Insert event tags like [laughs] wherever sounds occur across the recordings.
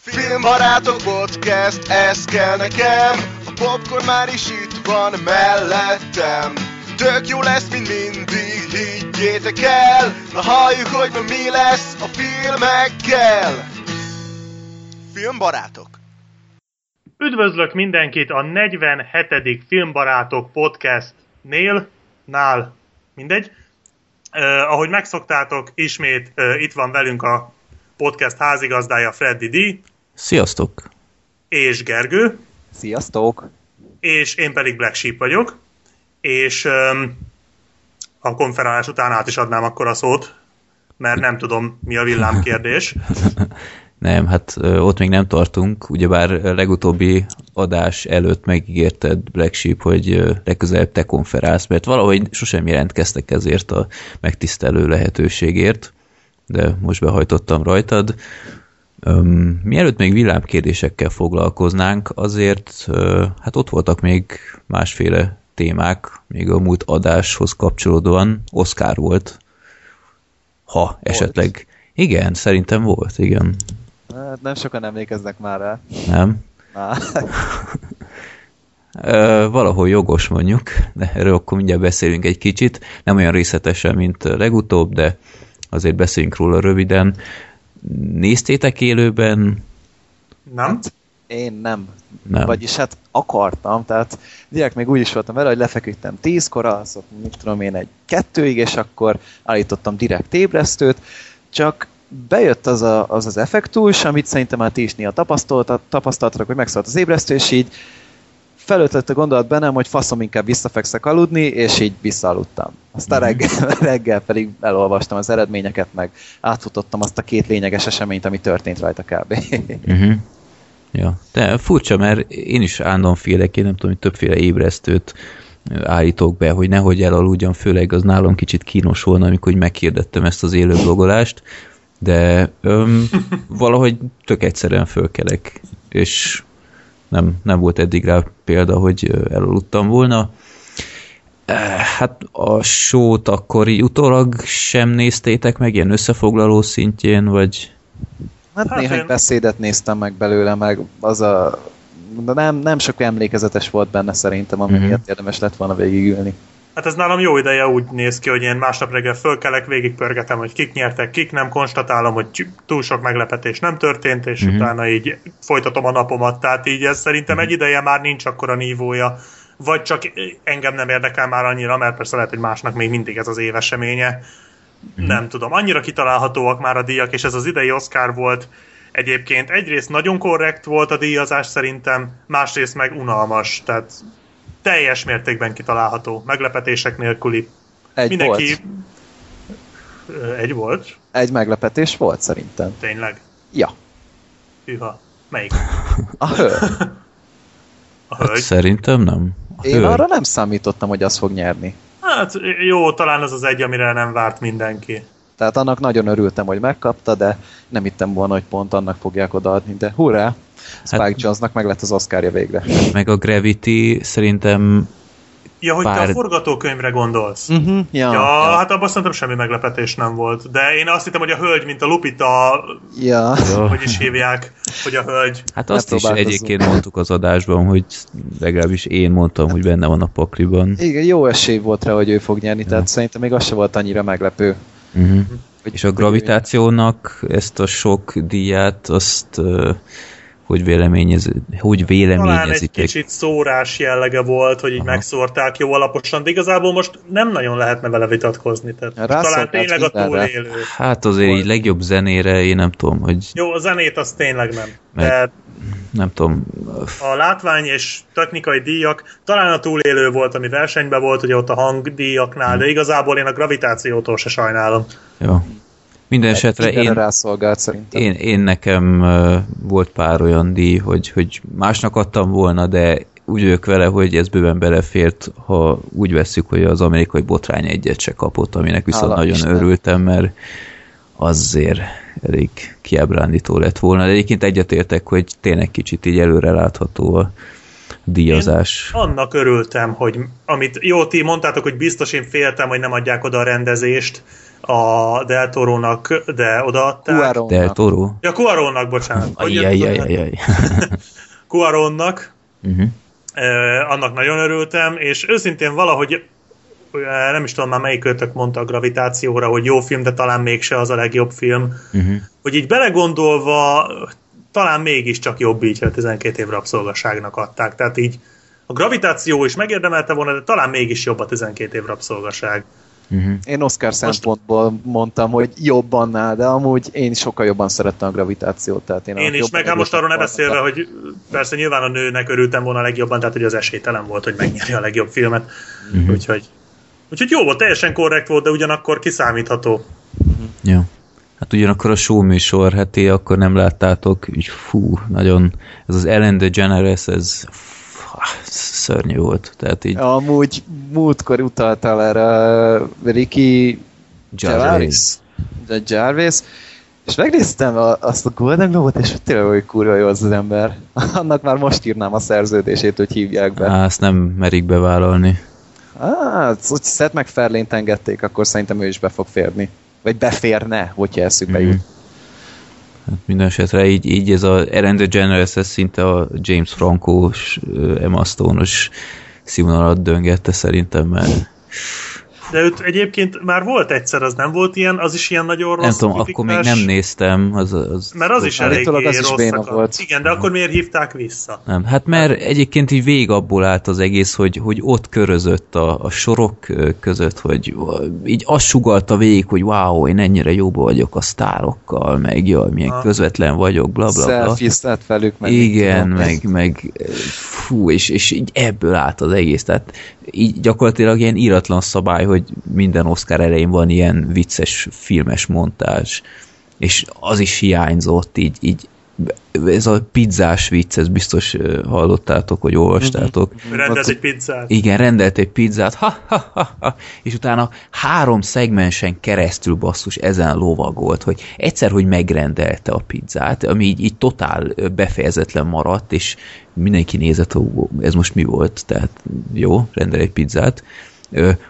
Filmbarátok podcast, ez kell nekem. A popcorn már is itt van mellettem. Tök jó lesz, mint mindig, higgyétek el. Na halljuk, hogy ma mi lesz a filmekkel. Filmbarátok. Üdvözlök mindenkit a 47. Filmbarátok podcastnél, nál, mindegy. Uh, ahogy megszoktátok, ismét uh, itt van velünk a podcast házigazdája Freddy D. Sziasztok! És Gergő. Sziasztok! És én pedig Black Sheep vagyok. És um, a konferálás után át is adnám akkor a szót, mert nem tudom, mi a villámkérdés. [laughs] nem, hát ott még nem tartunk, ugyebár legutóbbi adás előtt megígérted Black Sheep, hogy legközelebb te konferálsz, mert valahogy sosem jelentkeztek ezért a megtisztelő lehetőségért, de most behajtottam rajtad. Um, mielőtt még villámkérdésekkel foglalkoznánk, azért uh, hát ott voltak még másféle témák, még a múlt adáshoz kapcsolódóan. Oscar volt, ha volt. esetleg. Igen, szerintem volt, igen. Hát nem sokan emlékeznek már rá. Nem? [laughs] valahol jogos mondjuk, de erről akkor mindjárt beszélünk egy kicsit. Nem olyan részletesen, mint legutóbb, de azért beszéljünk róla röviden. Néztétek élőben? Nem. Hát, én nem. nem. Vagyis hát akartam, tehát direkt még úgy is voltam vele, hogy lefeküdtem tízkor, az mit tudom én, egy kettőig, és akkor állítottam direkt ébresztőt, csak bejött az a, az, az effektus, amit szerintem már ti is néha tapasztaltatok, hogy megszólalt az ébresztő, és így felötlött a gondolat bennem, hogy faszom inkább visszafekszek aludni, és így visszaaludtam. Aztán uh-huh. reggel, [laughs] reggel pedig elolvastam az eredményeket, meg átfutottam azt a két lényeges eseményt, ami történt rajta kb. Uh-huh. [laughs] Ja, de furcsa, mert én is állandóan félek, én nem tudom, hogy többféle ébresztőt állítok be, hogy nehogy elaludjam, főleg az nálam kicsit kínos volna, amikor meghirdettem ezt az élő blogolást, de öm, [laughs] valahogy tök egyszerűen fölkelek, és nem, nem volt eddig rá példa, hogy elaludtam volna. Hát a sót akkor utólag sem néztétek meg, ilyen összefoglaló szintjén, vagy... Hát, hát néhány én... beszédet néztem meg belőle, meg az a... De nem, nem sok emlékezetes volt benne szerintem, ami miatt érdemes lett volna végigülni. Hát ez nálam jó ideje úgy néz ki, hogy én másnap reggel fölkelek, végigpörgetem, hogy kik nyertek, kik nem, konstatálom, hogy túl sok meglepetés nem történt, és mm-hmm. utána így folytatom a napomat. Tehát így ez szerintem egy ideje már nincs akkora nívója, vagy csak engem nem érdekel már annyira, mert persze lehet, hogy másnak még mindig ez az éveseménye. Mm-hmm. Nem tudom, annyira kitalálhatóak már a díjak, és ez az idei Oscar volt egyébként egyrészt nagyon korrekt volt a díjazás szerintem, másrészt meg unalmas, tehát teljes mértékben kitalálható, meglepetések nélküli. Egy Mindenki... volt. Egy volt? Egy meglepetés volt szerintem. Tényleg? Ja. Hűha. Melyik? [laughs] A hölgy. A hölgy? Hát szerintem nem. A Én hölgy. arra nem számítottam, hogy az fog nyerni. Hát jó, talán az az egy, amire nem várt mindenki. Tehát annak nagyon örültem, hogy megkapta, de nem hittem volna, hogy pont annak fogják odaadni, de hurrá! Spike hát, Jonesnak meg lett az Oscarja végre. Meg a Gravity szerintem Ja, hogy pár... te a forgatókönyvre gondolsz. Uh-huh, ja, ja, ja, hát abban szerintem semmi meglepetés nem volt. De én azt hittem, hogy a hölgy, mint a Lupita, ja. hogy is hívják, hogy a hölgy. Hát azt is egyébként mondtuk az adásban, hogy legalábbis én mondtam, hogy benne van a pakliban. Igen, jó esély volt rá, hogy ő fog nyerni, ja. tehát szerintem még az se volt annyira meglepő. Uh-huh. Hogy, És a gravitációnak ezt a sok díját, azt hogy, véleményez, hogy véleményezitek? Talán egy kicsit szórás jellege volt, hogy így Aha. megszórták jó alaposan, de igazából most nem nagyon lehetne vele vitatkozni. Tehát talán tényleg a túlélő. Hát azért volt. így legjobb zenére én nem tudom, hogy... Jó, a zenét az tényleg nem. Meg, de nem tudom. A látvány és technikai díjak, talán a túlélő volt, ami versenyben volt, ugye ott a hangdíjaknál, hmm. de igazából én a gravitációtól se sajnálom. Jó. Minden esetre én, rászolgált szerintem. Én, én nekem uh, volt pár olyan díj, hogy, hogy másnak adtam volna, de úgy vagyok vele, hogy ez bőven belefért, ha úgy veszük, hogy az amerikai botrány egyet se kapott, aminek viszont Hála nagyon Isten. örültem, mert azért elég kiábrándító lett volna. De egyébként egyetértek, hogy tényleg kicsit így előre látható a díjazás. Én annak örültem, hogy amit jó, ti mondtátok, hogy biztos én féltem, hogy nem adják oda a rendezést, a Del Toro-nak, de odaadták. Cuaronnak. Del Toro? Ja, Cuaronnak, bocsánat. Ajjajajajaj. [laughs] Cuaronnak. Uh-huh. Eh, annak nagyon örültem, és őszintén valahogy nem is tudom már melyik kötök mondta a gravitációra, hogy jó film, de talán mégse az a legjobb film. Uh-huh. Hogy így belegondolva, talán mégiscsak jobb így, hogy 12 év rabszolgaságnak adták. Tehát így a gravitáció is megérdemelte volna, de talán mégis jobb a 12 év rabszolgaság. Uh-huh. Én Oscar most... szempontból mondtam, hogy jobb annál, de amúgy én sokkal jobban szerettem a gravitációt. Tehát én én is, meg hát most arról ne beszélve, hogy persze nyilván a nőnek örültem volna a legjobban, tehát hogy az esélytelen volt, hogy megnyeri a legjobb filmet. Uh-huh. Úgyhogy, úgyhogy jó volt, teljesen korrekt volt, de ugyanakkor kiszámítható. Uh-huh. Jó. Hát ugyanakkor a show műsor, hát akkor nem láttátok, úgy fú, nagyon, ez az Ellen DeGeneres, ez szörnyű volt. Tehát így... Amúgy múltkor utaltál erre Ricky Jarvis. Jarvis. Jarvis. És megnéztem a, azt a Golden Globe-ot, és tényleg, hogy kurva jó az az ember. [laughs] Annak már most írnám a szerződését, hogy hívják be. Á, ezt nem merik bevállalni. Hát, úgy Seth MacFarlane-t engedték, akkor szerintem ő is be fog férni. Vagy beférne, hogyha eszükbe mm-hmm. jut. Hát minden esetre így, így ez a Ellen DeGeneres, ez szinte a James Franco-s, Emma Stone-os színvonalat döngette szerintem, mert de őt egyébként már volt egyszer, az nem volt ilyen, az is ilyen nagyon rossz Nem tudom, akkor még nem néztem. Az, az mert az is elég az is volt. Igen, de akkor miért hívták vissza? Nem, hát mert egyébként így vég abból állt az egész, hogy, hogy ott körözött a, a sorok között, hogy így azt sugalta végig, hogy wow, én ennyire jóba vagyok a sztárokkal, meg jaj, milyen ha. közvetlen vagyok, bla bla bla. velük, meg Igen, meg, meg fú, és, és így ebből állt az egész. Tehát így gyakorlatilag ilyen íratlan szabály, hogy minden Oscar elején van ilyen vicces filmes montázs, és az is hiányzott, így, így ez a pizzás vicc, ez biztos hallottátok, hogy olvastátok. Mhm. Rendelt egy pizzát. Igen, rendelt egy pizzát, ha, ha, ha, ha, és utána három szegmensen keresztül basszus ezen lovagolt, hogy egyszer, hogy megrendelte a pizzát, ami így, így totál befejezetlen maradt, és mindenki nézett, hogy ez most mi volt, tehát jó, rendel egy pizzát,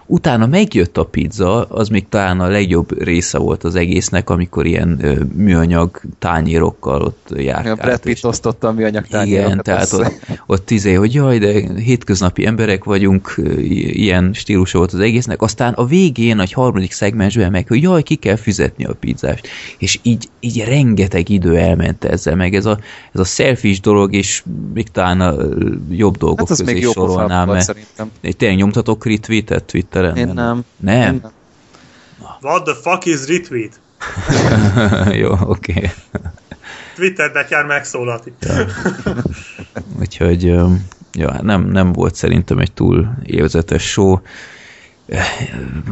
Utána megjött a pizza, az még talán a legjobb része volt az egésznek, amikor ilyen műanyag tányérokkal ott járkált. A Brad Pitt osztotta a műanyag tányérokat. Igen, tehát ott, ott izé, hogy jaj, de hétköznapi emberek vagyunk, ilyen stílus volt az egésznek, aztán a végén, egy harmadik szegmensben meg, hogy jaj, ki kell fizetni a pizzást. És így, így rengeteg idő elment ezzel, meg ez a, ez a selfish dolog, és még talán a jobb dolgok hát közé sorolnám, mert tényleg nyomtatok retweet retweetet Twitteren? Én nem. Nem? Én nem. What the fuck is retweet? [laughs] Jó, oké. Okay. Twitter betyár megszólalt itt. ja. Úgyhogy ja, nem, nem volt szerintem egy túl élvezetes show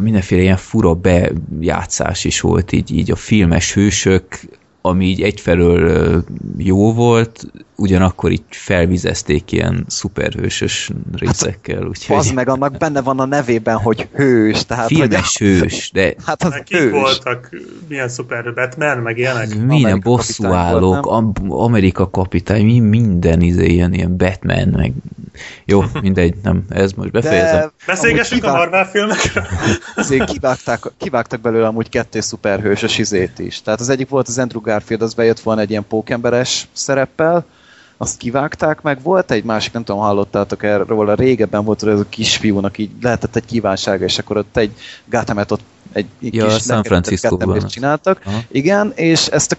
mindenféle ilyen fura bejátszás is volt, így, így a filmes hősök ami így egyfelől jó volt, ugyanakkor így felvizezték ilyen szuperhősös részekkel. Hát, úgyhogy... Az meg annak benne van a nevében, hogy hős. Tehát, Filmes hogy... hős, de... Hát az Kik hős. voltak? Milyen szuper Batman, meg ilyenek? Minden bosszúállók, Amerika kapitány, mi minden izé, ilyen, ilyen Batman, meg jó, [laughs] mindegy, nem, ez most befejezem. De Beszélgessünk kivá... a Marvel filmekről. Azért kivágták, kivágtak belőle amúgy kettő szuperhősös izét is. Tehát az egyik volt az Andrew Garfield, az bejött volna egy ilyen pókemberes szereppel, azt kivágták, meg volt egy másik, nem tudom, hallottátok erről, a régebben volt az a kisfiúnak így lehetett egy kívánsága, és akkor ott egy gátemet ott egy, ja, kis San Francisco-ban csináltak. Aha. Igen, és ezt a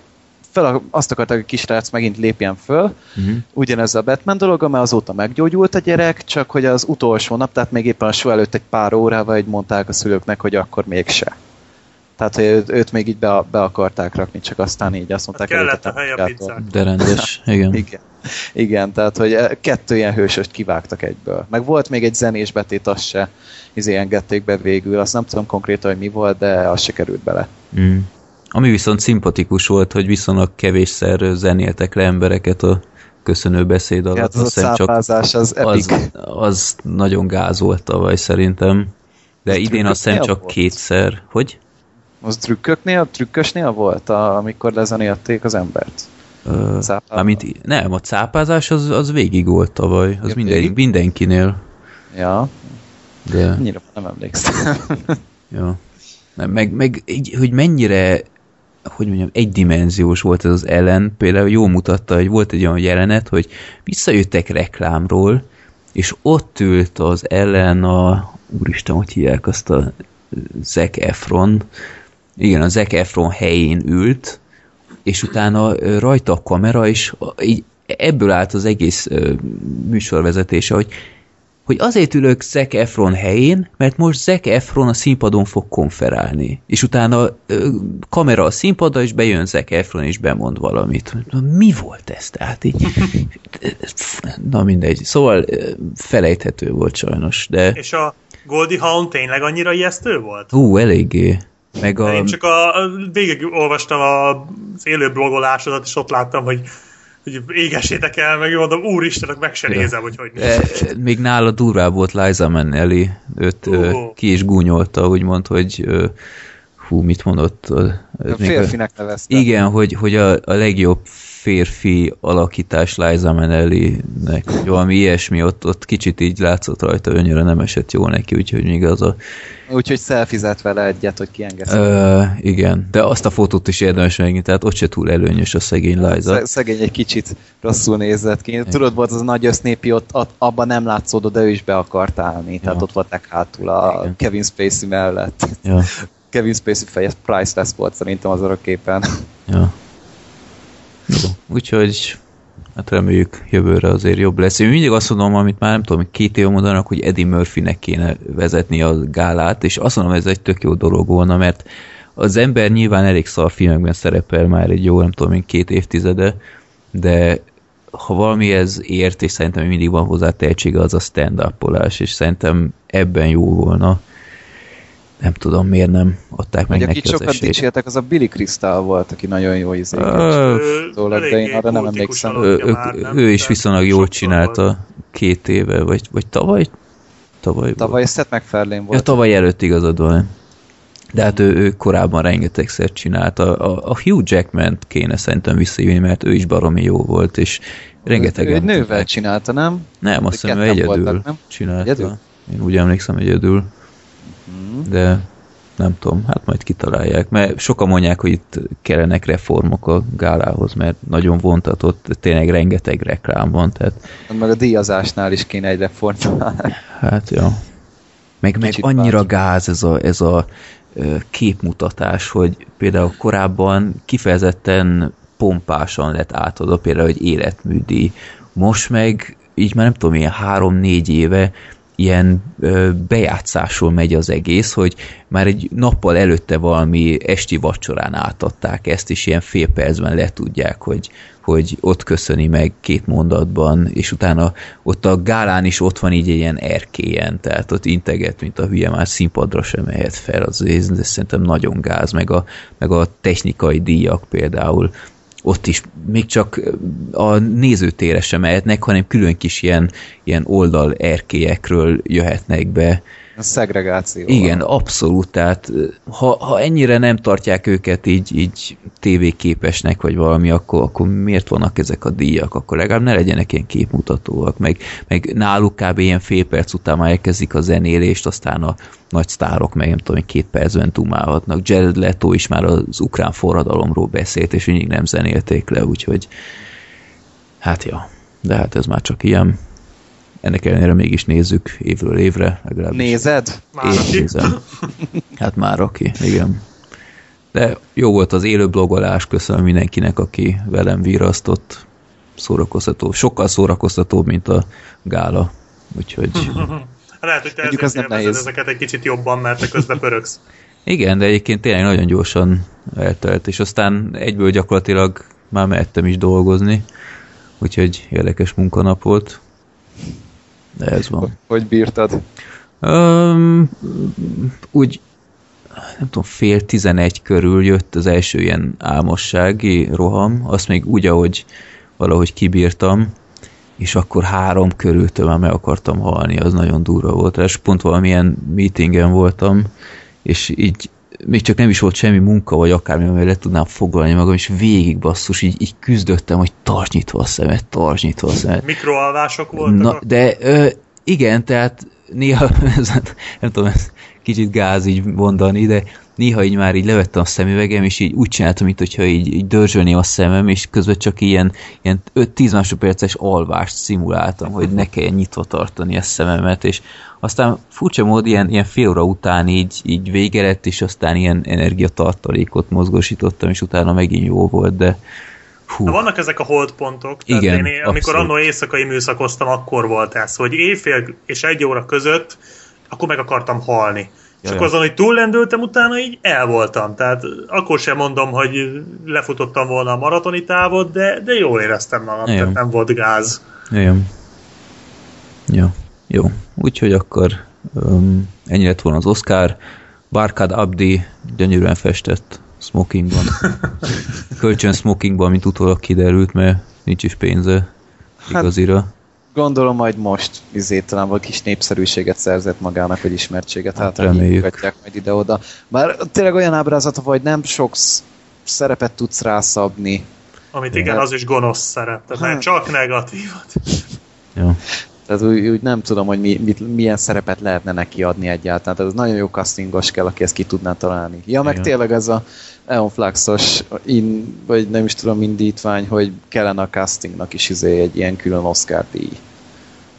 fel, azt akarták, hogy a kisrác megint lépjen föl, uh-huh. ugyanez a Batman dolog, mert azóta meggyógyult a gyerek, csak hogy az utolsó nap, tehát még éppen a show előtt egy pár órával egy mondták a szülőknek, hogy akkor mégse. Tehát, hogy őt, őt még így be, be akarták rakni, csak aztán így azt mondták, hát kellett a hely a pizzák. De rendes, [laughs] igen. igen. Igen, tehát, hogy kettő ilyen hősöst kivágtak egyből. Meg volt még egy zenés betét, azt se izé engedték be végül, azt nem tudom konkrétan, hogy mi volt, de az se került bele. Mm. Ami viszont szimpatikus volt, hogy viszonylag kevésszer zenéltek le embereket a köszönő beszéd alatt. Hát az a csak az Az, az nagyon gáz volt tavaly szerintem. De az idén azt hiszem csak volt? kétszer. Hogy? Az trükköknél, trükkösnél volt, a, amikor lezenélték az embert? Uh, amit, nem, a cápázás az, az végig volt tavaly. Az ja, minden, mindenkinél. Ja. De... Annyira nem emlékszem. [laughs] ja. meg, meg így, hogy mennyire hogy mondjam, egydimenziós volt ez az ellen, például jó mutatta, hogy volt egy olyan jelenet, hogy visszajöttek reklámról, és ott ült az ellen a, úristen, hogy hívják azt a Zac Efron, igen, a Zac Efron helyén ült, és utána rajta a kamera, és így ebből állt az egész műsorvezetése, hogy hogy azért ülök Zac Efron helyén, mert most Zac Efron a színpadon fog konferálni. És utána ö, kamera a színpadra, és bejön Zac Efron, és bemond valamit. Mi volt ez? Tehát így... [laughs] Na mindegy. Szóval felejthető volt sajnos, de... És a Goldie Hawn tényleg annyira ijesztő volt? Hú, eléggé. Meg a... Én csak a, végig olvastam az élő blogolásodat, és ott láttam, hogy hogy égessétek el, meg mondom, úristen, meg se nézem, hogy hogy e, Még nála durvább volt Liza Minnelli, őt uh. ki is gúnyolta, úgymond, hogy hú, mit mondott? A férfinek nevezte. Igen, hogy, hogy a, a legjobb férfi alakítás Liza Minnelli-nek, valami ilyesmi, ott, ott kicsit így látszott rajta, önnyire nem esett jól neki, úgyhogy még az a... Úgyhogy szelfizett vele egyet, hogy kiengedsz. igen, de azt a fotót is érdemes megint, tehát ott se túl előnyös a szegény Liza. Szegény egy kicsit rosszul nézett ki. Tudod, volt az a nagy össznépi, ott, ott abban nem látszódott, de ő is be akart állni, tehát ja. ott voltak hátul a igen. Kevin Spacey mellett. Ja. [laughs] Kevin Spacey feje priceless volt szerintem az a képen. Ja. Úgyhogy hát reméljük jövőre azért jobb lesz. Én mindig azt mondom, amit már nem tudom, két éve mondanak, hogy Eddie Murphynek kéne vezetni a gálát, és azt mondom, ez egy tök jó dolog volna, mert az ember nyilván elég szar filmekben szerepel már egy jó, nem tudom én, két évtizede, de ha valami ez ért, és szerintem mindig van hozzá tehetsége, az a stand és szerintem ebben jó volna nem tudom, miért nem adták meg, meg neki sokat esélyt. dicsértek, az a Billy Crystal volt, aki nagyon jó izé. Szóval, de én arra nem emlékszem. Ő, ő, ő, ő is viszonylag jól csinálta két éve, vagy, vagy tavaly? Tavaly, tavaly Seth MacFarlane volt. Ja, tavaly előtt igazad van. De hát ő, ő korábban rengetegszer csinálta. A, a Hugh Jackman kéne szerintem visszajönni, mert ő is baromi jó volt, és rengeteg. Ő egy nővel csinálta, nem? Nem, azt hiszem, ő egyedül voltak, nem? csinálta. Egyedül? Én úgy emlékszem, egyedül de nem tudom, hát majd kitalálják, mert sokan mondják, hogy itt kellenek reformok a gálához, mert nagyon vontatott, tényleg rengeteg reklám van, tehát... Meg a díjazásnál is kéne egy reform [laughs] Hát, jó. Meg, meg annyira bár. gáz ez a, ez a képmutatás, hogy például korábban kifejezetten pompásan lett átadva, például egy életműdi. Most meg így már nem tudom, ilyen három-négy éve ilyen ö, bejátszásról megy az egész, hogy már egy nappal előtte valami esti vacsorán átadták ezt, és ilyen fél percben letudják, hogy, hogy ott köszöni meg két mondatban, és utána ott a gálán is ott van így egy ilyen erkélyen, tehát ott integet, mint a hülye, már színpadra sem mehet fel, az, ez szerintem nagyon gáz, meg a, meg a technikai díjak például, ott is még csak a nézőtére sem mehetnek, hanem külön kis ilyen, ilyen oldal erkélyekről jöhetnek be, a szegregáció. Igen, abszolút, tehát ha, ha ennyire nem tartják őket így, így tévéképesnek, vagy valami, akkor, akkor miért vannak ezek a díjak? Akkor legalább ne legyenek ilyen képmutatóak, meg, meg náluk kb. ilyen fél perc után már elkezdik a zenélést, aztán a nagy sztárok meg nem tudom, két percben tumálhatnak. Jared Leto is már az ukrán forradalomról beszélt, és mindig nem zenélték le, úgyhogy hát ja, de hát ez már csak ilyen ennek ellenére mégis nézzük évről évre. Legalábbis. Nézed? Már Én nézem. Hát már aki, igen. De jó volt az élő blogolás, köszönöm mindenkinek, aki velem virasztott. Szórakoztató, sokkal szórakoztatóbb, mint a gála. Úgyhogy... [laughs] Lehet, hogy te Mondjuk ezért nem nehéz. ezeket egy kicsit jobban, mert te közben pöröksz. [laughs] Igen, de egyébként tényleg nagyon gyorsan eltelt, és aztán egyből gyakorlatilag már mehettem is dolgozni, úgyhogy érdekes munkanap volt de ez van. Hogy bírtad? Um, úgy, nem tudom, fél tizenegy körül jött az első ilyen álmossági roham, azt még úgy, ahogy valahogy kibírtam, és akkor három körültől már meg akartam halni, az nagyon durva volt. És pont valamilyen meetingen voltam, és így még csak nem is volt semmi munka, vagy akármi, amivel le tudnám foglalni magam, és végig basszus, így, így küzdöttem, hogy tartsd nyitva a szemet, tartsd nyitva a szemet. Mikroalvások voltak? Na, de ö, igen, tehát néha, [laughs] ez, nem tudom, ez kicsit gáz így mondani, de néha így már így levettem a szemüvegem, és így úgy csináltam, mint hogyha így, így dörzsölném a szemem, és közben csak ilyen, ilyen 5-10 másodperces alvást szimuláltam, hogy ne kelljen nyitva tartani a szememet, és aztán furcsa mód ilyen, ilyen fél óra után így, így vége lett, és aztán ilyen energiatartalékot mozgósítottam, és utána megint jó volt, de Hú. Na, vannak ezek a holdpontok. Tehát Igen, én, amikor annó éjszakai műszakoztam, akkor volt ez, hogy éjfél és egy óra között, akkor meg akartam halni. És akkor azon, hogy túllendültem, utána így el voltam. Tehát akkor sem mondom, hogy lefutottam volna a maratoni távot, de, de jól éreztem magam, Jaj. tehát nem volt gáz. Igen. Jó. Jó. Úgyhogy akkor um, ennyi lett volna az Oscar. Barkad Abdi gyönyörűen festett smokingban. [laughs] Kölcsön smokingban, mint utólag kiderült, mert nincs is pénze hát, igazira. Gondolom majd most izé, talán vagy kis népszerűséget szerzett magának, vagy ismertséget, hát, hát reméljük. majd ide-oda. Bár tényleg olyan ábrázata, hogy nem sok szerepet tudsz rászabni. Amit igen, az is gonosz szerep, tehát hát. csak negatívat. Jó. Tehát úgy, úgy nem tudom, hogy mi, mit, milyen szerepet lehetne neki adni egyáltalán. Tehát ez nagyon jó castingos kell, aki ezt ki tudná találni. Ja, meg Igen. tényleg ez a Eon Fluxos, in, vagy nem is tudom, indítvány, hogy kellene a castingnak is izé egy ilyen külön Oscar díj.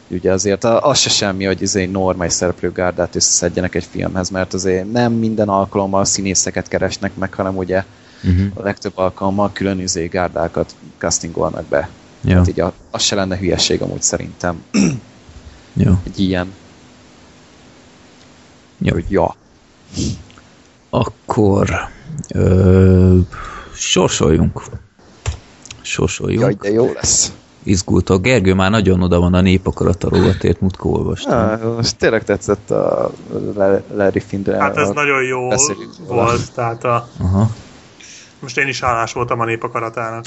Ugye azért az se semmi, hogy izé normális szereplőgárdát összeszedjenek egy filmhez, mert azért nem minden alkalommal színészeket keresnek meg, hanem ugye uh-huh. a legtöbb alkalommal külön izé gárdákat castingolnak be. Ja. Hát így az se lenne hülyeség amúgy szerintem. [clears throat] Jó. Egy ilyen. Jó. Hogy ja. Akkor ö, sorsoljunk. Sorsoljunk. Jaj, de jó lesz. Izgultok. Gergő már nagyon oda van a népakarata rovatért, mutkó olvastam. Ja, most tényleg tetszett a Larry Findre. Hát ez nagyon jó volt, tehát a... Aha. Most én is hálás voltam a népakaratának.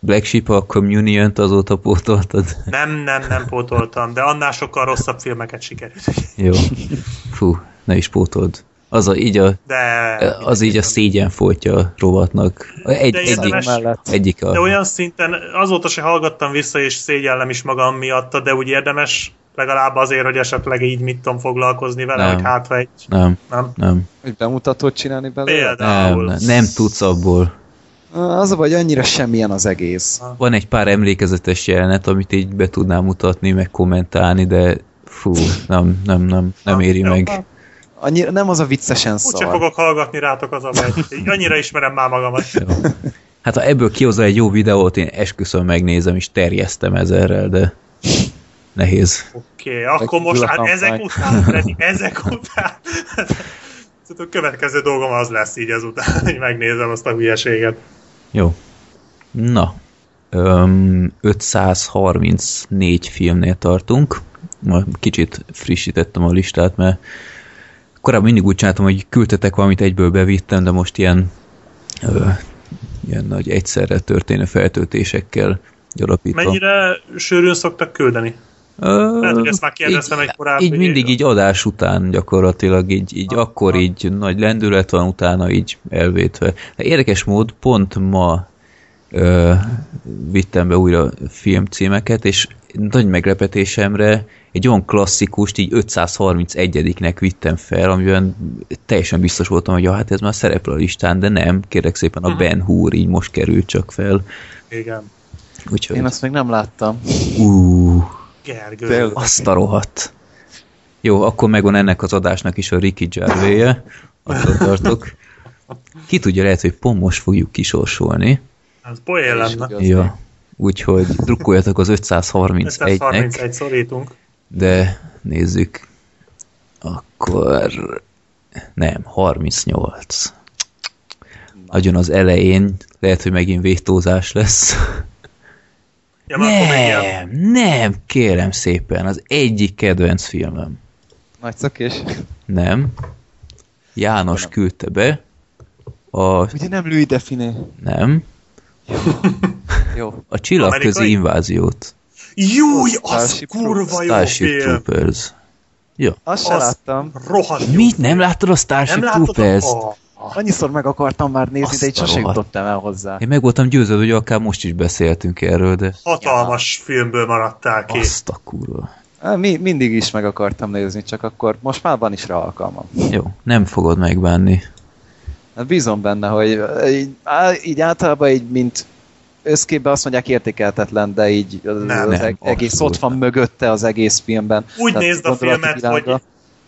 Black Sheep a Communion-t azóta pótoltad? Nem, nem, nem pótoltam, de annál sokkal rosszabb filmeket sikerült. Jó. Fú, ne is pótold. Az a, így a, de, az így a szégyen folytja rovatnak. Egy, de egyik, egyik a... De olyan szinten azóta se hallgattam vissza, és szégyellem is magam miatta, de úgy érdemes legalább azért, hogy esetleg így mit tudom foglalkozni vele, nem. hogy hát egy... Nem, nem. nem. Hogy bemutatót csinálni belőle? Például. Nem, nem, nem tudsz abból. Az a vagy annyira semmilyen az egész. Van egy pár emlékezetes jelenet, amit így be tudnám mutatni, meg kommentálni, de fú, nem, nem, nem, nem éri meg. Annyira, nem az a viccesen szar. Úgyse fogok hallgatni rátok az a megy. Annyira ismerem már magamat. [laughs] Hát ha ebből kihozza egy jó videót, én esküszöm megnézem, és terjesztem ezerrel, de nehéz. Oké, okay, akkor most hát ezek után, ezek után [laughs] a következő dolgom az lesz így ezután, [laughs] hogy megnézem azt a hülyeséget. Jó. Na, öm, 534 filmnél tartunk. Ma kicsit frissítettem a listát, mert korábban mindig úgy csináltam, hogy küldtetek valamit, egyből bevittem, de most ilyen ö, ilyen nagy egyszerre történő feltöltésekkel gyarapítom. Mennyire sűrűn szoktak küldeni? Lehet, hogy ezt már kérdeztem így, egy korábbi... Így mindig így adás után gyakorlatilag, így, így ha, akkor ha. így nagy lendület van, utána így elvétve. De érdekes mód, pont ma ö, vittem be újra filmcímeket, és nagy meglepetésemre egy olyan klasszikust így 531-nek vittem fel, amiben teljesen biztos voltam, hogy ja, hát ez már szerepel a listán, de nem, kérek szépen a Ben Hur így most került csak fel. Igen. Úgyhogy... Én azt még nem láttam. Uh, Gergő. Azt a rohadt. Jó, akkor megvan ennek az adásnak is a Ricky Gervais-je. Attól tartok. Ki tudja, lehet, hogy pont most fogjuk kisorsolni. Az poén lenne. Ja. Úgyhogy drukkoljatok az 531-nek. 531 szorítunk. De nézzük. Akkor nem, 38. Nagyon az elején, lehet, hogy megint vétózás lesz. Ja, nem, nem, kérem szépen, az egyik kedvenc filmem. Nagy szakés? Nem. János nem. küldte be. A... Ugye nem Louis Define? Nem. Jó. A csillagközi inváziót. Júj, az Starship kurva jó Starship film. Troopers. Jó. Azt se láttam. Rohadt Mit? Nem láttad a Starship nem Troopers? A... Annyiszor meg akartam már nézni, Azt de így sosem jutottam el hozzá. Én meg voltam győződve, hogy akár most is beszéltünk erről, de... Hatalmas ja. filmből maradtál ki. Azt a kurva. Mi, mindig is meg akartam nézni, csak akkor most már van is rá alkalmam. Jó, nem fogod megbánni. Hát bízom benne, hogy így, így általában így, mint összképben azt mondják értékeltetlen, de így nem, az nem, egész ott van mögötte az egész filmben. Úgy Tehát nézd a filmet, hogy,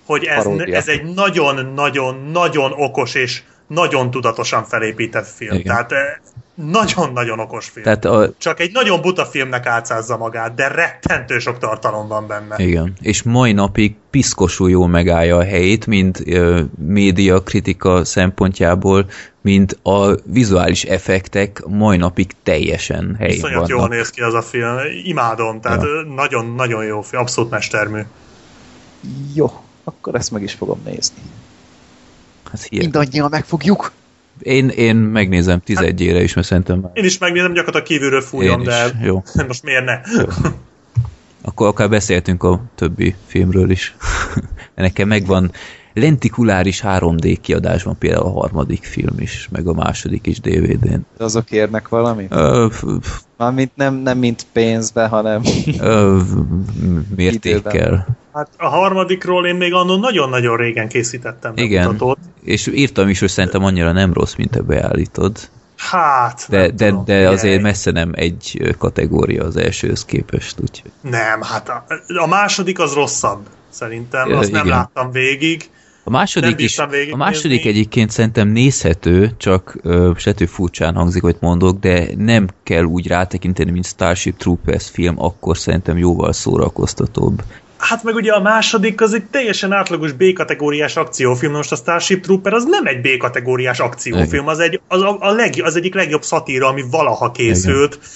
hogy ez, ez egy nagyon-nagyon-nagyon okos és nagyon tudatosan felépített film. Igen. Tehát nagyon-nagyon okos film. Tehát a... Csak egy nagyon buta filmnek átszázza magát, de rettentő sok tartalom van benne. Igen, és mai napig piszkosul jól megállja a helyét, mint uh, média kritika szempontjából, mint a vizuális effektek mai napig teljesen helyén Viszonyat vannak. jól néz ki az a film, imádom, tehát nagyon-nagyon ja. jó film, abszolút mestermű. Jó, akkor ezt meg is fogom nézni. Hát Mindannyian megfogjuk. Én, én megnézem 11-ére is, mert szerintem már... Én is megnézem, gyakorlatilag kívülről fújom, de jó. [laughs] most miért ne? Jó. Akkor akár beszéltünk a többi filmről is. [laughs] Nekem megvan lentikuláris 3D kiadásban például a harmadik film is, meg a második is DVD-n. De azok érnek valamit? Ö, Mármint nem, nem mint pénzbe, hanem ö, mértékkel. Időben. Hát a harmadikról én még annól nagyon-nagyon régen készítettem Igen, mutatót. és írtam is, hogy szerintem annyira nem rossz, mint te beállítod. Hát, de, de, tudom, de azért messze nem egy kategória az elsőhöz képest, úgyhogy. Nem, hát a, a második az rosszabb, szerintem. Azt igen. nem láttam végig. A második, is, a második egyébként szerintem nézhető, csak uh, sető furcsán hangzik, hogy mondok, de nem kell úgy rátekinteni, mint Starship Troopers film, akkor szerintem jóval szórakoztatóbb. Hát meg ugye a második az egy teljesen átlagos B-kategóriás akciófilm, most a Starship Trooper az nem egy B-kategóriás akciófilm, az, egy, az, a, a leg, az egyik legjobb szatíra, ami valaha készült. Igen.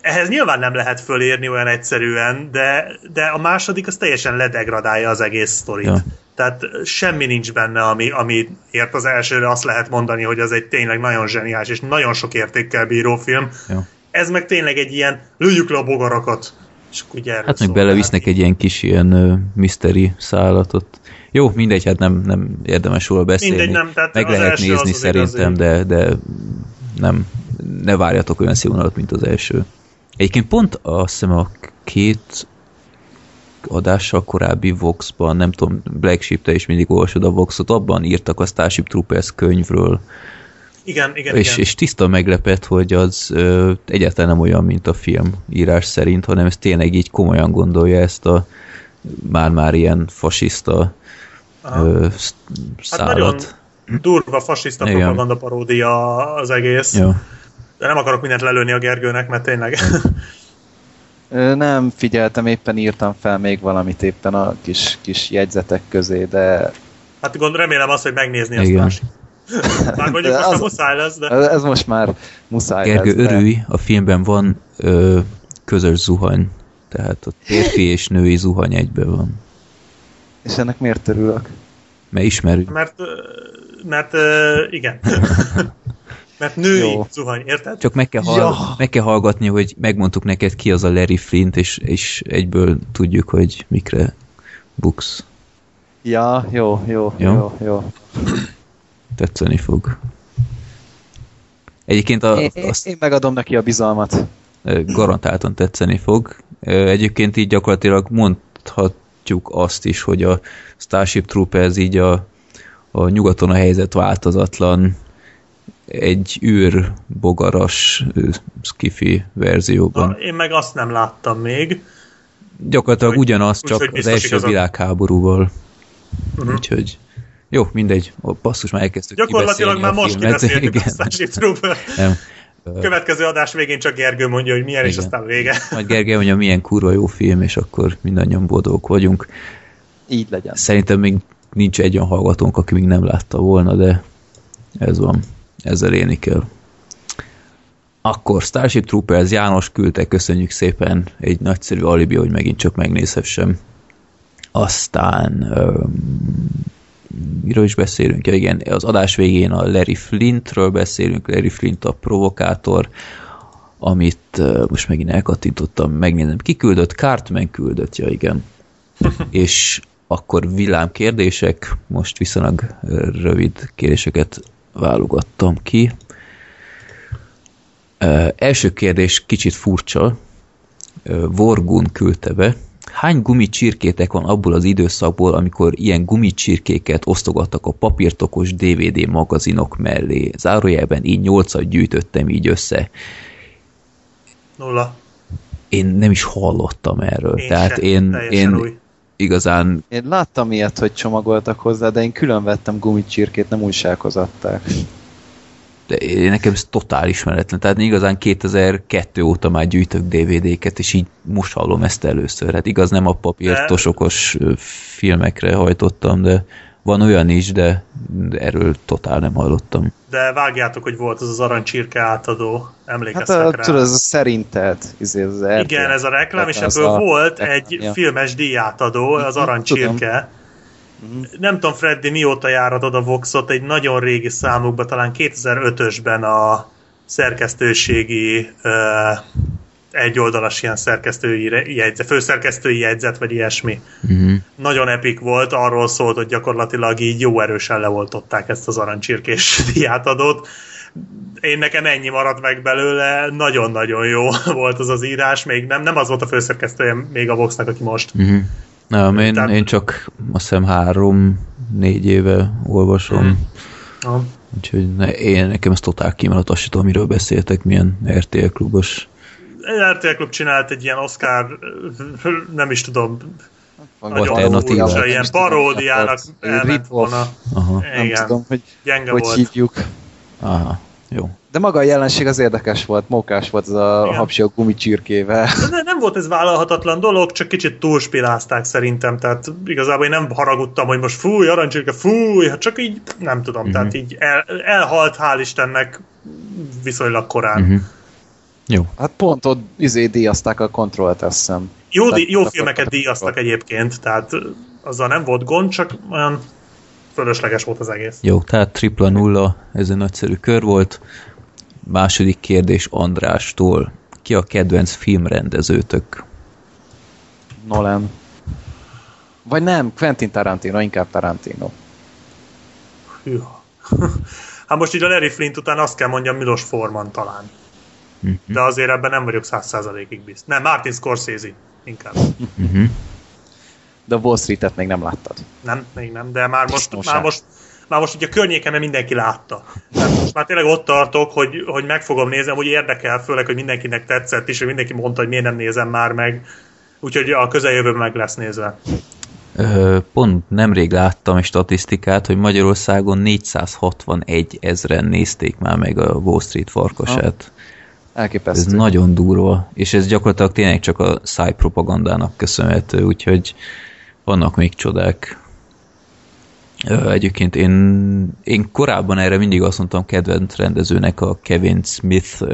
Ehhez nyilván nem lehet fölérni olyan egyszerűen, de, de a második az teljesen ledegradálja az egész sztorit. Ja. Tehát semmi nincs benne, ami, ami ért az elsőre azt lehet mondani, hogy az egy tényleg nagyon zseniális és nagyon sok értékkel bíró film. Ja. Ez meg tényleg egy ilyen lőjük le a bogarakat és akkor ugye hát meg belevisznek egy ilyen kis ilyen uh, mystery szállatot. Jó, mindegy, hát nem, nem érdemes róla beszélni. Mindegy, nem, tehát meg lehet nézni szerintem, de, de nem, ne várjatok olyan színvonalat, mint az első. Egyébként pont azt hiszem a két adással korábbi Vox-ban, nem tudom, Black Sheep, te is mindig olvasod a Voxot, abban írtak a Starship Troopers könyvről, igen, igen, és, igen. és tiszta meglepet, hogy az ö, egyáltalán nem olyan, mint a film írás szerint, hanem ez tényleg így komolyan gondolja ezt a már-már ilyen fasiszta ö, szállat. Hát durva fasiszta propaganda paródia az egész. Jó. De nem akarok mindent lelőni a Gergőnek, mert tényleg... [laughs] Nem figyeltem, éppen írtam fel még valamit éppen a kis, kis jegyzetek közé, de... Hát gond, remélem azt, hogy megnézni azt másik. [laughs] Már mondjuk most az, muszáj lesz, de... Ez most már muszáj Gergő, lesz, örülj, de... a filmben van ö, közös zuhany. Tehát a férfi és női zuhany egyben van. És ennek miért örülök? Mert ismerjük. Mert, mert igen. [laughs] Mert női Jó. zuhany, érted? Csak meg kell, hall- ja. meg kell hallgatni, hogy megmondtuk neked ki az a Larry Flint, és, és egyből tudjuk, hogy mikre buksz. Ja, jó, jó, jó, jó. jó tetszeni fog. Egyébként a, én, azt én megadom neki a bizalmat. Garantáltan tetszeni fog. Egyébként így gyakorlatilag mondhatjuk azt is, hogy a Starship Troopers így a, a nyugaton a helyzet változatlan egy űr bogaras skifi verzióban. Na, én meg azt nem láttam még. Gyakorlatilag úgy, ugyanaz, csak az első világháborúval. Uh-huh. Úgyhogy jó, mindegy. A basszus már elkezdtük Gyakorlatilag már most kibeszéltük [laughs] a Starship Trooper. Nem. [laughs] Következő adás végén csak Gergő mondja, hogy milyen, Igen. és aztán vége. [laughs] Majd Gergő mondja, milyen kurva jó film, és akkor mindannyian boldogok vagyunk. Így legyen. Szerintem még nincs egy olyan hallgatónk, aki még nem látta volna, de ez van. Ezzel élni kell. Akkor Starship Troopers János küldte, köszönjük szépen. Egy nagyszerű alibi, hogy megint csak megnézhessem. Aztán miről is beszélünk? Ja, igen, az adás végén a Larry Flintről beszélünk, Larry Flint a provokátor, amit most megint elkattintottam, megnézem, ki küldött? Cartman küldött, ja igen. [laughs] És akkor villám kérdések, most viszonylag rövid kérdéseket válogattam ki. Uh, első kérdés kicsit furcsa, uh, Vorgun küldte be, hány gumicsirkétek van abból az időszakból, amikor ilyen gumicsirkéket osztogattak a papírtokos DVD magazinok mellé. Zárójelben így nyolcat gyűjtöttem így össze. Nulla. Én nem is hallottam erről. Én Tehát se, én, én új. Igazán... Én láttam ilyet, hogy csomagoltak hozzá, de én külön vettem gumicsirkét, nem újsághoz adták de nekem ez totál ismeretlen. Tehát igazán 2002 óta már gyűjtök DVD-ket, és így most hallom ezt először. Hát igaz, nem a papírtosokos filmekre hajtottam, de van olyan is, de, erről totál nem hallottam. De vágjátok, hogy volt az az aranycsirke átadó, emlékeztek hát, rá? Tudod, ez a szerinted. Ez az Igen, ez a reklám, és ebből a volt reklám, egy ja. filmes díjátadó, az mhm, aranycsirke. Tudom Uh-huh. Nem tudom, Freddy, mióta járatod a Voxot, egy nagyon régi számukban, talán 2005-ösben a szerkesztőségi uh, egyoldalas ilyen szerkesztői jegyzet, főszerkesztői jegyzet, vagy ilyesmi. Uh-huh. Nagyon epik volt, arról szólt, hogy gyakorlatilag így jó erősen levoltották ezt az arancsirkés [laughs] diátadót. Én nekem ennyi maradt meg belőle, nagyon-nagyon jó [laughs] volt az az írás, még nem, nem az volt a főszerkesztője még a Voxnak, aki most. Uh-huh. Nem, én, Tehát... én csak azt hiszem három-négy éve olvasom. Mm. Ah. Úgyhogy ne, én, nekem ez totál kimaradt, azt tudom, miről beszéltek, milyen RTL klubos. RTL klub csinált egy ilyen Oscar, nem is tudom, alternatíva. Ilyen paródiának elment volna. Aha. Nem tudom, hogy, Gyenge hogy volt. hívjuk. Aha, jó. De maga a jelenség az érdekes volt, mókás volt az a hapsi gumicsirkével. De nem volt ez vállalhatatlan dolog, csak kicsit túlspilázták szerintem, tehát igazából én nem haragudtam, hogy most fúj, aranycsirke, fúj, hát csak így, nem tudom, uh-huh. tehát így el, elhalt, hál' Istennek viszonylag korán. Uh-huh. Jó. Hát pont ott izé díjazták a kontrollt, azt hiszem. Jó, di- jó filmeket díjaztak egyébként, tehát azzal nem volt gond, csak olyan fölösleges volt az egész. Jó, tehát tripla nulla, ez egy nagyszerű kör volt. Második kérdés Andrástól. Ki a kedvenc filmrendezőtök? Nolan. Vagy nem, Quentin Tarantino, inkább Tarantino. Hűha. [laughs] hát most így a Larry Flint után azt kell mondjam, Milos Forman talán. Uh-huh. De azért ebben nem vagyok száz százalékig biztos. Nem, Martin Scorsese inkább. Uh-huh. De Wall Street-et még nem láttad. Nem, még nem, de már most, most már most már most ugye a környékemen mindenki látta. Tehát most már tényleg ott tartok, hogy, hogy meg fogom nézni, hogy érdekel, főleg, hogy mindenkinek tetszett, és hogy mindenki mondta, hogy miért nem nézem már meg. Úgyhogy a közeljövőben meg lesz nézve. Pont nemrég láttam egy statisztikát, hogy Magyarországon 461 ezren nézték már meg a Wall Street farkasát. Elképesztő. Ez nagyon durva, és ez gyakorlatilag tényleg csak a szájpropagandának köszönhető, úgyhogy vannak még csodák. Egyébként én, én korábban erre mindig azt mondtam kedvenc rendezőnek a Kevin Smith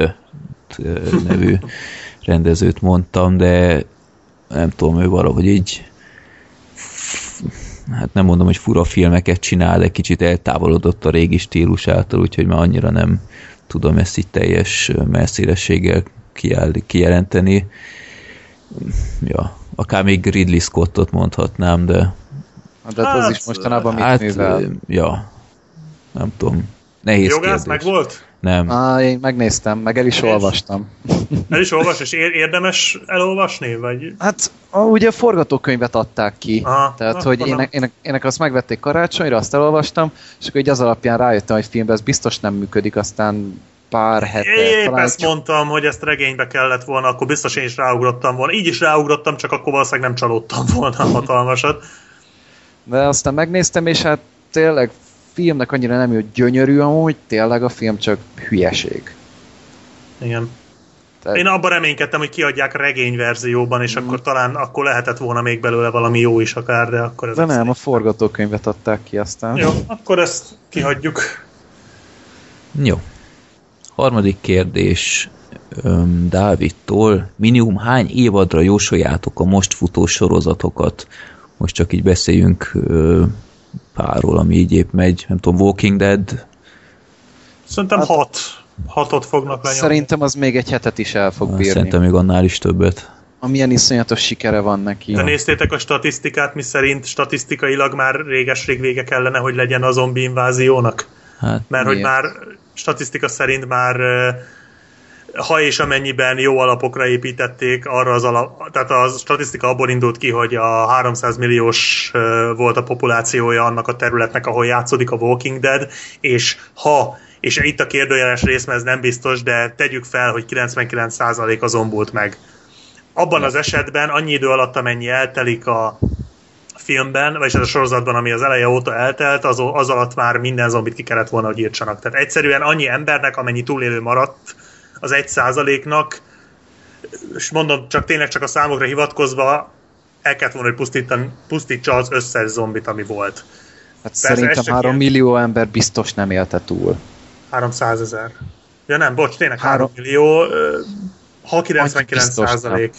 nevű [laughs] rendezőt mondtam, de nem tudom, ő valahogy így hát nem mondom, hogy fura filmeket csinál, de kicsit eltávolodott a régi stílusától, úgyhogy már annyira nem tudom ezt itt teljes messzélességgel kijelenteni. Ja, akár még Ridley Scottot mondhatnám, de de hát, az is mostanában mit hát, művel? Ja, nem tudom. Nehéz Jogász kérdés. meg volt? Nem. Á, én megnéztem, meg el is és? olvastam. El is olvas, és érdemes elolvasni? Vagy? Hát ugye a forgatókönyvet adták ki, Aha, tehát hogy ének, ének, ének azt megvették karácsonyra, azt elolvastam, és akkor így az alapján rájöttem, hogy filmben ez biztos nem működik, aztán pár hete. Épp talán ezt mondtam, hogy ezt regénybe kellett volna, akkor biztos én is ráugrottam volna. Így is ráugrottam, csak akkor valószínűleg nem csalódtam volna hatalmasat. De aztán megnéztem, és hát tényleg filmnek annyira nem jó gyönyörű amúgy, tényleg a film csak hülyeség. Igen. Tehát... Én abban reménykedtem, hogy kiadják regényverzióban, és mm. akkor talán akkor lehetett volna még belőle valami jó is akár, de akkor ez... De nem, a forgatókönyvet adták ki aztán. Jó, akkor ezt kihagyjuk. Jó. Harmadik kérdés um, Dávidtól. Minimum hány évadra jósoljátok a most futó sorozatokat? most csak így beszéljünk párról, ami így épp megy, nem tudom, Walking Dead. Szerintem hát, hat. Hatot fognak lenyomni. Szerintem az még egy hetet is el fog bírni. Szerintem még annál is többet. Amilyen iszonyatos sikere van neki. De néztétek a statisztikát, mi szerint statisztikailag már réges-rég vége kellene, hogy legyen a zombi inváziónak? Hát, Mert miért? hogy már statisztika szerint már ha és amennyiben jó alapokra építették, arra az alap, tehát a statisztika abból indult ki, hogy a 300 milliós volt a populációja annak a területnek, ahol játszódik a Walking Dead, és ha és itt a kérdőjeles rész, mert ez nem biztos, de tegyük fel, hogy 99% az zombult meg. Abban az esetben annyi idő alatt, amennyi eltelik a filmben, vagyis ez a sorozatban, ami az eleje óta eltelt, az, az alatt már minden zombit ki kellett volna, hogy írtsanak. Tehát egyszerűen annyi embernek, amennyi túlélő maradt, az egy százaléknak, és mondom, csak tényleg csak a számokra hivatkozva, el kellett volna, hogy pusztítsa az összes zombit, ami volt. Hát Persze szerintem 3 ilyen... millió ember biztos nem élte túl. 300 ezer. Ja nem, bocs, tényleg 3, 3 millió, ha 99 százalék.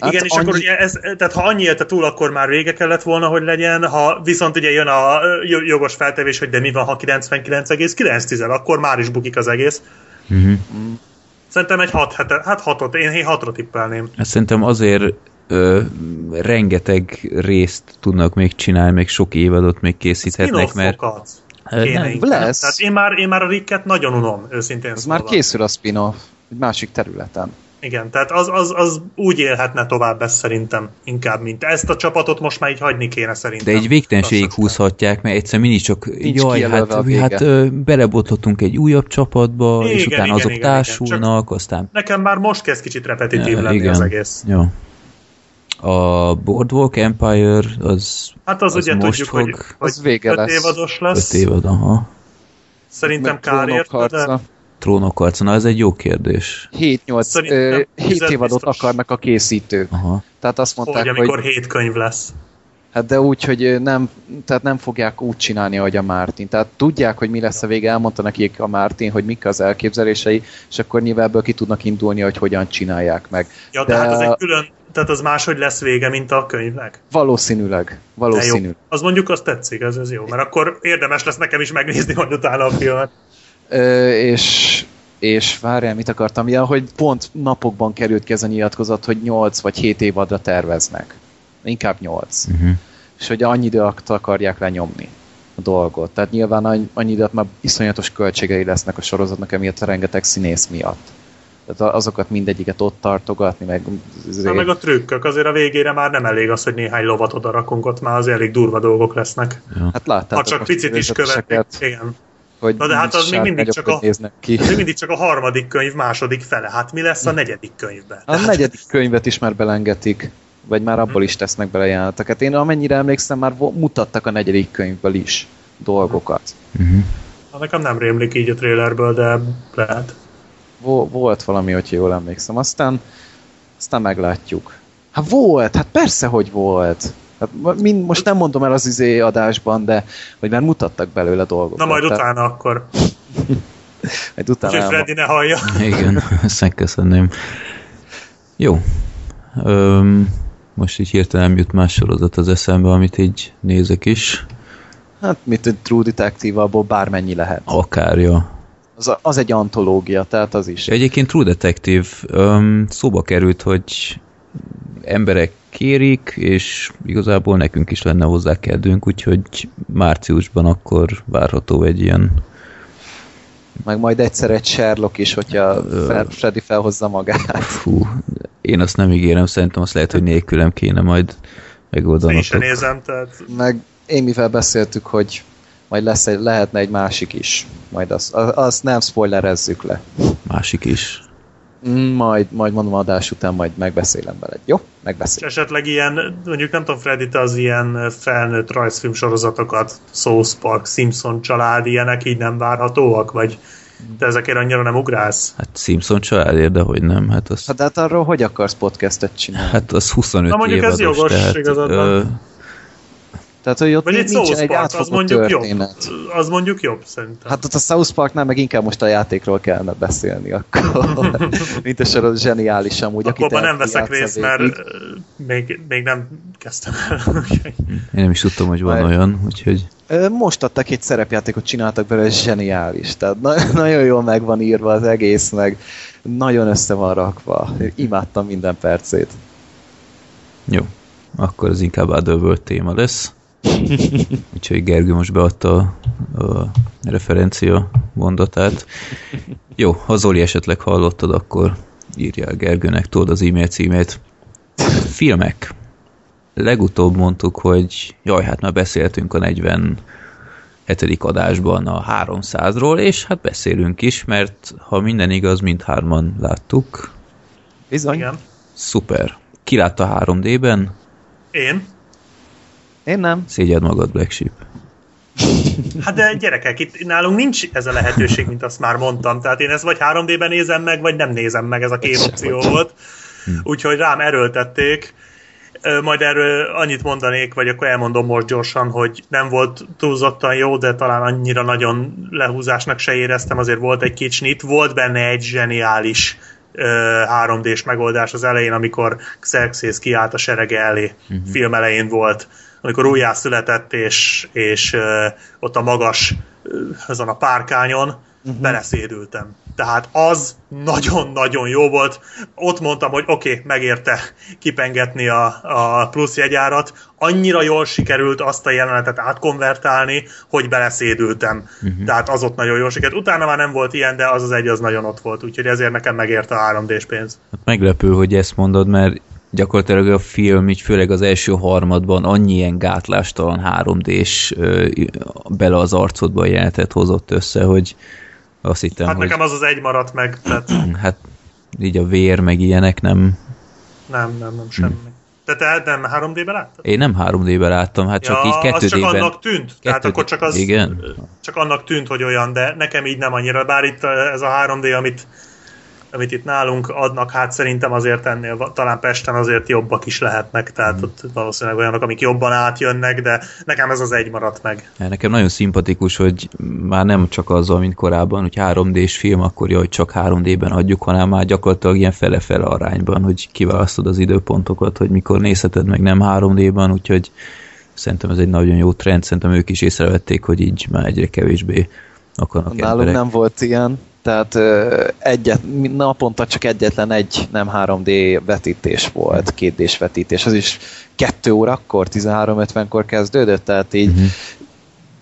Hát Igen, és annyi... akkor ugye ez, tehát ha annyi élte túl, akkor már vége kellett volna, hogy legyen, ha viszont ugye jön a jogos feltevés, hogy de mi van, ha 99,9, akkor már is bukik az egész. Uh-huh. Szerintem egy 6 hat, hát hatot, én 6-ra tippelném. Szerintem azért ö, rengeteg részt tudnak még csinálni, még sok évadot még készíthetnek, mert... nem, lesz. Tehát én már, én már a Ricket nagyon unom, őszintén Ez már készül a spin-off, egy másik területen. Igen, tehát az, az, az úgy élhetne tovább ezt szerintem inkább, mint ezt a csapatot most már így hagyni kéne szerintem. De egy végtelenségig húzhatják, mert egyszer mindig csak Nincs jaj, hát, hát ö, belebotlottunk egy újabb csapatba, igen, és utána igen, azok igen, társulnak, igen. aztán... Nekem már most kezd kicsit repetitív ja, lenni igen. az egész. Ja. A Boardwalk Empire az Hát az, az ugye most tudjuk, fog, hogy, hogy az vége lesz. évados lesz. Öt évad, aha. Szerintem kár érte, de trónokharca? Na, ez egy jó kérdés. 7-8, 7 évadot akarnak a készítők. Aha. Tehát azt mondták, hogy... amikor hogy... 7 könyv lesz. Hát de úgy, hogy nem, tehát nem fogják úgy csinálni, ahogy a Mártin. Tehát tudják, hogy mi lesz a vége, elmondta nekik a Mártin, hogy mik az elképzelései, és akkor nyilván ebből ki tudnak indulni, hogy hogyan csinálják meg. Ja, de tehát az egy külön, tehát az máshogy lesz vége, mint a könyvnek? Valószínűleg. Valószínűleg. Az mondjuk azt tetszik, ez, ez jó, mert akkor érdemes lesz nekem is megnézni majd utána a filmet és, és várjál, mit akartam, ja, hogy pont napokban került ki ez a nyilatkozat, hogy 8 vagy 7 évadra terveznek. Inkább 8. Uh-huh. Mhm. És hogy annyi időt akarják lenyomni a dolgot. Tehát nyilván annyi időt már iszonyatos költségei lesznek a sorozatnak, emiatt a rengeteg színész miatt. Tehát azokat mindegyiket ott tartogatni, meg... Na, meg a trükkök, azért a végére már nem elég az, hogy néhány lovat oda rakunk, ott már az elég durva dolgok lesznek. Ja. Hát láttátok Ha csak picit is követik, igen hogy Na de hát az még mindig csak, a, ki. még mindig csak a harmadik könyv második fele. Hát mi lesz a hm. negyedik könyvben? A negyedik könyvet is már belengetik, vagy már abból is tesznek bele jeleneteket. Én amennyire emlékszem, már mutattak a negyedik könyvből is dolgokat. Uh-huh. Na, nekem nem rémlik így a trailerből, de lehet. Vo- volt valami, hogy jól emlékszem. Aztán, aztán meglátjuk. Hát volt, hát persze, hogy volt. Hát mind, most nem mondom el az izé adásban, de hogy már mutattak belőle dolgokat. Na majd tehát... utána akkor. [laughs] majd utána Úgyhogy Freddy ne hallja. [laughs] Igen, ezt megköszönném. Jó. Öm, most így hirtelen jut más sorozat az eszembe, amit így nézek is. Hát, mit egy True Detective, abból bármennyi lehet. Akár, jó. Az, az egy antológia, tehát az is. Egyébként True Detective öm, szóba került, hogy emberek kérik, és igazából nekünk is lenne hozzá kedvünk, úgyhogy márciusban akkor várható egy ilyen meg majd egyszer egy Sherlock is, hogyha fel, Freddy felhozza magát. Fú, én azt nem ígérem, szerintem azt lehet, hogy nélkülem kéne majd megoldani. Én sem nézem, tehát... Meg én mivel beszéltük, hogy majd lesz egy, lehetne egy másik is. Majd azt, azt nem spoilerezzük le. Másik is. Majd, majd mondom adás után, majd megbeszélem veled. Jó? Megbeszélem. És esetleg ilyen, mondjuk nem tudom, Freddy, te az ilyen felnőtt rajzfilm sorozatokat, South Park, Simpson család, ilyenek így nem várhatóak? Vagy te ezekért annyira nem ugrálsz? Hát Simpson családért, de hogy nem. Hát, az... hát, hát arról hogy akarsz podcastet csinálni? Hát az 25 Na mondjuk évados, ez jogos, tehát, igazadban. Ö, tehát, hogy ott Vagy egy nincs egy Park, az mondjuk történet. jobb. Az mondjuk jobb, szerintem. Hát ott a South Parknál meg inkább most a játékról kellene beszélni, akkor [laughs] mint a sorozat zseniális amúgy. Akkor nem veszek részt, mert még, még nem kezdtem el. [laughs] Én nem is tudtam, hogy van Majd... olyan, úgyhogy... Most adtak egy szerepjátékot, csináltak belőle, ez zseniális. Tehát na- [laughs] nagyon jól meg van írva az egész, meg nagyon össze van rakva. Imádtam minden percét. Jó, akkor ez inkább a téma lesz. [laughs] Úgyhogy Gergő most beadta a, a referencia mondatát. Jó, ha Zoli esetleg hallottad, akkor írjál Gergőnek, tudod az e-mail címét. Filmek. Legutóbb mondtuk, hogy jaj, hát már beszéltünk a 40 hetedik adásban a 300-ról, és hát beszélünk is, mert ha minden igaz, mindhárman láttuk. Bizony. Igen. Szuper. Ki látta 3D-ben? Én. Én nem. Szégyed magad, Black Sheep. Hát de gyerekek, itt nálunk nincs ez a lehetőség, mint azt már mondtam. Tehát én ezt vagy 3D-ben nézem meg, vagy nem nézem meg, ez a két opció volt. Hm. Úgyhogy rám erőltették. Majd erről annyit mondanék, vagy akkor elmondom most gyorsan, hogy nem volt túlzottan jó, de talán annyira nagyon lehúzásnak se éreztem, azért volt egy kicsnit. Volt benne egy zseniális 3D-s megoldás az elején, amikor Xerxes kiállt a serege elé. Uh-huh. Film elején volt amikor újjá született, és, és ott a magas, azon a párkányon uh-huh. beleszédültem. Tehát az nagyon-nagyon jó volt. Ott mondtam, hogy oké, okay, megérte kipengetni a, a plusz jegyárat. Annyira jól sikerült azt a jelenetet átkonvertálni, hogy beleszédültem. Uh-huh. Tehát az ott nagyon jól sikerült. Utána már nem volt ilyen, de az az egy az nagyon ott volt. Úgyhogy ezért nekem megérte a 3D-s pénz. Hát meglepő, hogy ezt mondod, mert gyakorlatilag a film, így főleg az első harmadban annyi ilyen gátlástalan 3D-s bele az arcodba jelentet hozott össze, hogy azt hittem, Hát hogy... nekem az az egy maradt meg. Tehát... [clears throat] hát így a vér, meg ilyenek nem... Nem, nem, nem, semmi. Hmm. Te, te nem 3D-ben láttad? Én nem 3D-ben láttam, hát csak ja, így 2 d csak annak tűnt. Tehát akkor csak az... Igen? Csak annak tűnt, hogy olyan, de nekem így nem annyira. Bár itt ez a 3D, amit amit itt nálunk adnak, hát szerintem azért ennél talán Pesten azért jobbak is lehetnek, tehát mm. ott valószínűleg olyanok, amik jobban átjönnek, de nekem ez az egy maradt meg. Nekem nagyon szimpatikus, hogy már nem csak azzal, mint korábban, hogy 3D-s film, akkor jó, hogy csak 3D-ben adjuk, hanem már gyakorlatilag ilyen fele-fele arányban, hogy kiválasztod az időpontokat, hogy mikor nézheted meg nem 3D-ban, úgyhogy szerintem ez egy nagyon jó trend, szerintem ők is észrevették, hogy így már egyre kevésbé akarnak Nálunk emberek. nem volt ilyen, tehát egyet, naponta csak egyetlen egy nem 3D vetítés volt, 2 d vetítés, az is 2 órakor, 13.50-kor kezdődött, tehát így uh-huh.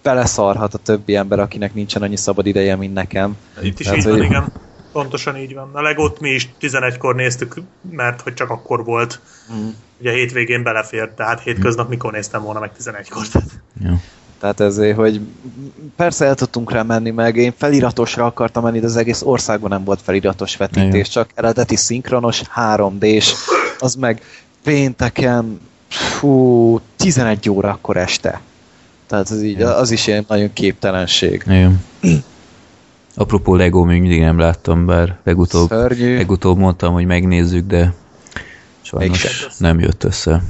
beleszarhat a többi ember, akinek nincsen annyi szabad ideje, mint nekem. Itt is tehát, így van, igen. Pontosan így van. A legót mi is 11-kor néztük, mert hogy csak akkor volt. Mm. Ugye hétvégén belefért, tehát hétköznap mikor néztem volna meg 11-kor. Ja. Tehát ezért, hogy persze el tudtunk rá menni meg, én feliratosra akartam menni, de az egész országban nem volt feliratos vetítés, Igen. csak eredeti szinkronos 3D-s, az meg pénteken fú, 11 óra akkor este. Tehát az, így, az is ilyen nagyon képtelenség. Igen. Apropó Lego még mindig nem láttam, bár legutóbb, legutóbb mondtam, hogy megnézzük, de sajnos nem jött össze.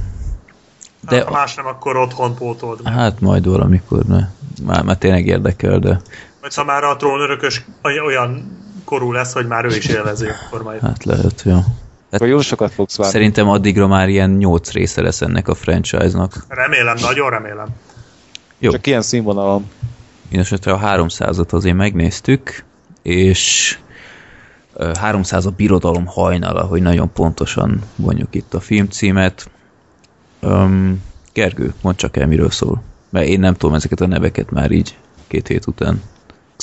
De hát, ha más nem, akkor otthon pótold meg. Hát majd valamikor, mert már, már tényleg érdekel, de... Vagy ha már a trónörökös olyan korú lesz, hogy már ő is élvezi, akkor majd... Hát lehet, jó. Hát jó sokat fogsz várni. Szerintem addigra már ilyen nyolc része lesz ennek a franchise-nak. Remélem, nagyon remélem. Jó. Csak ilyen színvonalon. Mindenesetre a 300-at azért megnéztük, és 300 a birodalom hajnala, hogy nagyon pontosan mondjuk itt a filmcímet. Um, Gergő, mondd csak el, miről szól. Mert én nem tudom ezeket a neveket már így két hét után.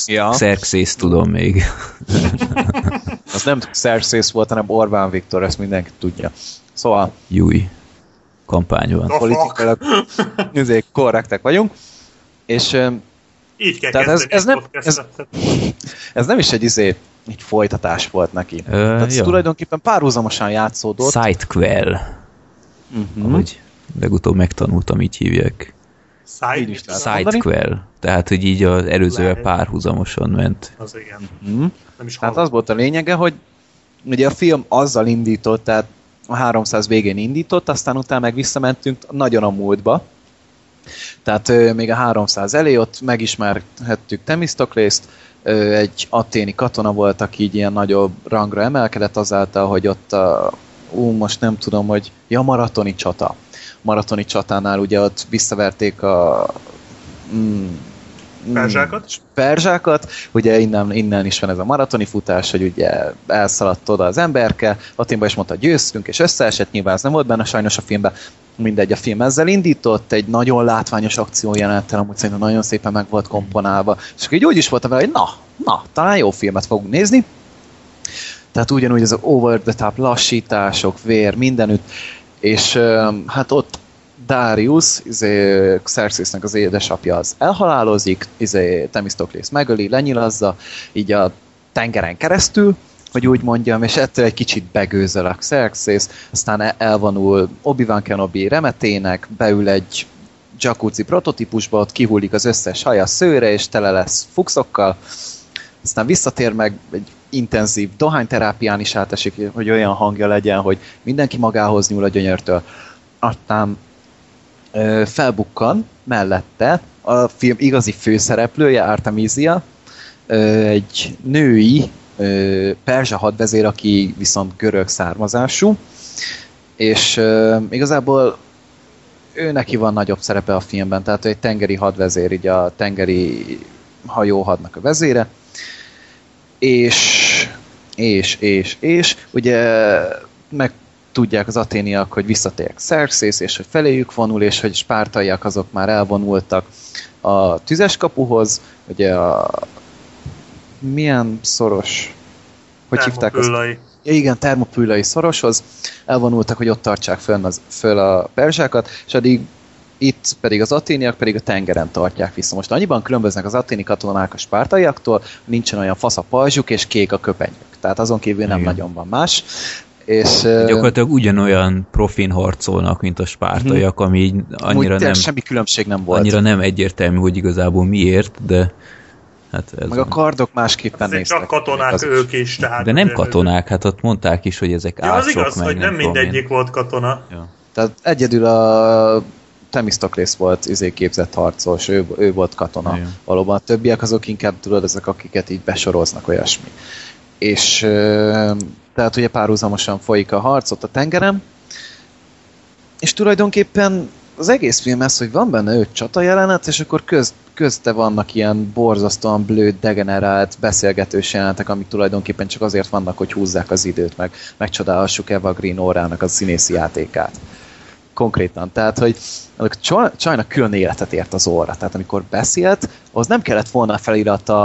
Ja. Xerxes tudom még. [laughs] Az nem Xerxes volt, hanem Orbán Viktor, ezt mindenki tudja. Szóval... Júj. Kampány van. Politikailag korrektek vagyunk. És így kell tehát ez, ez, nem, ez, ez nem is egy izé, egy folytatás volt neki. Ö, tehát ez tulajdonképpen párhuzamosan játszódott. Sidequel. Uh-huh. Ahogy legutóbb megtanultam, így hívják. Side, Sidequel. Tehát, hogy így az előzővel párhuzamosan ment. Az igen. Uh-huh. Nem is hát az volt a lényege, hogy ugye a film azzal indított, tehát a 300 végén indított, aztán utána meg visszamentünk nagyon a múltba. Tehát ö, még a 300 elé ott megismerhettük Temistoklézt, egy atténi katona volt, aki így ilyen nagyobb rangra emelkedett azáltal, hogy ott a, ú, most nem tudom, hogy ja, maratoni csata maratoni csatánál ugye ott visszaverték a mm, Perzsákat? Perzsákat, ugye innen, innen is van ez a maratoni futás, hogy ugye elszaladt oda az emberke, Latinba is mondta, győztünk, és összeesett, nyilván ez nem volt benne sajnos a filmben, mindegy, a film ezzel indított, egy nagyon látványos akció jelenettel, amúgy szerintem nagyon szépen meg volt komponálva, és akkor így úgy is voltam vele, hogy na, na, talán jó filmet fogunk nézni, tehát ugyanúgy ez az over the top lassítások, vér, mindenütt, és hát ott Darius, izé, Xerxesnek az édesapja az elhalálozik, izé, Temistoklész megöli, lenyilazza, így a tengeren keresztül, hogy úgy mondjam, és ettől egy kicsit begőzöl a Xerxes, aztán elvonul Obi-Wan Kenobi remetének, beül egy jacuzzi prototípusba, ott kihullik az összes haja szőre, és tele lesz fuxokkal, aztán visszatér meg egy intenzív dohányterápián is átesik, hogy olyan hangja legyen, hogy mindenki magához nyúl a gyönyörtől. Aztán ö, felbukkan mellette a film igazi főszereplője, Artemisia, ö, egy női ö, perzsa hadvezér, aki viszont görög származású, és ö, igazából ő neki van nagyobb szerepe a filmben, tehát ő egy tengeri hadvezér, így a tengeri hajóhadnak a vezére, és és, és, és, ugye meg tudják az aténiak, hogy visszatérek Xerxes, és hogy feléjük vonul, és hogy spártaiak azok már elvonultak a tüzes kapuhoz, ugye a milyen szoros, hogy hívták az? Ja, igen, termopülai szoroshoz elvonultak, hogy ott tartsák föl, az, föl a perzsákat, és addig itt pedig az aténiak pedig a tengeren tartják vissza. Most annyiban különböznek az aténi katonák a spártaiaktól, nincsen olyan fasz a pajzsuk és kék a köpenyük. Tehát azon kívül nem Igen. nagyon van más. És, Gyakorlatilag ugyanolyan profin harcolnak, mint a spártaiak, hmm. ami így annyira nem... semmi különbség nem volt. Annyira nem egyértelmű, hogy igazából miért, de... Hát ez Meg a kardok másképpen néztek. Csak katonák az ők is. Tehát de nem katonák, hát ott mondták is, hogy ezek ja. Az igaz, hogy nem, nem mindegyik volt katona. Ja. Tehát egyedül a Temistoklész volt izé képzett harcos, ő, ő volt katona. Igen. Valóban a többiek azok inkább tudod, ezek akiket így besoroznak olyasmi. És tehát ugye párhuzamosan folyik a harc ott a tengeren, és tulajdonképpen az egész film ez, hogy van benne öt csata jelenet, és akkor köz, közte vannak ilyen borzasztóan blőd, degenerált beszélgetős jelenetek, amik tulajdonképpen csak azért vannak, hogy húzzák az időt, meg megcsodálhassuk Eva Green órának a színészi játékát konkrétan. Tehát, hogy a csajnak külön életet ért az óra. Tehát amikor beszélt, az nem kellett volna felirata,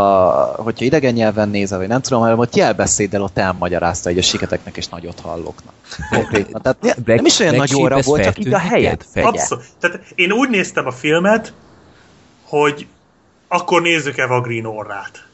hogyha idegen nyelven nézel, vagy nem tudom, hanem hogy jelbeszéddel ott elmagyarázta hogy a siketeknek és nagyot halloknak. Konkrétan. Tehát Black, nem is olyan nagy óra volt, csak így a helyet. Abszolút. Tehát én úgy néztem a filmet, hogy akkor nézzük Eva Green orrát.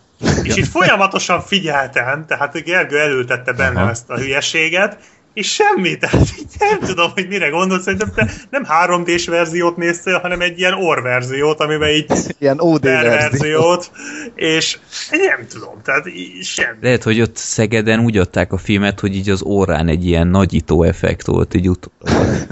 És itt folyamatosan figyeltem, tehát Gergő elültette bennem ezt a hülyeséget, és semmi, tehát így nem tudom, hogy mire gondolsz, szerintem te nem 3D-s verziót néztél, hanem egy ilyen OR verziót, amiben így [laughs] ilyen OD verziót, és nem tudom, tehát semmi. Lehet, hogy ott Szegeden úgy adták a filmet, hogy így az órán egy ilyen nagyító effekt volt, így ut-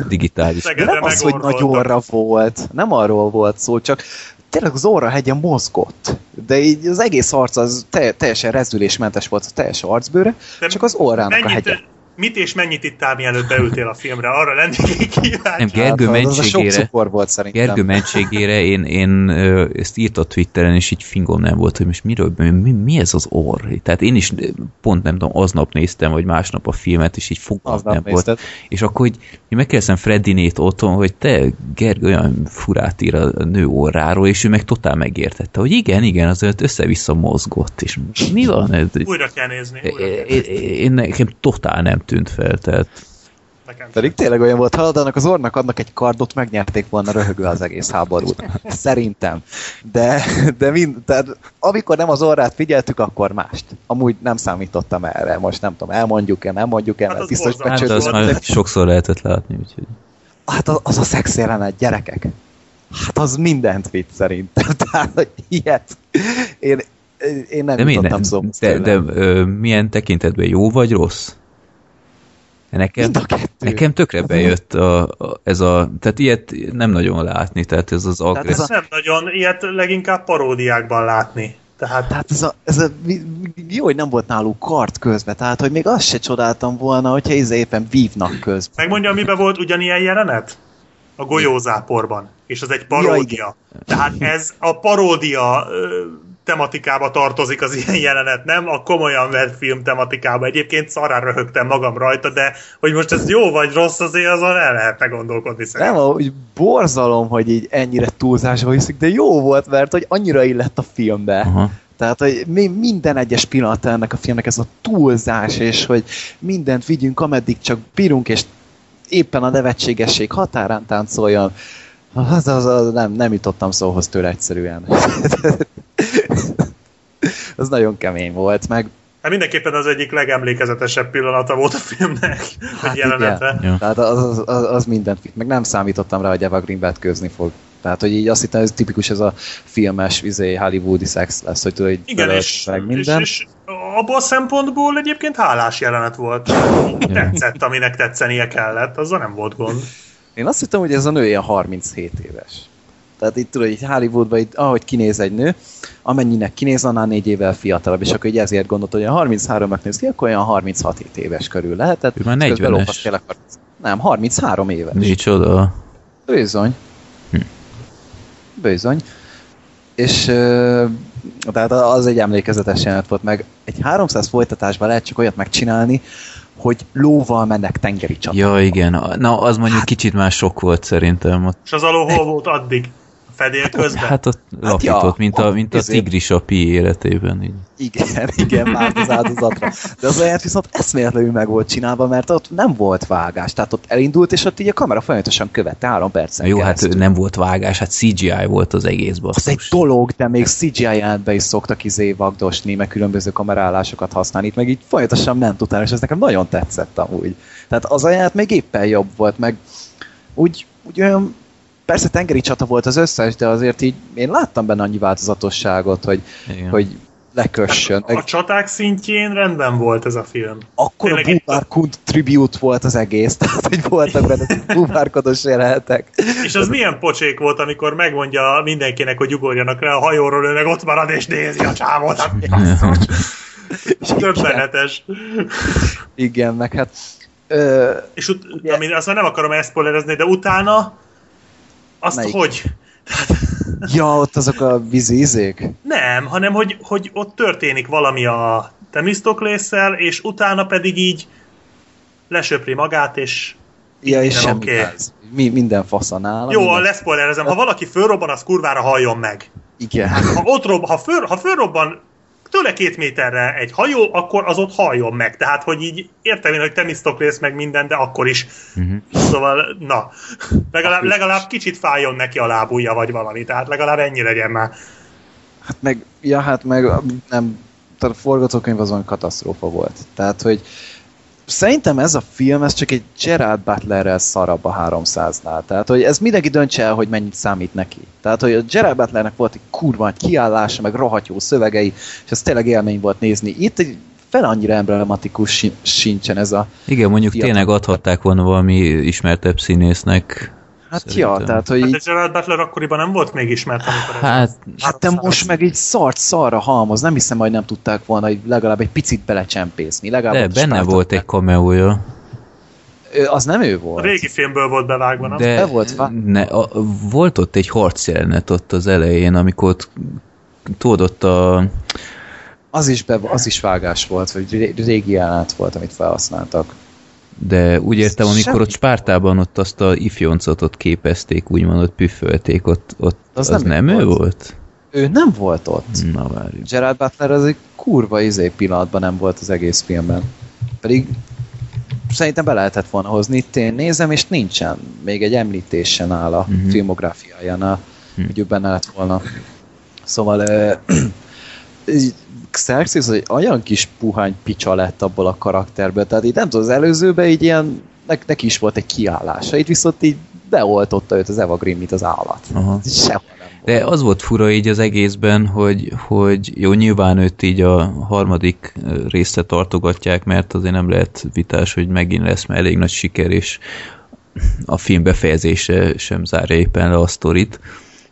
digitális. Szegeden nem az, hogy nagy óra volt, nem arról volt szó, csak tényleg az óra hegye mozgott, de így az egész arc az te- teljesen rezülésmentes volt a teljes arcbőre, de csak az órának a hegye mit és mennyit ittál, mielőtt beültél a filmre? Arra lennék kíváncsi. Nem, Gergő hát, mentségére, volt szerintem. Gergő mentségére én, én ezt írt a Twitteren, és így fingom nem volt, hogy most miről, mi, mi ez az orr? Tehát én is pont nem tudom, aznap néztem, vagy másnap a filmet, és így fogom nem nézted. volt. És akkor hogy, hogy megkérdezem Freddy-nét otthon, hogy te, Gergő, olyan furát ír a nő orráról, és ő meg totál megértette, hogy igen, igen, azért össze-vissza mozgott, és mi van? Ez? Újra kell nézni. Újra kell nézni. Én, én nekem totál nem tűnt fel, tehát... Nekem Pedig tényleg olyan volt, ha az orrnak adnak egy kardot, megnyerték volna röhögő az egész háborút. Szerintem. De, de mind, tehát amikor nem az orrát figyeltük, akkor mást. Amúgy nem számítottam erre. Most nem tudom, elmondjuk-e, nem mondjuk-e, hát biztos hát az már sokszor lehetett látni, úgyhogy... Hát az, az a szex jelenet, gyerekek. Hát az mindent vitt szerintem. [laughs] Tehát, hogy ilyet. Én, én nem de jutottam szó. De, de ö, milyen tekintetben jó vagy rossz? Nekem, nekem tökre bejött a, a, ez a, tehát ilyet nem nagyon látni, tehát ez az agresszió. Ez nem nagyon, ilyet leginkább paródiákban látni. Tehát, tehát ez, a, ez a, jó, hogy nem volt náluk kart közben, tehát hogy még azt se csodáltam volna, hogyha ez éppen vívnak közben. Megmondja, miben volt ugyanilyen jelenet? a golyózáporban, és az egy paródia. Ja, Tehát ez a paródia tematikába tartozik az [laughs] ilyen jelenet, nem a komolyan vett film tematikába. Egyébként szarán röhögtem magam rajta, de hogy most ez jó vagy rossz, azért azon el lehetne gondolkodni szerintem. Nem, hogy borzalom, hogy így ennyire túlzásba hiszik, de jó volt, mert hogy annyira illett a filmbe. Uh-huh. Tehát, hogy minden egyes pillanat ennek a filmnek ez a túlzás, és hogy mindent vigyünk, ameddig csak bírunk, és éppen a nevetségesség határán táncoljon. Az, az, az, nem, nem jutottam szóhoz tőle egyszerűen. [laughs] [laughs] az nagyon kemény volt, meg Hát mindenképpen az egyik legemlékezetesebb pillanata volt a filmnek, hát hogy jelenete. Igen. Tehát az, az, az, az mindent, meg nem számítottam rá, hogy Eva Green betkőzni fog. Tehát, hogy így azt hittem, ez tipikus ez a filmes, izé, hollywoodi szex lesz, hogy tudod, hogy Igen, és, meg minden. És, és abban a szempontból egyébként hálás jelenet volt. [laughs] Tetszett, aminek tetszenie kellett, azzal nem volt gond. Én azt hittem, hogy ez a nő ilyen 37 éves. Tehát itt tudod, hogy Hollywoodban, itt, ahogy kinéz egy nő, amennyinek kinéz, annál négy évvel fiatalabb, és akkor így ezért gondolt, hogy a 33-nak néz ki, akkor olyan 36 éves körül lehetett. Ő már 40-es. Nem, 33 éves. Micsoda. Bizony. Hm. Bizony. És tehát az egy emlékezetes jelenet volt, meg egy 300 folytatásban lehet csak olyat megcsinálni, hogy lóval mennek tengeri csatába. Ja, igen. Na, az mondjuk hát, kicsit már sok volt szerintem. És az aló hol volt addig? Fedél közben? Hát ott hát lapított, ja, mint a, mint a tigris a pi életében. Így. Igen, [laughs] igen, már az áldozatra. De az olyan viszont eszméletlenül meg volt csinálva, mert ott nem volt vágás. Tehát ott elindult, és ott így a kamera folyamatosan követte három percen Jó, hát keresztül. hát nem volt vágás, hát CGI volt az egész basszus. Az egy dolog, de még CGI jelentbe is szoktak izé vagdosni, meg különböző kamerálásokat használni, itt meg így folyamatosan ment utána, és ez nekem nagyon tetszett amúgy. Tehát az a még éppen jobb volt, meg úgy, úgy olyan persze tengeri csata volt az összes, de azért így én láttam benne annyi változatosságot, hogy, Igen. hogy lekössön. A, a csaták szintjén rendben volt ez a film. Akkor Tényleg a Bubárkund itt... tribute volt az egész, [laughs] tehát hogy voltak benne bubárkodós jelenetek. És az milyen pocsék volt, amikor megmondja mindenkinek, hogy ugorjanak rá a hajóról, ő meg ott marad és nézi a csávot. [laughs] Többenetes. Igen, meg hát Ö, és ut- ugye, ami, azt nem akarom elszpoilerezni, de utána azt Melyik? hogy? [laughs] ja, ott azok a vízízék? Nem, hanem hogy, hogy ott történik valami a Temistoklésszel, és utána pedig így lesöpri magát, és Ja, és semmi okay. Mi, minden faszanál. Jó, minden... leszpoilerezem. Ha valaki fölrobban, az kurvára halljon meg. Igen. Ha, ott rob, ha, föl, ha fölrobban tőle két méterre egy hajó, akkor az ott halljon meg. Tehát, hogy így értem én, hogy Temistoklész meg minden, de akkor is. Uh-huh. Szóval, na, legalább, legalább kicsit fájjon neki a lábúja, vagy valami. Tehát legalább ennyi legyen már. Hát meg, ja, hát meg nem, tehát a forgatókönyv azon katasztrófa volt. Tehát, hogy szerintem ez a film, ez csak egy Gerard Butlerrel szarabb a 300-nál. Tehát, hogy ez mindenki döntse el, hogy mennyit számít neki. Tehát, hogy a Gerard Butlernek volt egy kurva egy kiállása, meg rohadt jó szövegei, és ez tényleg élmény volt nézni. Itt egy fel annyira emblematikus sincsen ez a Igen, mondjuk fiatal. tényleg adhatták volna valami ismertebb színésznek Hát Szerintem. ja, tehát hogy hát így... Gerard Butler akkoriban nem volt még ismert, amikor hát, ez hát te most meg így szart szarra halmoz, nem hiszem, hogy nem tudták volna hogy legalább egy picit belecsempészni. Legalább de benne volt egy cameója. Az nem ő volt. A régi filmből volt bevágva, nem? De be volt ne, a, volt ott egy harcjelenet ott az elején, amikor ott tudod ott a... Az is, be, az is vágás volt, vagy régi jelenet volt, amit felhasználtak de úgy értem, amikor Semmi. ott Spártában ott azt a ifjoncot ott képezték, úgymond ott püfölték, ott, ott az, az nem, nem ő volt. volt? Ő nem volt ott. Na várjuk. Gerard Butler az egy kurva izé pillanatban nem volt az egész filmben. Pedig szerintem be lehetett volna hozni. Itt én nézem, és nincsen. Még egy említésen áll a uh-huh. filmográfiájánál, uh-huh. hogy ő benne lett volna. Szóval [clears throat] Xerxes egy olyan kis puhány picsa lett abból a karakterből, tehát így nem tudom, az előzőben így ilyen, ne, neki is volt egy kiállása, itt viszont így beoltotta őt az Eva Green, mint az állat. Aha. Sehol nem volt. De az volt fura így az egészben, hogy, hogy jó, nyilván őt így a harmadik része tartogatják, mert azért nem lehet vitás, hogy megint lesz, mert elég nagy siker, és a film befejezése sem zárja éppen le a sztorit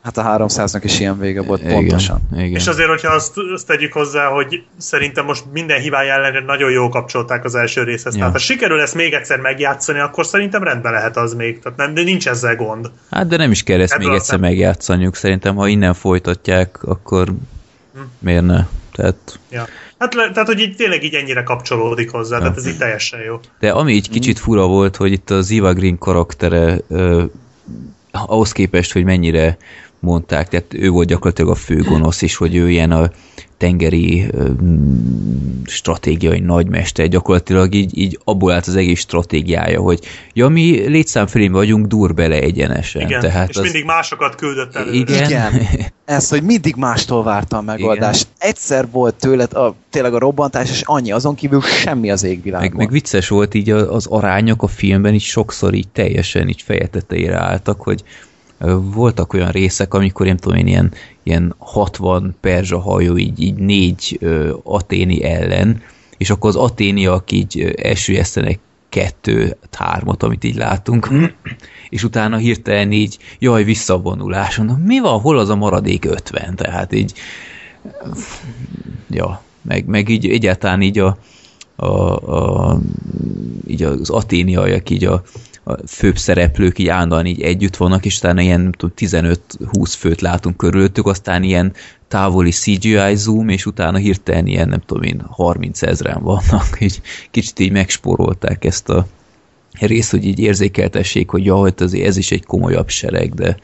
Hát a 300-nak is ilyen vége volt, igen, pontosan. Igen. És azért, hogyha azt, azt tegyük hozzá, hogy szerintem most minden hibája ellenére nagyon jól kapcsolták az első részhez. Ja. Tehát ha sikerül ezt még egyszer megjátszani, akkor szerintem rendben lehet az még. Tehát nem, de nincs ezzel gond. Hát de nem is kell ezt Ebből még egyszer megjátszaniuk. Szerintem, ha innen folytatják, akkor hm. miért ne? Tehát... Ja. Hát le, tehát, hogy így tényleg így ennyire kapcsolódik hozzá, ja. tehát ez így teljesen jó. De ami így kicsit fura volt, hogy itt az Eva Green karaktere ö, ahhoz képest, hogy mennyire mondták, tehát ő volt gyakorlatilag a főgonosz is, hogy ő ilyen a tengeri stratégiai nagymester, gyakorlatilag így, így abból állt az egész stratégiája, hogy ja, mi létszámfelén vagyunk, dur bele egyenesen. Igen, Tehát és az... mindig másokat küldött elő. Igen. Igen. [laughs] Ez, hogy mindig mástól várta a megoldást. Igen. Egyszer volt tőled a, tényleg a robbantás, és annyi, azon kívül semmi az égvilágon. Meg, meg vicces volt így az arányok a filmben, így sokszor így teljesen így fejeteteire álltak, hogy voltak olyan részek, amikor én tudom én ilyen, ilyen 60 perzsa hajó így, így négy ö, aténi ellen, és akkor az aténiak így elsüllyesztenek kettő, hármat, amit így látunk, [clears throat] és utána hirtelen így, jaj, visszavonulás, mondom, mi van, hol az a maradék 50? Tehát így, ja, meg, meg így egyáltalán így a, a, a így az aténiaiak így a, a főbb szereplők így állandóan így együtt vannak, és utána ilyen 15-20 főt látunk körülöttük, aztán ilyen távoli CGI zoom, és utána hirtelen ilyen, nem tudom én, 30 ezeren vannak, [laughs] így kicsit így megspórolták ezt a részt, hogy így érzékeltessék, hogy ja, hogy azért ez is egy komolyabb sereg, de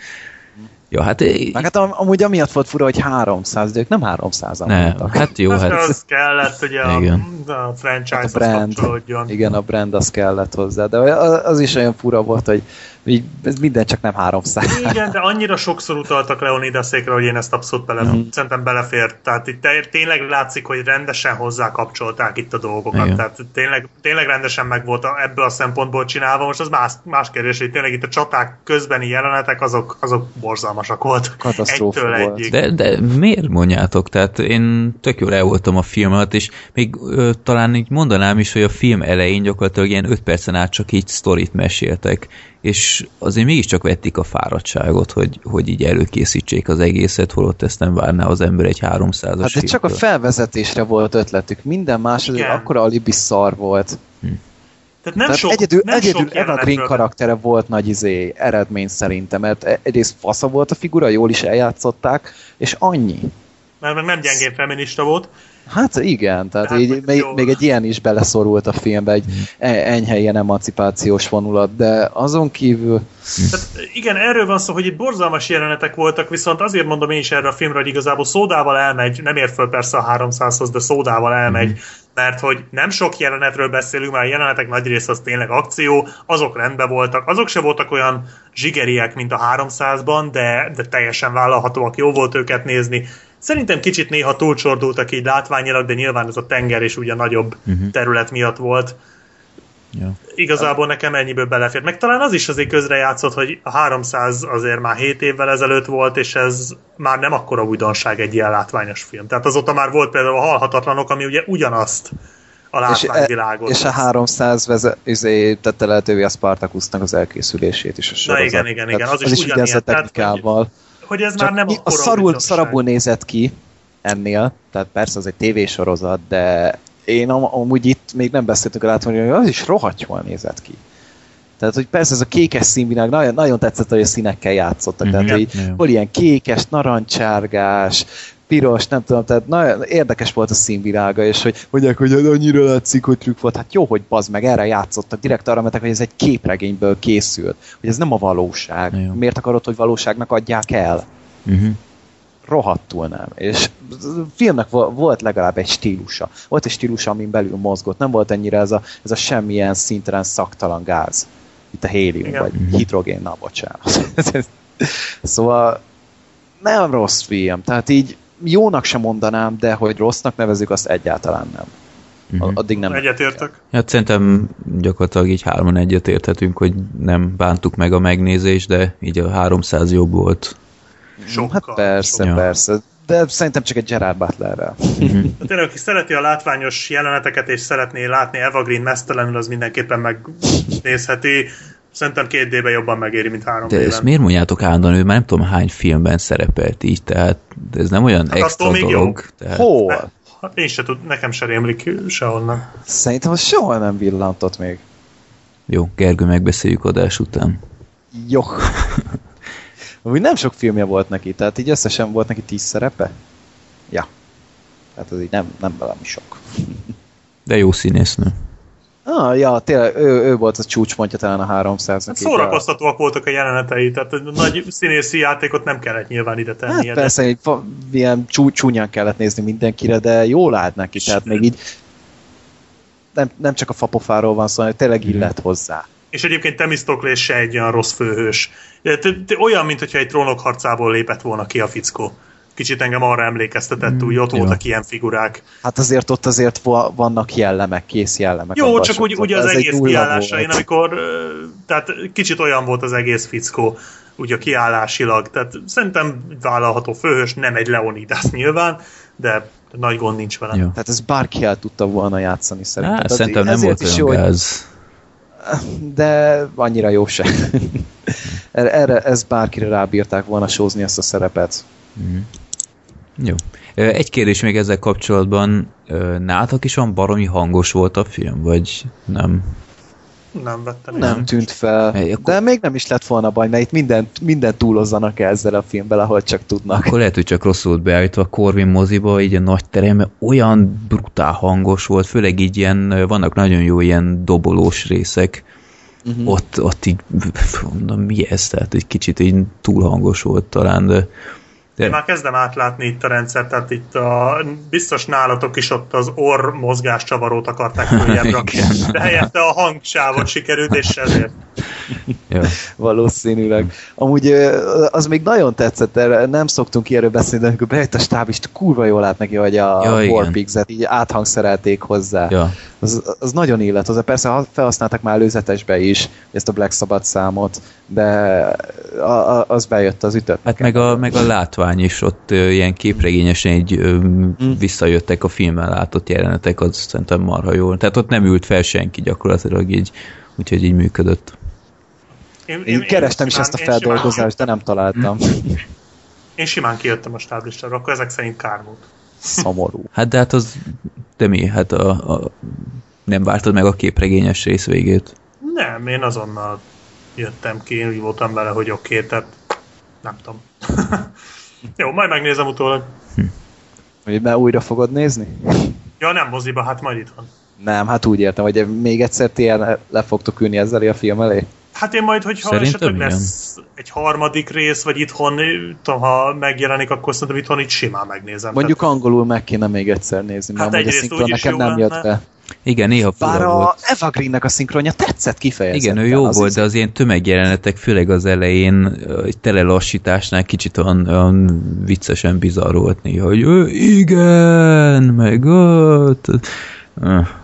Ja, hát... Meg hát am amúgy amiatt volt fura, hogy 300, de ők nem 300 an nem, voltak. Hát jó, hát... Az kellett, hogy a, igen. a franchise hát a brand, Igen, a brand az kellett hozzá, de az is olyan fura volt, hogy így, ez minden csak nem 300. Igen, de annyira sokszor utaltak Leonidasékre, hogy én ezt abszolút bele, mm. szerintem belefért. Tehát itt tényleg látszik, hogy rendesen hozzá kapcsolták itt a dolgokat. Igen. Tehát tényleg, tényleg rendesen meg volt ebből a szempontból csinálva. Most az más, más kérdés, hogy tényleg itt a csaták közbeni jelenetek, azok, azok borzalmasak voltak. Katasztrófa volt. De, de miért mondjátok? Tehát én tök jól el voltam a filmet, és még ö, talán így mondanám is, hogy a film elején gyakorlatilag ilyen 5 percen át csak így sztorit meséltek és azért mégiscsak vették a fáradtságot, hogy, hogy így előkészítsék az egészet, holott ezt nem várná az ember egy 300-as Hát de csak a felvezetésre volt ötletük, minden más az akkora alibi szar volt. Hm. Tehát nem Tehát sok, egyedül, nem egyedül sok Eva Green karaktere volt nagy izé, eredmény szerintem, mert e- egyrészt fasza volt a figura, jól is eljátszották, és annyi. Mert nem gyengén feminista volt. Hát igen, tehát hát így még, még egy ilyen is beleszorult a filmbe, egy e- enyhe ilyen emancipációs vonulat, de azon kívül... Tehát igen, erről van szó, hogy itt borzalmas jelenetek voltak, viszont azért mondom én is erre a filmre, hogy igazából szódával elmegy, nem ér föl persze a 300-hoz, de szódával elmegy, mm. mert hogy nem sok jelenetről beszélünk, mert a jelenetek nagy része az tényleg akció, azok rendben voltak, azok se voltak olyan zsigeriek, mint a 300-ban, de, de teljesen vállalhatóak, jó volt őket nézni, Szerintem kicsit néha túlcsordultak így látványilag, de nyilván ez a tenger és ugye nagyobb uh-huh. terület miatt volt. Ja. Igazából nekem ennyiből belefért. Meg talán az is azért közrejátszott, hogy a 300 azért már 7 évvel ezelőtt volt, és ez már nem akkora újdonság egy ilyen látványos film. Tehát azóta már volt például a Halhatatlanok, ami ugye ugyanazt a látványvilágot. És, e, és a 300 veze, izé, tette lehetővé a Spartacusnak az elkészülését is a sorozat. Na igen, igen, igen. Az, az is, is ugyanez a technikával. Tehát, hogy ez Csak már nem a szarul, szarabul nézett ki ennél, tehát persze az egy tévésorozat, de én am- amúgy itt még nem beszéltünk rá, hogy az is rohadt jól nézett ki. Tehát, hogy persze ez a kékes színvilág, nagyon, nagyon tetszett, hogy a színekkel játszottak. Mm-hmm. Tehát, hogy hol ilyen kékes, narancsárgás, piros, nem tudom, tehát nagyon érdekes volt a színvilága, és hogy mondják, hogy annyira látszik, hogy trükk volt. Hát jó, hogy bazd meg, erre játszottak, direkt arra mentek, hogy ez egy képregényből készült, hogy ez nem a valóság. Jó. Miért akarod, hogy valóságnak adják el? Uh-huh. Rohadtul nem. És a filmnek volt legalább egy stílusa. Volt egy stílusa, amin belül mozgott. Nem volt ennyire ez a, ez a semmilyen szinten szaktalan gáz. Itt a hélium, Igen. vagy uh-huh. hidrogén, na bocsánat. [laughs] szóval nem rossz film. Tehát így jónak sem mondanám, de hogy rossznak nevezük, azt egyáltalán nem. Uh-huh. Addig nem. Egyetértek? Hát szerintem gyakorlatilag így hárman egyetérthetünk, hogy nem bántuk meg a megnézést, de így a 300 jobb volt. Sokkal. Hát persze, sokkal. persze. De szerintem csak egy Gerard Butlerrel. Uh-huh. [laughs] Tényleg, aki szereti a látványos jeleneteket, és szeretné látni Eva Green mesztelenül, az mindenképpen megnézheti Szerintem két d jobban megéri, mint három De ezt miért mondjátok állandóan, ő már nem tudom hány filmben szerepelt így, tehát ez nem olyan hát extra dolog. Jó. Tehát... Hol? Hát én se tud, nekem se rémlik sehonnan. Szerintem az soha nem villantott még. Jó, Gergő, megbeszéljük adás után. Jó. Úgy nem sok filmje volt neki, tehát így összesen volt neki tíz szerepe? Ja. Tehát ez így nem, nem velem sok. De jó színésznő. Ah, ja, tényleg, ő, ő volt a csúcspontja talán a 300 hát Szórakoztatóak voltak a jelenetei, tehát nagy színészi játékot nem kellett nyilván ide tenni. Hát persze, egy, ilyen csú, csúnyán kellett nézni mindenkire, de jól állt neki, tehát még így nem, nem csak a fapofáról van szó, hanem tényleg illet hozzá. És egyébként Temistokles se egy olyan rossz főhős. Olyan, mintha egy trónok harcából lépett volna ki a fickó kicsit engem arra emlékeztetett, mm, úgy ott jó. voltak ilyen figurák. Hát azért ott azért vannak jellemek, kész jellemek. Jó, csak úgy, úgy az egész kiállása, én amikor, tehát kicsit olyan volt az egész fickó, úgy a kiállásilag, tehát szerintem vállalható főhős, nem egy Leonidas nyilván, de nagy gond nincs vele. Jó. Tehát ez bárki el tudta volna játszani szerintem. Há, szerintem nem volt olyan jó, gáz. De annyira jó se. [laughs] Erre, ez bárkire rábírták volna sózni ezt a szerepet. Mm. Jó. Egy kérdés még ezzel kapcsolatban. Nálatok is van baromi hangos volt a film, vagy nem? Nem vettem. Nem én. tűnt fel. Hey, akkor... De még nem is lett volna baj, mert itt minden, minden túlozzanak ezzel a filmben, ahol csak tudnak. Akkor lehet, hogy csak rosszul beállítva a Corvin moziba, így a nagy terem, olyan brutál hangos volt, főleg így ilyen, vannak nagyon jó ilyen dobolós részek, uh-huh. ott, ott így, mondom, mi ez? Tehát egy kicsit így túl hangos volt talán, de én már kezdem átlátni itt a rendszert, tehát itt a, biztos nálatok is ott az orr mozgás csavarót akarták [laughs] följebb rakni, de helyette a hangsávot sikerült, és ezért. ja. Valószínűleg. Amúgy az még nagyon tetszett, erre nem szoktunk ilyenről beszélni, de amikor bejött a stáb, is kurva jól lát neki, hogy a ja, Warpix-et így áthangszerelték hozzá. Ja. Az, az nagyon illet hozzá. Persze felhasználtak már előzetesbe is ezt a Black Sabbath számot, de a, a, az bejött az ütött. Hát meg a, meg a látvány is ott ö, ilyen képregényesen így mm. visszajöttek a filmen látott jelenetek, az szerintem marha jól. Tehát ott nem ült fel senki gyakorlatilag így, úgyhogy így működött. Én, én, én kerestem én is ezt a feldolgozást, de nem találtam. [laughs] Én simán kijöttem a stáblistára, akkor ezek szerint kár volt. Szomorú. [laughs] Hát de hát az, de mi? Hát a, a, nem vártad meg a képregényes rész végét? Nem, én azonnal jöttem ki, én úgy voltam vele, hogy oké, okay, tehát nem tudom. [laughs] Jó, majd megnézem utólag. Hm. Hogy már újra fogod nézni? Ja, nem moziba, hát majd itt van. Nem, hát úgy értem, hogy még egyszer ti le fogtok ülni ezzel a film elé? Hát én majd, hogyha Szerintem esetleg igen. lesz egy harmadik rész, vagy itthon, tudom, ha megjelenik, akkor szerintem itthon itt simán megnézem. Mondjuk tehát... angolul meg kéne még egyszer nézni, hát mert a szinkron nekem nem jött be. Igen, néha Bár a volt. Eva Green-nek a szinkronja tetszett kifejezetten. Igen, ő jó volt, de az ilyen tömegjelenetek, főleg az elején, egy tele lassításnál kicsit olyan, olyan viccesen bizarr volt néha, hogy igen, meg ott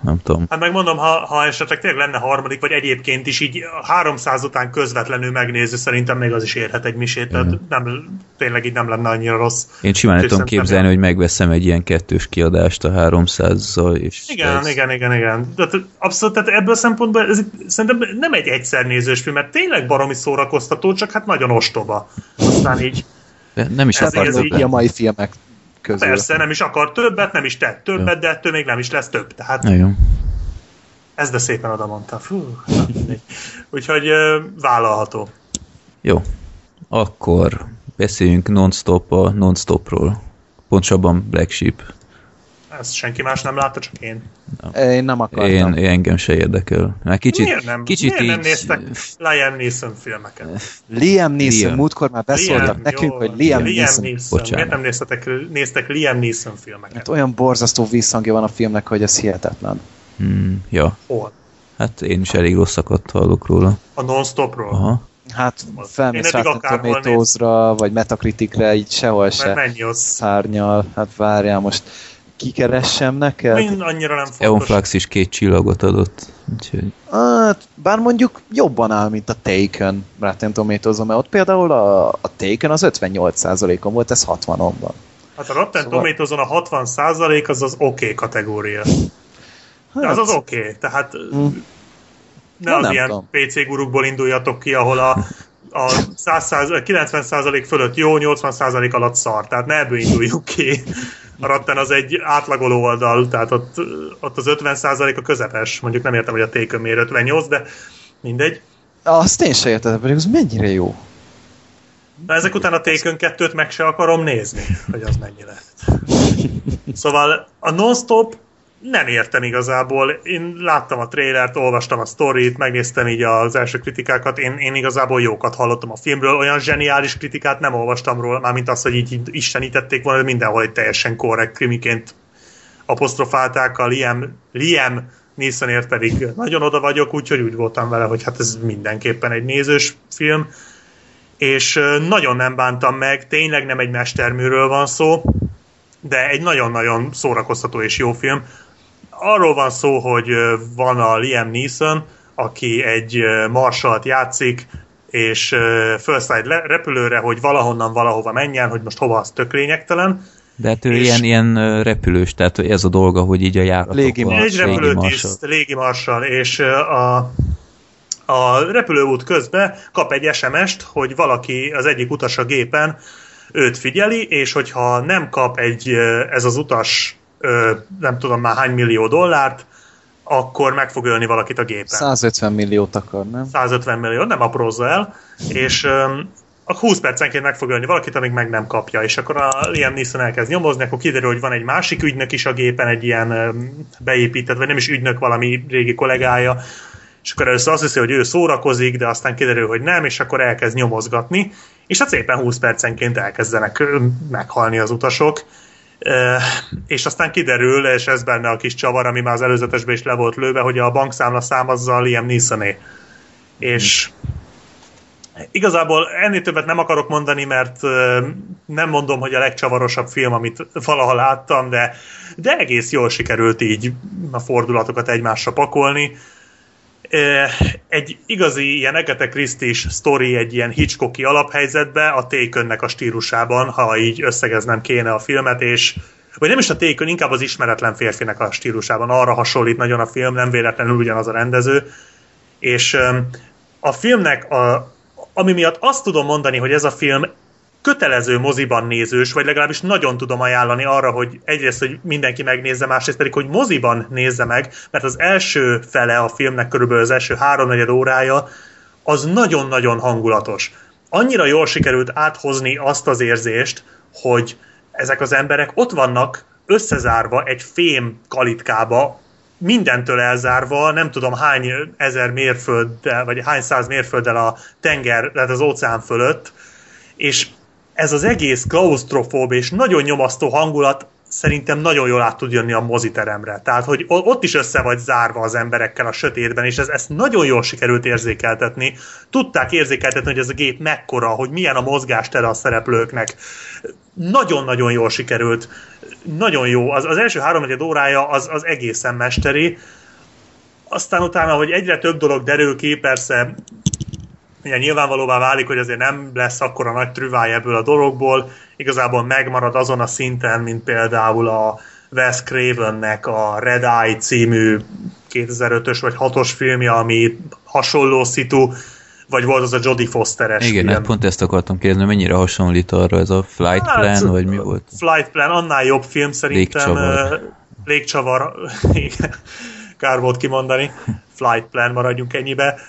nem tudom. Hát megmondom, ha, ha esetleg tényleg lenne harmadik, vagy egyébként is így 300 után közvetlenül megnézni, szerintem még az is érhet egy misét, tehát nem, tényleg így nem lenne annyira rossz. Én simán tudom képzelni, nem. hogy megveszem egy ilyen kettős kiadást a 300-zal. És igen, ez... igen, igen, igen. Tehát abszolút, tehát ebből a szempontból ez szerintem nem egy egyszer nézős film, mert tényleg baromi szórakoztató, csak hát nagyon ostoba. Aztán így de nem is akartam. Így a mai filmek közül. Persze, nem is akar többet, nem is tett többet, de ettől még nem is lesz több. Tehát jó. Ez de szépen oda mondta. Fú, Úgyhogy vállalható. Jó. Akkor beszéljünk non-stop a non-stopról. Pontosabban Black Sheep. Ezt senki más nem látta, csak én. Nem. Én nem akartam. Én, én engem se érdekel. Mert kicsit, miért nem, kicsit miért így... nem néztek Liam Neeson filmeket? Liam Neeson, Liam. múltkor már beszóltak Liam, nekünk, jó, hogy Liam, Liam Neeson. Neeson. Miért nem néztek, néztek Liam Neeson filmeket? Hát olyan borzasztó visszhangja van a filmnek, hogy ez hihetetlen. Hmm, ja. Hol? Hát én is elég rosszakat hallok róla. A non-stopról? Aha. Hát felmész Rotten Tomatoes-ra, vagy Metacriticre, így sehol se szárnyal. Hát várjál most kikeressem neked? Mind annyira nem fontos. Eonflux is két csillagot adott. Úgyhogy... Hát, bár mondjuk jobban áll, mint a Taken Rotten tomatoes mert ott például a, a Taken az 58%-on volt, ez 60-on van. Hát a Rotten szóval... tomatoes a 60% az az oké okay kategória. Hát... az az oké, okay. tehát... Mm. ne az ilyen tudom. PC gurukból induljatok ki, ahol a, a 100, 90% fölött jó, 80% alatt szar. Tehát ne ebből induljuk ki. A ratten az egy átlagoló oldal, tehát ott, ott az 50% a közepes. Mondjuk nem értem, hogy a tékön miért 58, de mindegy. Azt én se értem, pedig az mennyire jó. Na ezek után a Taken 2 meg se akarom nézni, hogy az mennyi lett. [laughs] Szóval a non-stop nem értem igazából. Én láttam a trailert, olvastam a sztorit, megnéztem így az első kritikákat, én, én igazából jókat hallottam a filmről, olyan zseniális kritikát nem olvastam róla, mármint azt, hogy így istenítették volna, mindenhol egy teljesen korrekt krimiként apostrofálták a Liam, Liam Neesonért pedig nagyon oda vagyok, úgyhogy úgy voltam vele, hogy hát ez mindenképpen egy nézős film, és nagyon nem bántam meg, tényleg nem egy mesterműről van szó, de egy nagyon-nagyon szórakoztató és jó film. Arról van szó, hogy van a Liam Neeson, aki egy marsalt játszik, és felszáll egy repülőre, hogy valahonnan valahova menjen, hogy most hova az tök lényegtelen. De hát ő és ilyen, ilyen repülős, tehát ez a dolga, hogy így a járatokon... Légi Egy repülőtiszt, légi marsal, és a a repülőút közben kap egy SMS-t, hogy valaki az egyik utas a gépen őt figyeli, és hogyha nem kap egy, ez az utas nem tudom már hány millió dollárt, akkor meg fog ölni valakit a gépen. 150 milliót akar, nem? 150 millió, nem aprózza el, és a 20 percenként meg fog ölni valakit, amíg meg nem kapja, és akkor a Liam Neeson elkezd nyomozni, akkor kiderül, hogy van egy másik ügynök is a gépen, egy ilyen beépített, vagy nem is ügynök, valami régi kollégája, és akkor először azt hiszi, hogy ő szórakozik, de aztán kiderül, hogy nem, és akkor elkezd nyomozgatni, és hát szépen 20 percenként elkezdenek meghalni az utasok, és aztán kiderül, és ez benne a kis csavar, ami már az előzetesben is le volt lőve, hogy a bankszámla szám azzal Liam Neesoné. És igazából ennél többet nem akarok mondani, mert nem mondom, hogy a legcsavarosabb film, amit valaha láttam, de, de egész jól sikerült így a fordulatokat egymásra pakolni egy igazi ilyen Agatha Christie-s sztori egy ilyen Hitchcocki alaphelyzetbe, a Takennek a stílusában, ha így összegeznem kéne a filmet, és vagy nem is a Taken, inkább az ismeretlen férfinek a stílusában. Arra hasonlít nagyon a film, nem véletlenül ugyanaz a rendező. És a filmnek, a, ami miatt azt tudom mondani, hogy ez a film kötelező moziban nézős, vagy legalábbis nagyon tudom ajánlani arra, hogy egyrészt, hogy mindenki megnézze, másrészt pedig, hogy moziban nézze meg, mert az első fele a filmnek körülbelül az első háromnegyed órája, az nagyon-nagyon hangulatos. Annyira jól sikerült áthozni azt az érzést, hogy ezek az emberek ott vannak összezárva egy fém kalitkába, mindentől elzárva, nem tudom hány ezer mérfölddel, vagy hány száz mérfölddel a tenger, tehát az óceán fölött, és ez az egész klaustrofób és nagyon nyomasztó hangulat szerintem nagyon jól át tud jönni a moziteremre. Tehát, hogy ott is össze vagy zárva az emberekkel a sötétben, és ez, ezt nagyon jól sikerült érzékeltetni. Tudták érzékeltetni, hogy ez a gép mekkora, hogy milyen a mozgástere a szereplőknek. Nagyon-nagyon jól sikerült. Nagyon jó. Az, az első három órája az, az egészen mesteri. Aztán utána, hogy egyre több dolog derül ki, persze ugye nyilvánvalóvá válik, hogy azért nem lesz akkora nagy trüváj ebből a dologból, igazából megmarad azon a szinten, mint például a Wes Cravennek a Red Eye című 2005-ös vagy 6-os filmje, ami hasonló szitu, vagy volt az a Jodie Foster-es Igen, hát pont ezt akartam kérdezni, mennyire hasonlít arra ez a Flight hát, Plan, vagy mi volt? Flight Plan, annál jobb film szerintem. Légcsavar. Légcsavar, [laughs] igen, kár volt kimondani. Flight Plan, maradjunk ennyibe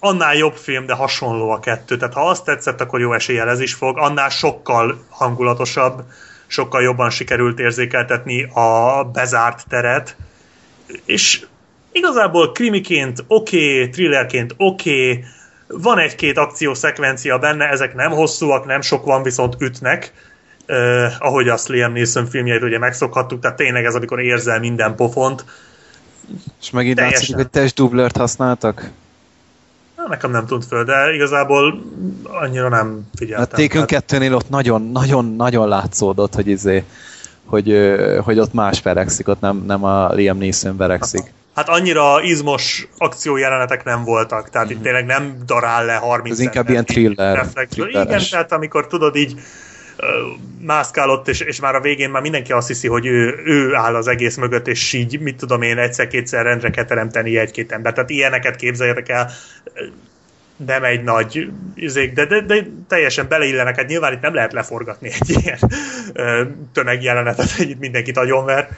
annál jobb film, de hasonló a kettő. Tehát ha azt tetszett, akkor jó eséllyel ez is fog. Annál sokkal hangulatosabb, sokkal jobban sikerült érzékeltetni a bezárt teret. És igazából krimiként oké, okay, thrillerként oké, okay, van egy-két akciószekvencia benne, ezek nem hosszúak, nem sok van, viszont ütnek, eh, ahogy azt Liam Neeson filmjeit ugye megszokhattuk, tehát tényleg ez, amikor érzel minden pofont. És megint látszik, hogy testdublert használtak? Nekem nem tűnt föl, de igazából annyira nem figyeltem. A Taken 2-nél ott nagyon-nagyon látszódott, hogy izé, hogy, hogy ott más verekszik, ott nem, nem a Liam Neeson verekszik. Hát annyira izmos akciójelenetek nem voltak, tehát mm-hmm. itt mhm. tényleg nem darál le 30 Ez inkább ilyen thriller. thriller Igen, tehát amikor tudod így mászkálott, és, és már a végén már mindenki azt hiszi, hogy ő, ő áll az egész mögött, és így, mit tudom én, egyszer-kétszer rendre kell teremteni egy-két ember. Tehát ilyeneket képzeljetek el, nem egy nagy izék, de, de, de teljesen beleillenek, hát nyilván itt nem lehet leforgatni egy ilyen tömegjelenetet, hogy itt mindenkit agyonver.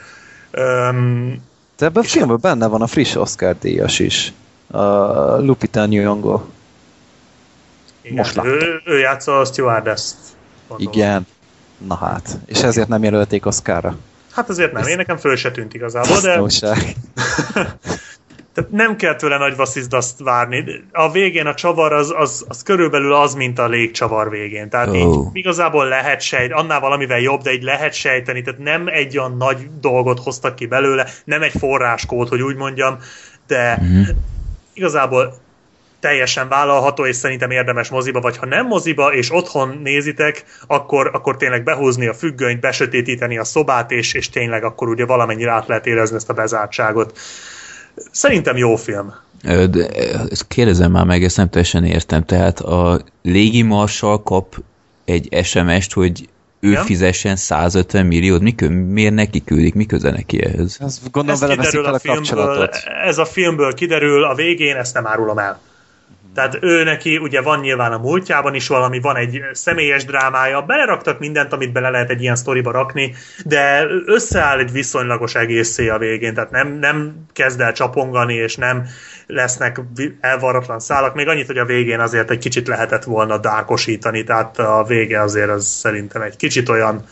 Um, de ebben a filmben benne van a friss Oscar díjas is. A Lupita Nyong'o. Most ő, ő játsza a stewardess Igen. Na hát. És ezért nem jelölték Oscarra. Hát azért nem, én nekem föl se tűnt igazából, de... [laughs] Tehát nem kell tőle nagy vasszizdat várni. A végén a csavar az, az, az körülbelül az, mint a légcsavar végén. Tehát oh. így igazából lehet sejteni, annál valamivel jobb, de így lehet sejteni, tehát nem egy olyan nagy dolgot hoztak ki belőle, nem egy forráskód, hogy úgy mondjam, de mm-hmm. igazából teljesen vállalható, és szerintem érdemes moziba, vagy ha nem moziba, és otthon nézitek, akkor, akkor tényleg behúzni a függönyt, besötétíteni a szobát, és, és tényleg akkor ugye valamennyire át lehet érezni ezt a bezártságot. Szerintem jó film. De ezt kérdezem már meg, ezt nem teljesen értem. Tehát a légimarsal kap egy SMS-t, hogy ő Igen? fizessen 150 milliót, mikor, miért neki küldik, mi köze neki ehhez? Ez gondolom vele veszik a, a kapcsolatot. Ez a filmből kiderül, a végén ezt nem árulom el. Tehát ő neki ugye van nyilván a múltjában is valami, van egy személyes drámája, beleraktak mindent, amit bele lehet egy ilyen sztoriba rakni, de összeáll egy viszonylagos egészé a végén, tehát nem, nem kezd el csapongani, és nem lesznek elvarratlan szálak, még annyit, hogy a végén azért egy kicsit lehetett volna dárkosítani, tehát a vége azért az szerintem egy kicsit olyan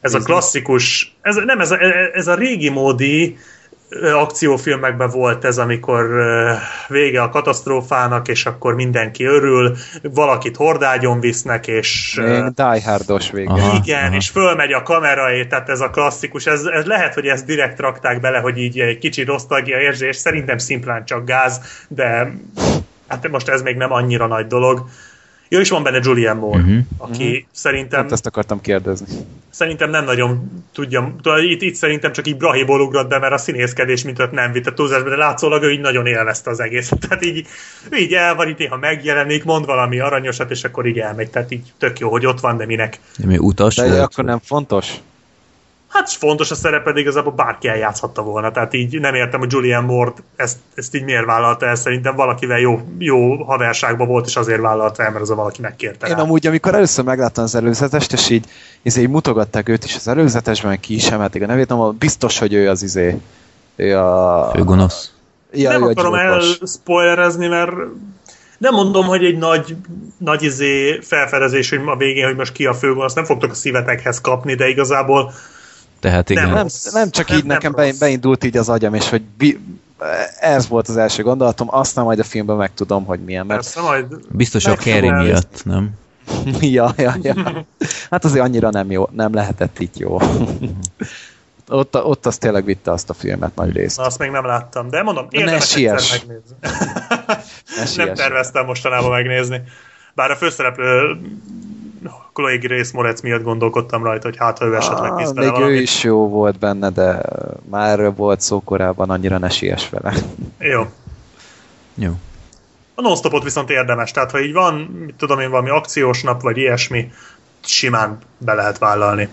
ez a klasszikus, ez, nem, ez a, ez a régi módi, akciófilmekben volt ez, amikor vége a katasztrófának, és akkor mindenki örül, valakit hordágyon visznek, és... Die Hardos vége. Aha, igen, aha. és fölmegy a kamera, tehát ez a klasszikus, ez, ez lehet, hogy ezt direkt rakták bele, hogy így egy kicsi nosztalgia érzés, szerintem szimplán csak gáz, de hát most ez még nem annyira nagy dolog. Jó, és van benne Julian Moore, uh-huh. aki uh-huh. szerintem... Hát ezt akartam kérdezni. Szerintem nem nagyon tudja, itt, itt szerintem csak így Brahiból ugrott be, mert a színészkedés mint ott nem vitt a túlzásba, de látszólag ő így nagyon élvezte az egészet. [laughs] Tehát így, így el van, itt néha megjelenik, mond valami aranyosat, és akkor így elmegy. Tehát így tök jó, hogy ott van, de minek. De mi utas de akkor nem fontos? Hát fontos a szerepe, igazából bárki eljátszhatta volna. Tehát így nem értem, hogy Julian Moore ezt, ezt így miért vállalta el. Szerintem valakivel jó, jó haverságban volt, és azért vállalta el, mert az a valaki megkérte. Én rá. amúgy, amikor először megláttam az előzetest, és így, izé, így mutogatták őt is az előzetesben, ki is emelték a nevét, nem, biztos, hogy ő az izé. Ő a... Főgonosz. Ja, nem akarom elspoilerezni, mert nem mondom, hogy egy nagy, nagy izé felfedezés, hogy a végén, hogy most ki a főgonosz, nem fogtok a szívetekhez kapni, de igazából tehát igen. Nem, nem, nem csak nem, így nem nekem rossz. beindult így az agyam, és hogy bi, ez volt az első gondolatom, aztán majd a filmben megtudom, hogy milyen. Mert... Persze, majd Biztos a Kerry miatt, nem? [laughs] ja, ja, ja. Hát azért annyira nem jó, nem lehetett itt jó. [laughs] ott, ott az tényleg vitte azt a filmet nagy részt. Na, azt még nem láttam, de mondom, érdemes ne egyszer megnézni. ne nem terveztem mostanában megnézni. Bár a főszereplő Chloe Grace Moretz miatt gondolkodtam rajta, hogy hát, ha ő esetleg ah, Még valamit. ő is jó volt benne, de már volt szó korábban, annyira ne siess vele. Jó. Jó. A non viszont érdemes, tehát ha így van, mit tudom én, valami akciós nap, vagy ilyesmi, simán be lehet vállalni.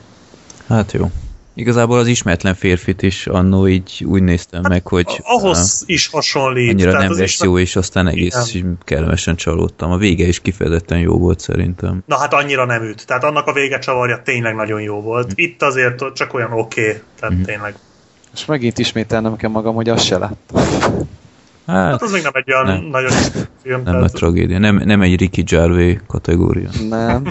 Hát jó. Igazából az ismeretlen férfit is annó így úgy néztem hát, meg, hogy ahhoz á, is hasonlít. Annyira tehát nem lesz jó, és aztán egész igen. kellemesen csalódtam. A vége is kifejezetten jó volt szerintem. Na hát annyira nem üt. Tehát annak a vége csavarja tényleg nagyon jó volt. Mm. Itt azért csak olyan oké, okay, tehát mm. tényleg. És megint ismételnem kell magam, hogy azt se láttam. Hát, hát az még nem egy olyan nem. nagyon film. Nem tehát... a tragédia. Nem, nem egy Ricky Gervais kategória. Nem.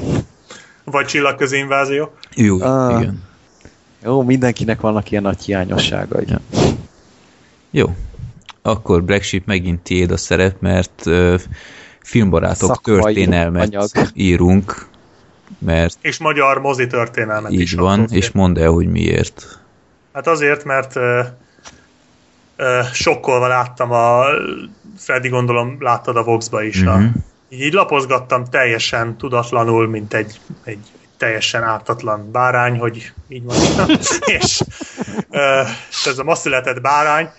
Vagy csillagközi invázió. Jó, ah. igen. Jó, mindenkinek vannak ilyen nagy hiányosságai. Ja. Jó. Akkor Black Sheep megint tiéd a szerep, mert uh, filmbarátok Szakmai történelmet anyag. írunk, mert... És magyar mozi történelmet így is. Így van, és mondd el, hogy miért. Hát azért, mert uh, uh, sokkolva láttam a Freddy gondolom láttad a Vox-ba is. Uh-huh. A, mhm. így, így lapozgattam teljesen tudatlanul, mint egy, egy teljesen ártatlan bárány, hogy így van. [laughs] és ez a ma született bárány,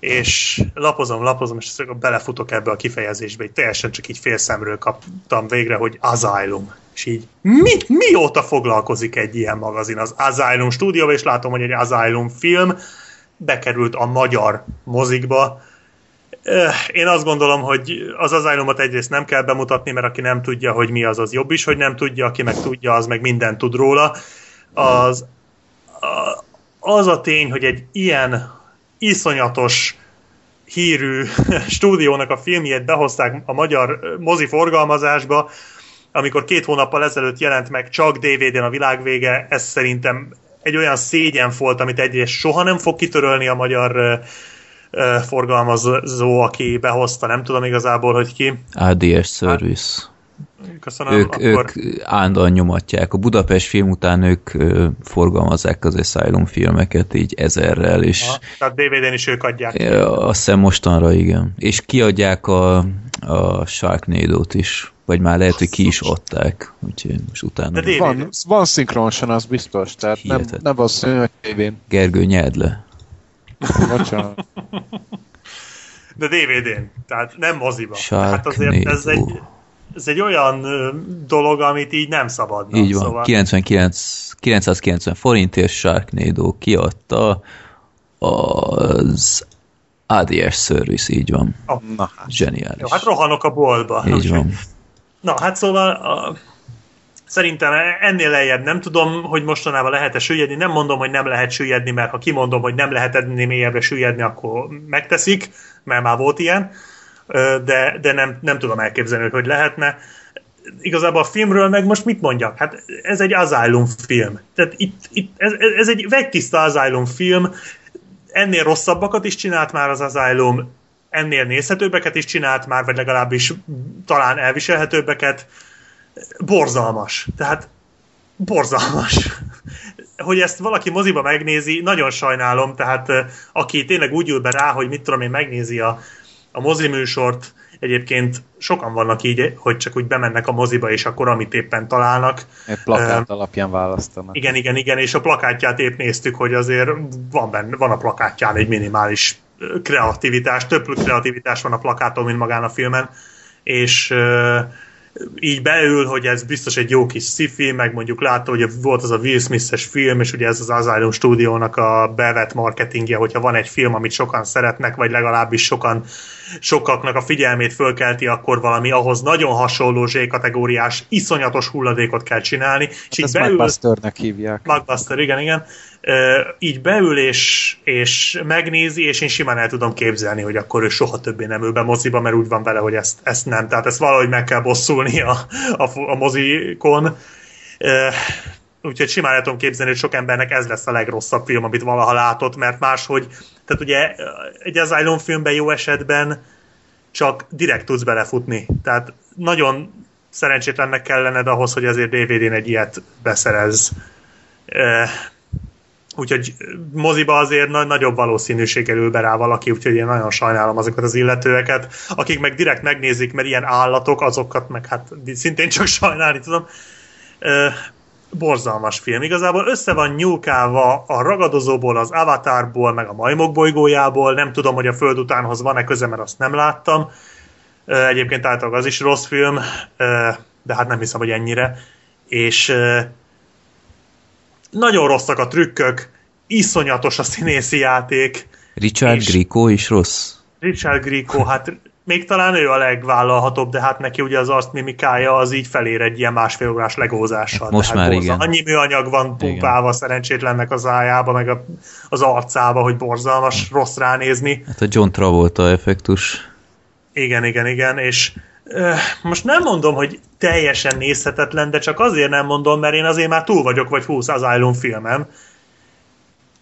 és lapozom, lapozom, és belefutok ebbe a kifejezésbe, így teljesen csak így félszemről kaptam végre, hogy asylum. És így, mi, mióta foglalkozik egy ilyen magazin? Az Asylum stúdió, és látom, hogy egy Asylum film bekerült a magyar mozikba. Én azt gondolom, hogy az Asylumot egyrészt nem kell bemutatni, mert aki nem tudja, hogy mi az, az jobb is, hogy nem tudja, aki meg tudja, az meg mindent tud róla. Az, az a tény, hogy egy ilyen iszonyatos hírű [laughs] stúdiónak a filmjét behozták a magyar mozi forgalmazásba, amikor két hónappal ezelőtt jelent meg csak DVD-n a világvége, ez szerintem egy olyan szégyen volt, amit egyrészt soha nem fog kitörölni a magyar uh, forgalmazó, aki behozta, nem tudom igazából, hogy ki. ADS Service. Köszönöm. Ők, akkor... ők állandóan nyomatják. A Budapest film után ők forgalmazzák az Asylum filmeket így ezerrel, és... Ha, tehát DVD-n is ők adják. Azt hiszem mostanra, igen. És kiadják a, a Sharknado-t is. Vagy már lehet, hogy ki is adták. Úgyhogy most utána... De van, van szinkronosan, az biztos. Tehát nem, nem az hogy tévén. Gergő, nyerd le. De DVD-n. Tehát nem moziba. Tehát azért ez egy, ez egy olyan dolog, amit így nem szabadna. Így van. Szóval... 99, 990 forintért Sharknado kiadta az ADS Service, így van. Oh, na hát. Zseniális. Jó, hát rohanok a boltba. Így van. Na, hát szóval a, szerintem ennél lejjebb nem tudom, hogy mostanában lehet-e süllyedni. Nem mondom, hogy nem lehet süllyedni, mert ha kimondom, hogy nem lehet ennél mélyebbre süllyedni, akkor megteszik, mert már volt ilyen, de, de nem, nem tudom elképzelni, hogy lehetne. Igazából a filmről meg most mit mondjak? Hát ez egy Asylum film. Tehát itt, itt ez, ez egy vegytiszta Asylum film, ennél rosszabbakat is csinált már az Asylum, ennél nézhetőbbeket is csinált már, vagy legalábbis talán elviselhetőbbeket. Borzalmas. Tehát borzalmas. Hogy ezt valaki moziba megnézi, nagyon sajnálom, tehát aki tényleg úgy ül be rá, hogy mit tudom én, megnézi a, a moziműsort, egyébként sokan vannak így, hogy csak úgy bemennek a moziba, és akkor amit éppen találnak. Egy plakát uh, alapján választanak. Igen, igen, igen, és a plakátját épp néztük, hogy azért van, benne, van a plakátján egy minimális kreativitás, több kreativitás van a plakáton, mint magán a filmen, és uh, így beül, hogy ez biztos egy jó kis sci meg mondjuk látta, hogy volt az a Will Smith-es film, és ugye ez az Asylum stúdiónak a bevett marketingje, hogyha van egy film, amit sokan szeretnek, vagy legalábbis sokan sokaknak a figyelmét fölkelti, akkor valami ahhoz nagyon hasonló Z-kategóriás, iszonyatos hulladékot kell csinálni. Hát és így beül, Blockbusternek hívják. Blockbuster, igen, igen. Így beül és, és megnézi, és én simán el tudom képzelni, hogy akkor ő soha többé nem ül be moziba, mert úgy van vele, hogy ezt, ezt nem. Tehát ezt valahogy meg kell bosszulni a, a, a mozikon. Úgyhogy simán el képzelni, hogy sok embernek ez lesz a legrosszabb film, amit valaha látott, mert máshogy, tehát ugye egy Asylum filmben jó esetben csak direkt tudsz belefutni. Tehát nagyon szerencsétlennek kell lenned ahhoz, hogy azért DVD-n egy ilyet beszerez. Úgyhogy moziba azért nagy, nagyobb valószínűség kerül be rá valaki, úgyhogy én nagyon sajnálom azokat az illetőeket, akik meg direkt megnézik, mert ilyen állatok, azokat meg hát szintén csak sajnálni tudom borzalmas film. Igazából össze van nyúlkálva a ragadozóból, az Avatarból, meg a majmok bolygójából. Nem tudom, hogy a Föld utánhoz van-e köze, mert azt nem láttam. Egyébként általában az is rossz film, de hát nem hiszem, hogy ennyire. És nagyon rosszak a trükkök, iszonyatos a színészi játék. Richard Grieco is rossz? Richard Grieco, hát még talán ő a legvállalhatóbb, de hát neki ugye az azt mimikája az így felér egy ilyen másfél órás legózással. Most már igen. Annyi műanyag van pumpálva igen. szerencsétlennek az ájába, meg a, az arcába, hogy borzalmas, rossz ránézni. Hát a John Travolta effektus. Igen, igen, igen, és most nem mondom, hogy teljesen nézhetetlen, de csak azért nem mondom, mert én azért már túl vagyok, vagy 20 Asylum filmem,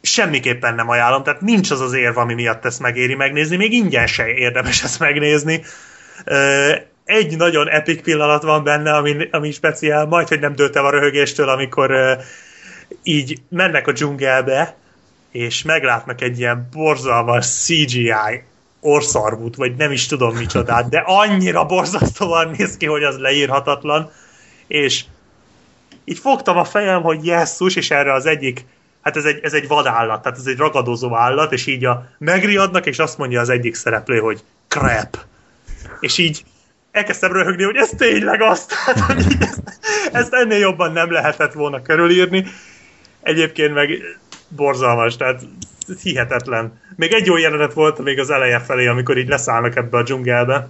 semmiképpen nem ajánlom, tehát nincs az az érv, ami miatt ezt megéri megnézni, még ingyen se érdemes ezt megnézni. Egy nagyon epic pillanat van benne, ami, ami speciál, majd, hogy nem dőltem a röhögéstől, amikor így mennek a dzsungelbe, és meglátnak egy ilyen borzalmas CGI orszarvút, vagy nem is tudom micsodát, de annyira borzasztóan néz ki, hogy az leírhatatlan, és így fogtam a fejem, hogy jesszus, és erre az egyik hát ez egy, ez egy vadállat, tehát ez egy ragadozó állat, és így a megriadnak, és azt mondja az egyik szereplő, hogy crap. És így elkezdtem röhögni, hogy ez tényleg az, [laughs] tehát, hogy ezt, ezt ennél jobban nem lehetett volna körülírni. Egyébként meg borzalmas, tehát hihetetlen. Még egy jó jelenet volt még az eleje felé, amikor így leszállnak ebbe a dzsungelbe.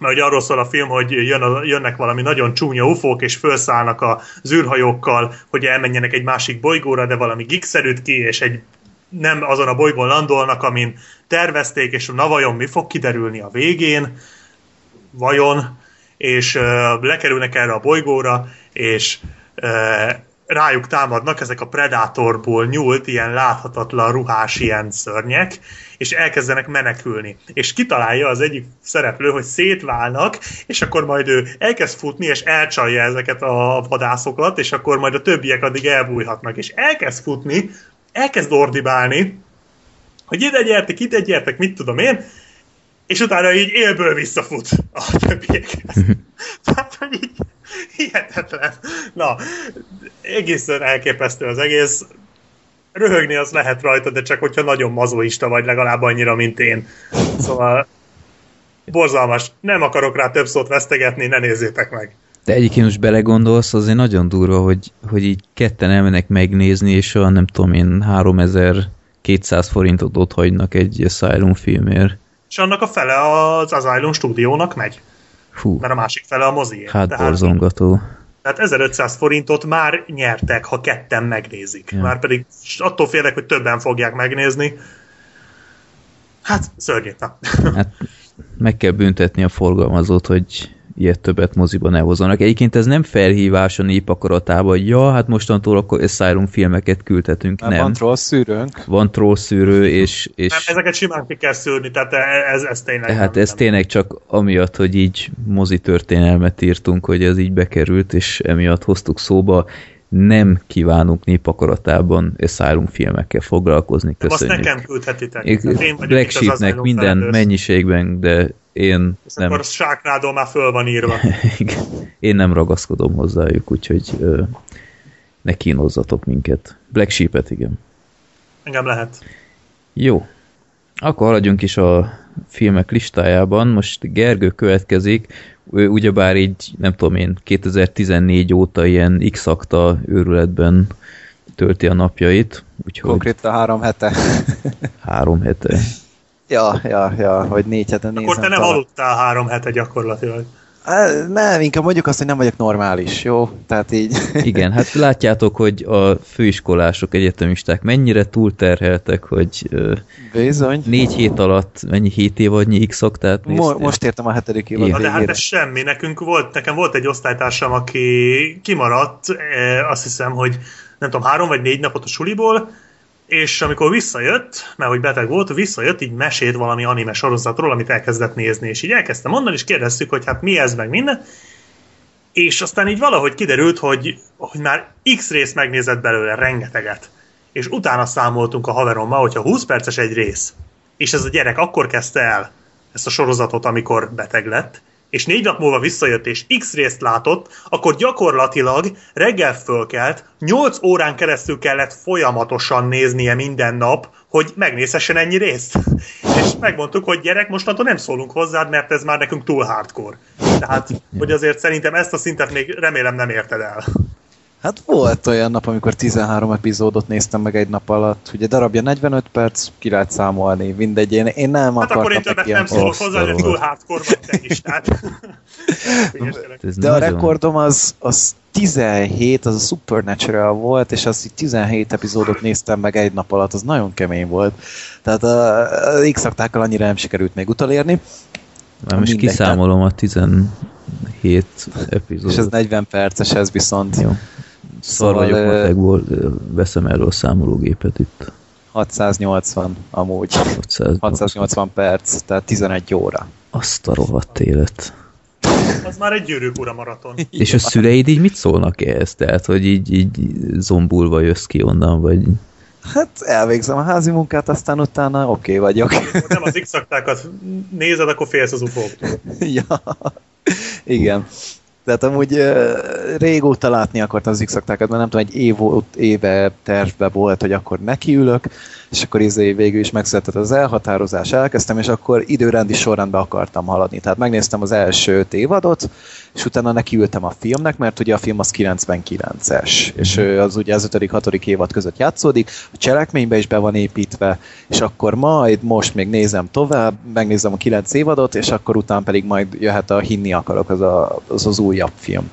Mert ugye arról szól a film, hogy jön a, jönnek valami nagyon csúnya ufók, és felszállnak a zűrhajókkal, hogy elmenjenek egy másik bolygóra, de valami gigszerűt ki, és egy nem azon a bolygón landolnak, amin tervezték, és na vajon mi fog kiderülni a végén, vajon, és uh, lekerülnek erre a bolygóra, és uh, rájuk támadnak ezek a Predatorból nyúlt, ilyen láthatatlan ruhás ilyen szörnyek, és elkezdenek menekülni. És kitalálja az egyik szereplő, hogy szétválnak, és akkor majd ő elkezd futni, és elcsalja ezeket a vadászokat, és akkor majd a többiek addig elbújhatnak. És elkezd futni, elkezd ordibálni, hogy ide gyertek, ide gyertek, mit tudom én, és utána így élből visszafut a többiekhez. [laughs] Tehát, hogy így [laughs] hihetetlen. Na, egészen elképesztő az egész. Röhögni az lehet rajta, de csak hogyha nagyon mazoista vagy, legalább annyira, mint én. Szóval borzalmas. Nem akarok rá több szót vesztegetni, ne nézzétek meg. De egyébként most belegondolsz, azért nagyon durva, hogy, hogy így ketten elmennek megnézni, és a nem tudom én 3200 forintot ott hagynak egy Asylum filmért. És annak a fele az Asylum stúdiónak megy. Fú. Mert a másik fele a mozié. Hát tehát, borzongató. Tehát 1500 forintot már nyertek, ha ketten megnézik. Ja. Már pedig attól félek, hogy többen fogják megnézni. Hát szörnyű. Hát meg kell büntetni a forgalmazót, hogy ilyet többet moziba ne hozzanak. Egyébként ez nem felhívás a nép akaratába, hogy ja, hát mostantól akkor Asylum filmeket küldhetünk, nem. Van troll szűrőnk. Van troll szűrő, és... és... Nem, ezeket simán ki kell szűrni, tehát ez, ez tényleg... Tehát ez nem. tényleg csak amiatt, hogy így mozi történelmet írtunk, hogy ez így bekerült, és emiatt hoztuk szóba, nem kívánunk népakaratában Asylum filmekkel foglalkozni. Köszönjük. Azt nekem küldhetitek. Black Sheepnek minden felelős. mennyiségben, de én És nem... akkor a sákrádó már föl van írva. [laughs] én nem ragaszkodom hozzájuk, úgyhogy ö, ne kínozzatok minket. Black Sheep-et, igen. Engem lehet. Jó. Akkor haladjunk is a filmek listájában. Most Gergő következik. Ő ugyebár így, nem tudom én, 2014 óta ilyen X-akta őrületben tölti a napjait. Úgyhogy... Konkrétan három hete. három hete. Ja, ja, ja, hogy négy hete nézem. Akkor te nem aludtál három hete gyakorlatilag. Nem, inkább mondjuk azt, hogy nem vagyok normális, jó? Tehát így. Igen, hát [laughs] látjátok, hogy a főiskolások, egyetemisták mennyire túlterheltek, hogy Bizony. négy hét alatt, mennyi hét évadnyi x tehát Mo Most értem a hetedik évad De hát ez semmi, nekünk volt, nekem volt egy osztálytársam, aki kimaradt, azt hiszem, hogy nem tudom, három vagy négy napot a suliból, és amikor visszajött, mert hogy beteg volt, visszajött, így mesélt valami anime sorozatról, amit elkezdett nézni, és így elkezdte mondani, és kérdeztük, hogy hát mi ez, meg minden, és aztán így valahogy kiderült, hogy, hogy már x részt megnézett belőle, rengeteget. És utána számoltunk a haverommal, hogyha 20 perces egy rész, és ez a gyerek akkor kezdte el ezt a sorozatot, amikor beteg lett, és négy nap múlva visszajött, és X részt látott, akkor gyakorlatilag reggel fölkelt, 8 órán keresztül kellett folyamatosan néznie minden nap, hogy megnézhessen ennyi részt. [laughs] és megmondtuk, hogy gyerek, mostantól nem szólunk hozzád, mert ez már nekünk túl hardcore. Tehát, hogy azért szerintem ezt a szintet még remélem nem érted el. Hát volt olyan nap, amikor 13 epizódot néztem meg egy nap alatt. Ugye darabja 45 perc, ki lehet számolni, mindegy. Én, én nem hát akkor én többet nem szólok hozzá, hogy túl hardcore vagy te is, tehát. [laughs] De a rekordom az, az 17, az a Supernatural volt, és azt 17 epizódot néztem meg egy nap alatt, az nagyon kemény volt. Tehát a, a x annyira nem sikerült még utolérni. Már most kiszámolom a 17 epizódot. És ez 40 perces, ez viszont. Jó. Szar vagyok szóval, matekból, veszem erről a számológépet itt. 680 amúgy. 680. 680 perc, tehát 11 óra. Azt a rohadt élet. Az már egy gyűrűk ura maraton. [laughs] És a szüleid így mit szólnak ehhez? Tehát, hogy így, így zombulva jössz ki onnan, vagy... Hát elvégzem a házi munkát, aztán utána oké okay vagyok. [laughs] Nem az x nézed, akkor félsz az ufóktól. ja, igen. Tehát amúgy uh, régóta látni akartam az x mert nem tudom, egy év, éve tervbe volt, hogy akkor nekiülök, és akkor izé végül is megszületett az elhatározás, elkezdtem, és akkor időrendi sorrendbe akartam haladni. Tehát megnéztem az első öt évadot, és utána nekiültem a filmnek, mert ugye a film az 99-es, és mhm. az ugye az 5 hatodik évad között játszódik, a cselekménybe is be van építve, és akkor majd most még nézem tovább, megnézem a 9 évadot, és akkor utána pedig majd jöhet a Hinni akarok, az a, az, az újabb film.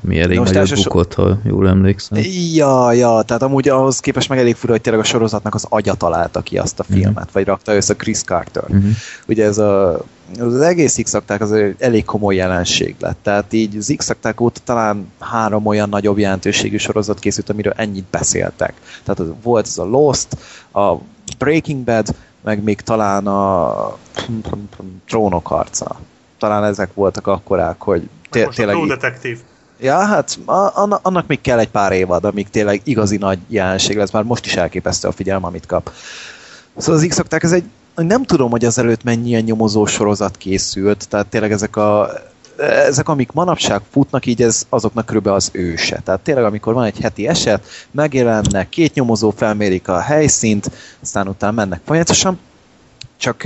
Mi elég Most nagyot bukott, ha jól emlékszem. Ja, ja, tehát amúgy ahhoz képest meg elég fura, hogy tényleg a sorozatnak az agya találta ki azt a mhm. filmet, uh-huh. vagy rakta össze Chris Carter. Uh-huh. Ugye ez a, az egész x az elég komoly jelenség lett. Tehát így az x óta talán három olyan nagyobb jelentőségű sorozat készült, amiről ennyit beszéltek. Tehát volt ez a Lost, a Breaking Bad, meg még talán a Trónok harca. Talán ezek voltak akkorák, hogy té- tényleg... A Detective. Ja, hát annak még kell egy pár évad, amíg tényleg igazi nagy jelenség lesz, már most is elképesztő a figyelme, amit kap. Szóval az x ez egy, nem tudom, hogy azelőtt mennyi ilyen nyomozó sorozat készült, tehát tényleg ezek a ezek, amik manapság futnak, így ez azoknak körülbelül az őse. Tehát tényleg, amikor van egy heti eset, megjelennek, két nyomozó felmérik a helyszínt, aztán utána mennek folyamatosan. Csak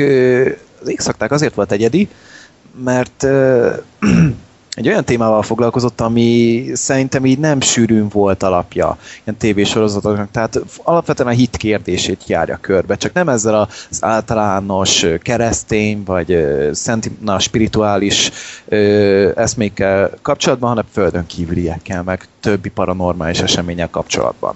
az x azért volt egyedi, mert egy olyan témával foglalkozott, ami szerintem így nem sűrűn volt alapja ilyen tévésorozatoknak, tehát alapvetően a hit kérdését járja körbe, csak nem ezzel az általános keresztény vagy szent, na, spirituális eszmékkel kapcsolatban, hanem földön kívüliekkel, meg többi paranormális események kapcsolatban.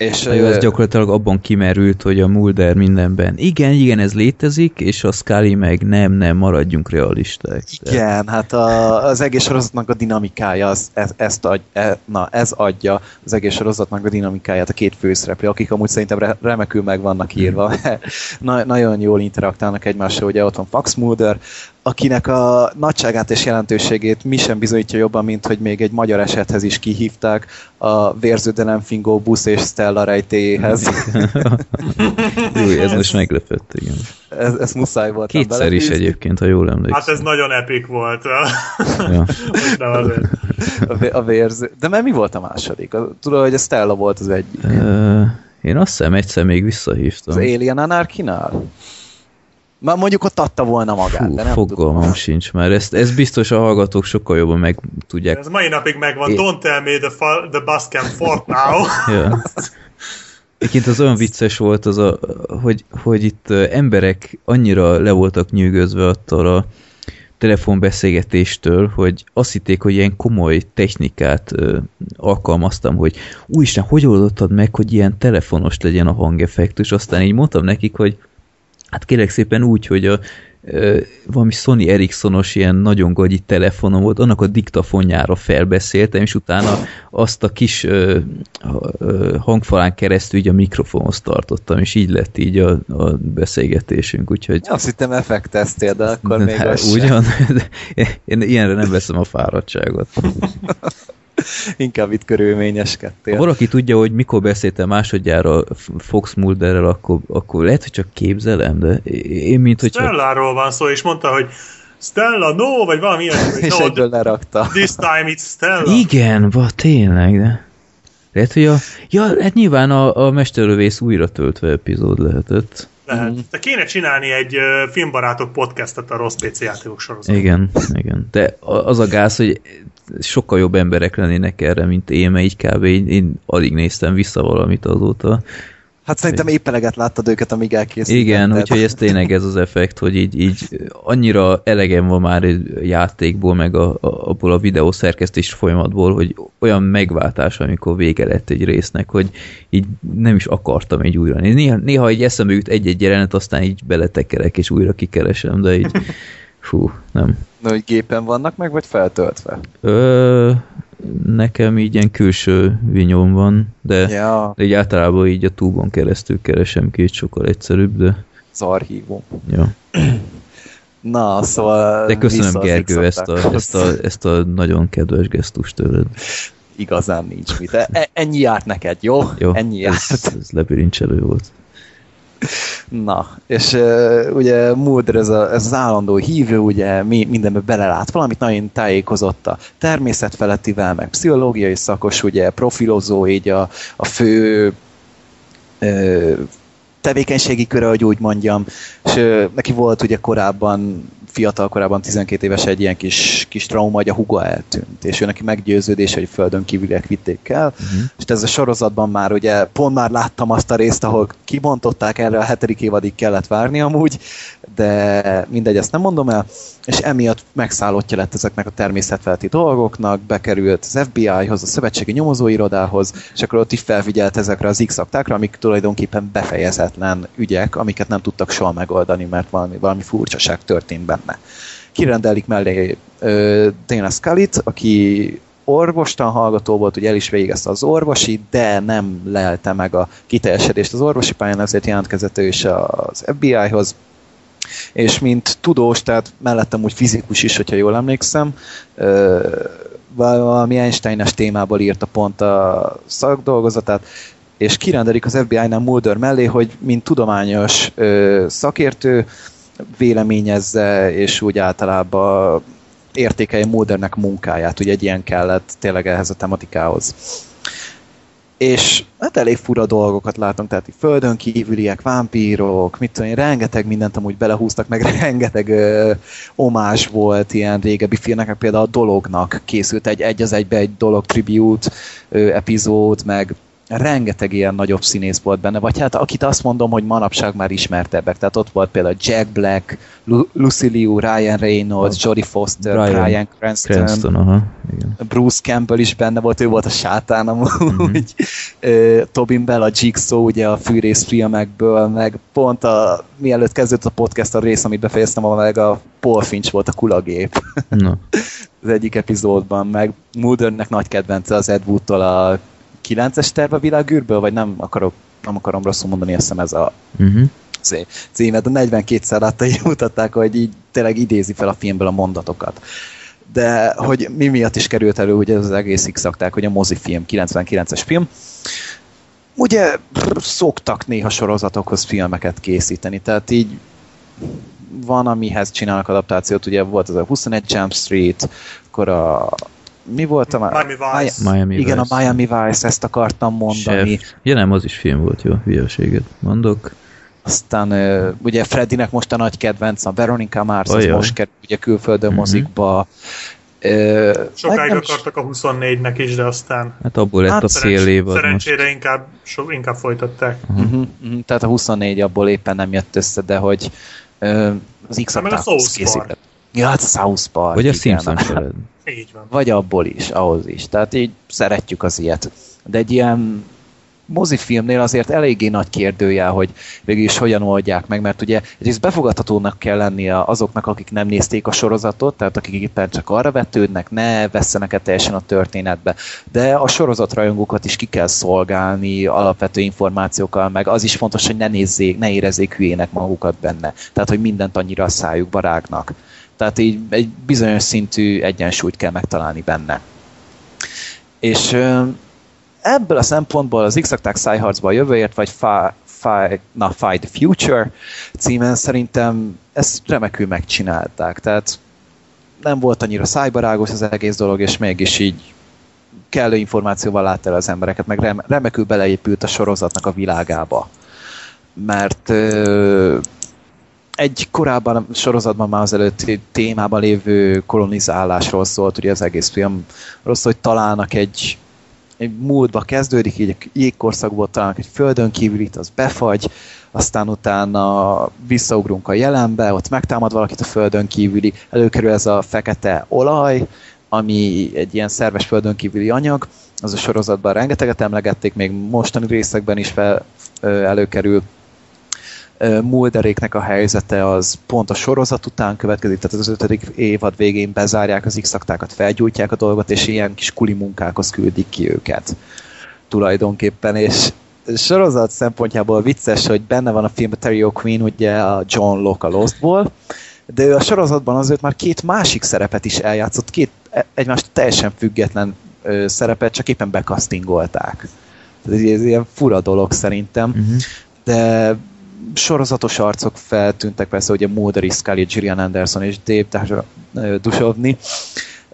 És jó, ez gyakorlatilag abban kimerült, hogy a Mulder mindenben igen, igen, ez létezik, és a Scully meg nem, nem, maradjunk realisták. Igen, de... hát a, az egész sorozatnak a dinamikája, az, ez, ezt adj, e, na, ez adja az egész sorozatnak a dinamikáját a két főszereplő, akik amúgy szerintem re, remekül meg vannak írva. [laughs] Na, nagyon jól interaktálnak egymással, ugye ott van Fox Mulder, akinek a nagyságát és jelentőségét mi sem bizonyítja jobban, mint hogy még egy magyar esethez is kihívták a vérződelem fingó busz és Stella rejtéhez. [laughs] Jó, ez most meglepett, igen. Ez, ez muszáj volt. Kétszer is egyébként, ha jól emlékszem. Hát ez nagyon epik volt. ja. [laughs] nem azért. A, a vérző. De mert mi volt a második? Tudod, hogy a Stella volt az egyik. Uh, én azt hiszem egyszer még visszahívtam. Az Alien Anarchy-nál? Már mondjuk ott adta volna magát, Hú, de nem fogalmam tudom. sincs már. Ezt, ezt biztos a hallgatók sokkal jobban meg tudják. Ez mai napig megvan. É... Don't tell me the, the bus can fart now. [laughs] ja. Egyébként az olyan vicces volt, az a, hogy, hogy itt emberek annyira le voltak nyűgözve attól a telefonbeszélgetéstől, hogy azt hitték, hogy ilyen komoly technikát ö, alkalmaztam, hogy úristen, hogy oldottad meg, hogy ilyen telefonos legyen a hangeffektus, aztán így mondtam nekik, hogy Hát kérek szépen úgy, hogy a valami Sony Ericssonos ilyen nagyon gagyi telefonom volt, annak a diktafonjára felbeszéltem, és utána azt a kis ö, ö, hangfalán keresztül így a mikrofonhoz tartottam, és így lett így a, a beszélgetésünk, úgyhogy... Azt hittem effekteztél, de akkor [laughs] még hát, Ugyan, [laughs] én ilyenre nem veszem a fáradtságot. [laughs] Inkább itt körülményeskedtél. Ha valaki tudja, hogy mikor beszéltem másodjára Fox Mulderrel, akkor, akkor lehet, hogy csak képzelem, de én mint hogy... Stelláról van szó, és mondta, hogy Stella, no, vagy valami ilyen. [laughs] és no, egyből lerakta. This time it's Stella. Igen, va, tényleg, de... Lehet, hogy a... Ja, hát nyilván a, a Mesterlövész újra töltve epizód lehetett. Lehet. Mm. De kéne csinálni egy uh, filmbarátok podcastet a rossz PC játékok sorozatban. Igen, igen. De az a gáz, hogy sokkal jobb emberek lennének erre, mint én, mert így kb. Én, én alig néztem vissza valamit azóta. Hát szerintem épp eleget láttad őket, amíg elkészültek. Igen, úgyhogy ez tényleg ez az effekt, hogy így, így annyira elegem van már egy játékból, meg a, a, abból a videószerkesztés folyamatból, hogy olyan megváltás, amikor vége lett egy résznek, hogy így nem is akartam egy újra nézni. Néha, néha így eszembe jut egy-egy jelenet, aztán így beletekerek, és újra kikeresem, de így fú, nem. Na, hogy gépen vannak meg, vagy feltöltve? Ö, nekem így ilyen külső vinyom van, de, ja. de így általában így a túbon keresztül keresem ki, sokkal egyszerűbb, de... Az archívum. Ja. [clears throat] Na, szóval... De köszönöm Gergő ezt a, ezt, a, ezt a nagyon kedves gesztust tőled. Igazán nincs mit. E, ennyi járt neked, jó? Jó, ennyi járt. Ez, ez lebirincselő volt. Na, és uh, ugye Mulder ez, a, ez az állandó hívő, ugye mi, mindenbe belelát valamit, nagyon tájékozott a természetfelettivel, meg pszichológiai szakos, ugye profilozó, így a, a fő uh, tevékenységi köre, hogy úgy mondjam, és uh, neki volt ugye korábban fiatal korában, 12 éves egy ilyen kis, kis trauma, hogy a huga eltűnt, és ő neki meggyőződés, hogy földön kívüliek vitték el, uh-huh. és ez a sorozatban már ugye pont már láttam azt a részt, ahol kibontották erre a hetedik évadig kellett várni amúgy, de mindegy, ezt nem mondom el, és emiatt megszállottja lett ezeknek a természetfelti dolgoknak, bekerült az FBI-hoz, a szövetségi nyomozóirodához, és akkor ott is felfigyelt ezekre az x amik tulajdonképpen befejezetlen ügyek, amiket nem tudtak soha megoldani, mert valami, valami furcsaság történt benne. Kirendelik mellé ö, Dana scully aki orvostan hallgató volt, hogy el is végezte az orvosi, de nem lelte meg a kiteljesedést az orvosi pályán, ezért jelentkezett ő is az FBI-hoz, és mint tudós, tehát mellettem úgy fizikus is, hogyha jól emlékszem, valami Einstein-es témából írta pont a szakdolgozatát, és kirendelik az FBI-nál Mulder mellé, hogy mint tudományos szakértő véleményezze, és úgy általában értékelje Muldernek munkáját, ugye egy ilyen kellett tényleg ehhez a tematikához. És hát elég fura dolgokat látunk, tehát így földön kívüliek, vámpírok, mit tudom én, rengeteg mindent amúgy belehúztak, meg [laughs] rengeteg ö, omás volt ilyen régebbi filmnek, például a Dolognak készült egy egy az egybe egy Dolog tribute ö, epizód, meg rengeteg ilyen nagyobb színész volt benne, vagy hát akit azt mondom, hogy manapság már ismertebbek, tehát ott volt például Jack Black, Lu- Lucy Liu, Ryan Reynolds, oh. Jodie Foster, Brian, Brian Cranston, Cranston aha, igen. Bruce Campbell is benne volt, ő volt a sátán amúgy, mm-hmm. Tobin Bell, a Jigsaw, ugye a fűrész filmekből, meg pont a, mielőtt kezdődött a podcast a rész, amit befejeztem, meg a Paul Finch volt a kulagép. No. [laughs] az egyik epizódban, meg Muldernek nagy kedvence az Ed Wood-tól a 9-es terve a világűrből, vagy nem akarok, nem akarom rosszul mondani, azt hiszem ez a uh-huh. címet, de 42-szer látta, így mutatták, hogy így tényleg idézi fel a filmből a mondatokat. De hogy mi miatt is került elő, ugye ez az egész x hogy a mozifilm, 99-es film, ugye szoktak néha sorozatokhoz filmeket készíteni, tehát így van, amihez csinálnak adaptációt, ugye volt az a 21 Jump Street, akkor a mi volt a Miami Vice. Miami Igen, Vice. a Miami Vice, ezt akartam mondani. Chef. Ja nem, az is film volt, jó, hülyeséget mondok. Aztán ugye Freddynek most a nagy kedvenc, a Veronica Mars, oh, az most kerül ugye külföldön uh-huh. mozikba. Uh, Sokáig akartak a 24-nek is, de aztán... Hát abból lett hát a szél évad Szerencsére most. inkább, so, inkább folytatták. Uh-huh. Uh-huh. Tehát a 24 abból éppen nem jött össze, de hogy uh, az x South Park. Ja, hát South Park. Vagy a Simpsons [laughs] Így van. Vagy abból is, ahhoz is. Tehát így szeretjük az ilyet. De egy ilyen mozifilmnél azért eléggé nagy kérdőjel, hogy végül is hogyan oldják meg, mert ugye egyrészt befogadhatónak kell lennie azoknak, akik nem nézték a sorozatot, tehát akik éppen csak arra vetődnek, ne vesszenek-e teljesen a történetbe, de a sorozatrajongókat is ki kell szolgálni alapvető információkkal, meg az is fontos, hogy ne nézzék, ne érezzék hülyének magukat benne, tehát hogy mindent annyira a szájukba rágnak. Tehát így egy bizonyos szintű egyensúlyt kell megtalálni benne. És ebből a szempontból az X-akták szájharcba a jövőért, vagy na, Fight Future címen szerintem ezt remekül megcsinálták. Tehát nem volt annyira szájbarágos az egész dolog, és mégis így kellő információval látta el az embereket, meg remekül beleépült a sorozatnak a világába. Mert egy korábban sorozatban már az előtti témában lévő kolonizálásról szólt, ugye az egész film rossz, hogy találnak egy, egy múltba kezdődik, így jégkorszakból találnak egy földön kívülit, az befagy, aztán utána visszaugrunk a jelenbe, ott megtámad valakit a földön kívüli, előkerül ez a fekete olaj, ami egy ilyen szerves földön kívüli anyag, az a sorozatban rengeteget emlegették, még mostani részekben is fel, előkerül, Mulderéknek a helyzete az pont a sorozat után következik, tehát az ötödik évad végén bezárják az x felgyújtják a dolgot, és ilyen kis kuli munkákhoz küldik ki őket tulajdonképpen, és sorozat szempontjából vicces, hogy benne van a film Terry O'Quinn, ugye a John Locke a Lostból, de ő a sorozatban azért már két másik szerepet is eljátszott, két e, egymást teljesen független ö, szerepet, csak éppen bekasztingolták. Ez, ez ilyen fura dolog szerintem, uh-huh. de sorozatos arcok feltűntek, persze ugye Mulder Scully, Gillian Anderson és Dave Dushovni,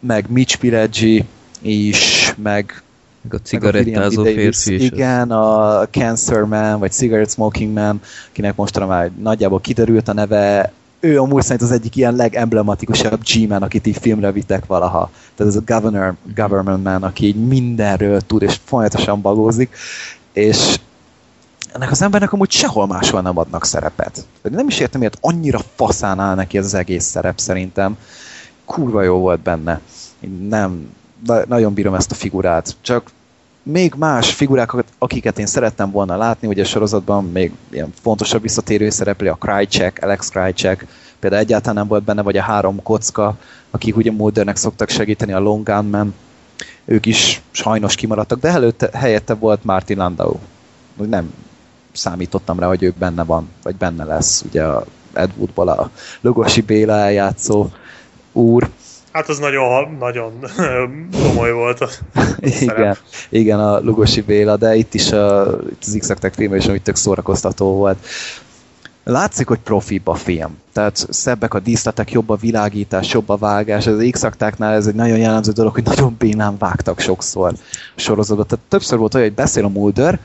meg Mitch Pileggi is, meg a cigarettázó férfi is. Igen, a Cancer Man, vagy Cigarette Smoking Man, akinek mostanra már nagyjából kiderült a neve, ő amúgy szerint az egyik ilyen legemblematikusabb G-man, akit így filmre vittek valaha. Tehát ez a Governor, Government Man, aki így mindenről tud, és folyamatosan bagózik, és ennek az embernek amúgy sehol máshol nem adnak szerepet. Nem is értem, miért annyira faszán áll neki ez az egész szerep szerintem. Kurva jó volt benne. Nem, nagyon bírom ezt a figurát. Csak még más figurákat, akiket én szerettem volna látni, ugye a sorozatban még ilyen fontosabb visszatérő szereplő, a Krycek, Alex Krycek, például egyáltalán nem volt benne, vagy a három kocka, akik ugye Muldernek szoktak segíteni, a Long Gunman, ők is sajnos kimaradtak, de előtte, helyette volt Martin Landau. Nem számítottam rá, hogy ők benne van, vagy benne lesz, ugye a Ed Woodból a Lugosi Béla eljátszó úr. Hát az nagyon, nagyon [laughs] komoly volt a [laughs] igen, igen, a Lugosi Béla, de itt is a, itt az x filmben is, amit tök szórakoztató volt. Látszik, hogy profibb a film. Tehát szebbek a díszletek, jobb a világítás, jobb a vágás. Ez az x ez egy nagyon jellemző dolog, hogy nagyon bénán vágtak sokszor a sorozatban. Tehát többször volt olyan, hogy beszél a Mulder,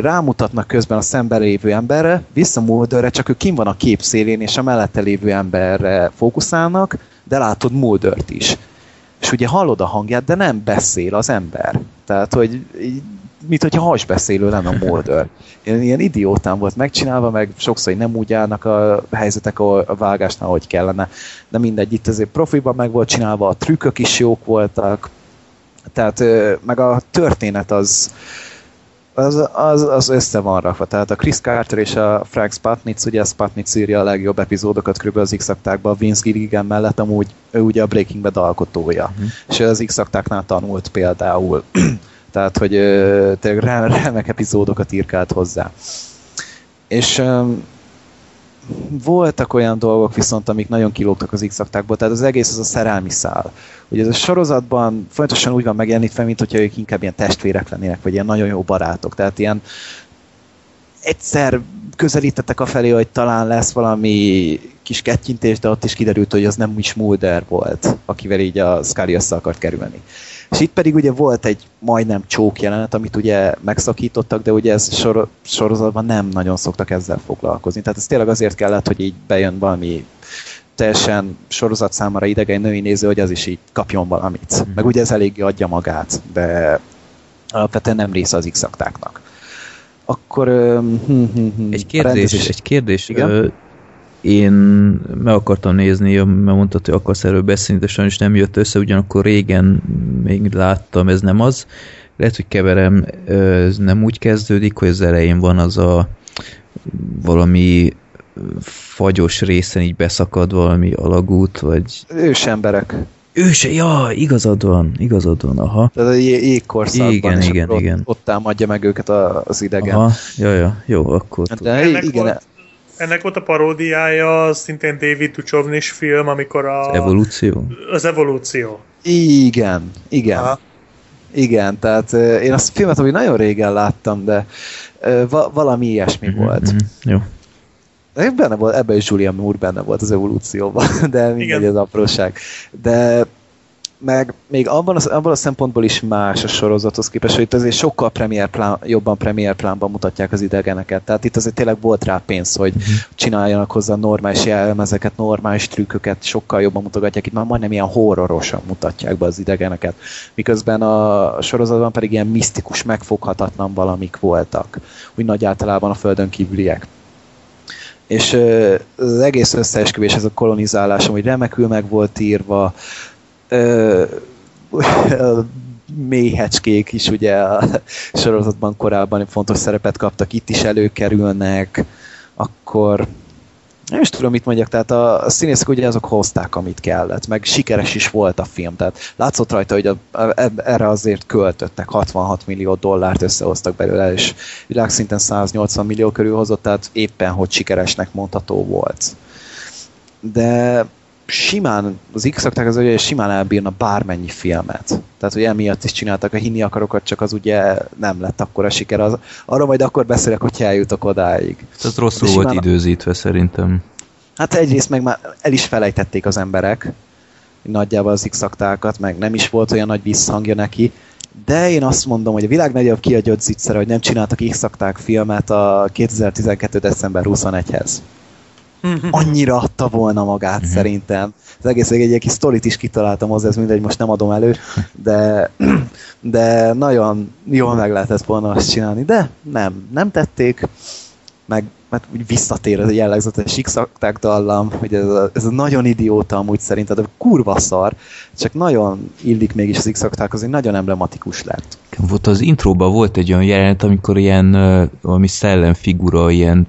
rámutatnak közben a szemben lévő emberre, vissza csak ő kim van a kép szélén, és a mellette lévő emberre fókuszálnak, de látod Muldert is. És ugye hallod a hangját, de nem beszél az ember. Tehát, hogy mint hogyha hasbeszélő lenne a Mulder. Ilyen, ilyen idiótán volt megcsinálva, meg sokszor nem úgy állnak a helyzetek a vágásnál, hogy kellene. De mindegy, itt azért profiban meg volt csinálva, a trükkök is jók voltak, tehát meg a történet az, az, az, az össze van rakva. Tehát a Chris Carter és a Frank Spatnitz, ugye Spatnitz írja a legjobb epizódokat kb. az x a Vince Gilligan mellett, amúgy ő ugye a Breaking Bad alkotója. Mm. És az x tanult például. [clears throat] Tehát, hogy tényleg remek epizódokat írkált hozzá. És voltak olyan dolgok viszont, amik nagyon kilógtak az x tehát az egész az a szerelmi szál. Ugye ez a sorozatban folyamatosan úgy van megjelenítve, mint hogyha ők inkább ilyen testvérek lennének, vagy ilyen nagyon jó barátok. Tehát ilyen egyszer közelítettek a felé, hogy talán lesz valami kis kettyintés, de ott is kiderült, hogy az nem is Mulder volt, akivel így a Scully össze akart kerülni. És itt pedig ugye volt egy majdnem csók jelenet, amit ugye megszakítottak, de ugye ez sor, sorozatban nem nagyon szoktak ezzel foglalkozni. Tehát ez tényleg azért kellett, hogy így bejön valami teljesen sorozat számára idegen női néző, hogy az is így kapjon valamit. Mm. Meg ugye ez eléggé adja magát, de alapvetően nem része az x -aktáknak. Akkor... hm, hm, hm, egy kérdés, rendezés... egy kérdés. Igen? Ö, én meg akartam nézni, mert mondtad, hogy akarsz erről beszélni, de sajnos nem jött össze, ugyanakkor régen még láttam, ez nem az. Lehet, hogy keverem, ez nem úgy kezdődik, hogy az elején van az a valami fagyos részen így beszakad valami alagút, vagy... Ős emberek. Ős, ja, igazad van, igazad van, aha. Tehát a jégkorszakban, igen, igen, ott, igen. ott támadja meg őket az idegen. Aha, ja, ja, jó, akkor... De ennek, igen, volt, ennek volt a paródiája, szintén David Duchovnis film, amikor a... Az evolúció? Az evolúció. Igen, igen. Aha. Igen, tehát én azt a filmet, ami nagyon régen láttam, de va- valami ilyesmi mm-hmm, volt. Mm-hmm, jó. Benne volt, ebben is Julian Moore benne volt az evolúcióban, [laughs] de mindegy az apróság. De meg még abban, az, abban a szempontból is más a sorozathoz képest, hogy itt azért sokkal premier plán, jobban premier plánban mutatják az idegeneket. Tehát itt azért tényleg volt rá pénz, hogy uh-huh. csináljanak hozzá normális jelmezeket, normális trükköket, sokkal jobban mutogatják. Itt már majdnem ilyen horrorosan mutatják be az idegeneket. Miközben a sorozatban pedig ilyen misztikus, megfoghatatlan valamik voltak. Úgy nagy általában a földön kívüliek és az egész összeesküvés, ez a kolonizálás, hogy remekül meg volt írva, [laughs] méhecskék is ugye a sorozatban korábban fontos szerepet kaptak, itt is előkerülnek, akkor nem is tudom, mit mondjak, tehát a, a színészek ugye azok hozták, amit kellett, meg sikeres is volt a film, tehát látszott rajta, hogy a, a, erre azért költöttek, 66 millió dollárt összehoztak belőle, és világszinten 180 millió körül hozott, tehát éppen, hogy sikeresnek mondható volt. De simán, az x az ugye simán elbírna bármennyi filmet. Tehát, hogy emiatt is csináltak a hinni akarokat, csak az ugye nem lett akkor a siker. Az, arra majd akkor beszélek, hogy eljutok odáig. Tehát rosszul simán... volt időzítve szerintem. Hát egyrészt meg már el is felejtették az emberek, nagyjából az x meg nem is volt olyan nagy visszhangja neki, de én azt mondom, hogy a világ nagyobb kiadott zicser, hogy nem csináltak x filmet a 2012. december 21-hez. Annyira adta volna magát uh-huh. szerintem. Az egész egy, egy kis sztorit is kitaláltam hozzá, ez mindegy, most nem adom elő, de, de nagyon jól meg lehetett volna azt csinálni, de nem, nem tették, meg mert úgy visszatér ez a jellegzetes x dallam, hogy ez a, ez a nagyon idióta amúgy szerinted, de kurva szar, csak nagyon illik mégis az az egy nagyon emblematikus lett. Volt az intróban volt egy olyan jelenet, amikor ilyen valami szellemfigura, ilyen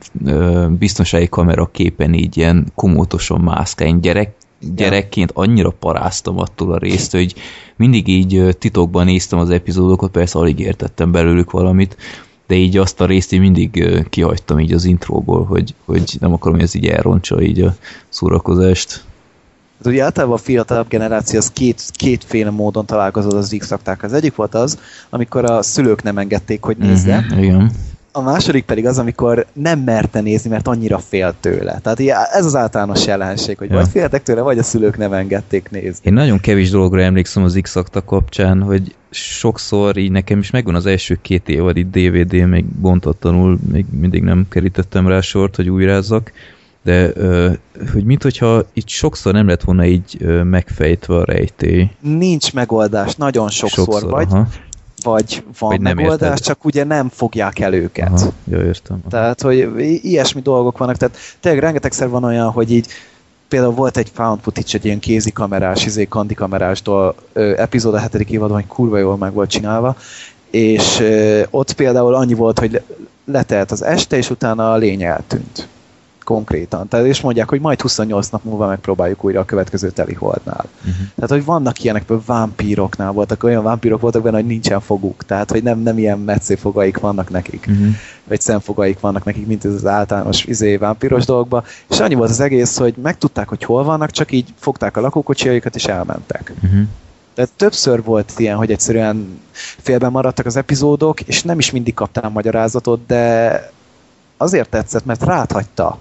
biztonsági kamera képen így ilyen komótosan mászkál, gyerek, gyerekként annyira paráztam attól a részt, hogy mindig így titokban néztem az epizódokat, persze alig értettem belőlük valamit, de így azt a részt én mindig kihagytam így az intróból, hogy, hogy nem akarom, hogy ez így elrontsa így a szórakozást. Hát ugye általában a fiatalabb generáció az két, kétféle módon találkozott az x Az egyik volt az, amikor a szülők nem engedték, hogy nézze. Uh-huh, igen a második pedig az, amikor nem merte nézni, mert annyira fél tőle. Tehát ez az általános jelenség, hogy ja. vagy féltek tőle, vagy a szülők nem engedték nézni. Én nagyon kevés dologra emlékszem az x kapcsán, hogy sokszor így nekem is megvan az első két évad itt DVD, még bontatlanul, még mindig nem kerítettem rá sort, hogy újrázzak, de hogy mint hogyha itt sokszor nem lett volna így megfejtve a rejtély. Nincs megoldás, nagyon sokszor, sokszor vagy. Aha vagy van vagy megoldás, érted. csak ugye nem fogják el őket. Aha, jó, értem. Tehát, hogy ilyesmi dolgok vannak, tehát tényleg rengetegszer van olyan, hogy így például volt egy found footage, egy ilyen kézikamerás, izé kandikamerás epizód a hetedik évadban, hogy kurva jól meg volt csinálva, és ö, ott például annyi volt, hogy letelt az este, és utána a lény eltűnt konkrétan. Tehát és mondják, hogy majd 28 nap múlva megpróbáljuk újra a következő teliholdnál. Uh-huh. Tehát, hogy vannak ilyenek, például vámpíroknál voltak, olyan vámpírok voltak benne, hogy nincsen foguk. Tehát, hogy nem, nem ilyen fogaik vannak nekik. Uh-huh. Vagy szemfogaik vannak nekik, mint ez az általános izé, vámpíros dolgokban. És annyi volt az egész, hogy megtudták, hogy hol vannak, csak így fogták a lakókocsiaikat és elmentek. Uh-huh. Tehát többször volt ilyen, hogy egyszerűen félben maradtak az epizódok, és nem is mindig kaptam magyarázatot, de azért tetszett, mert ráthagyta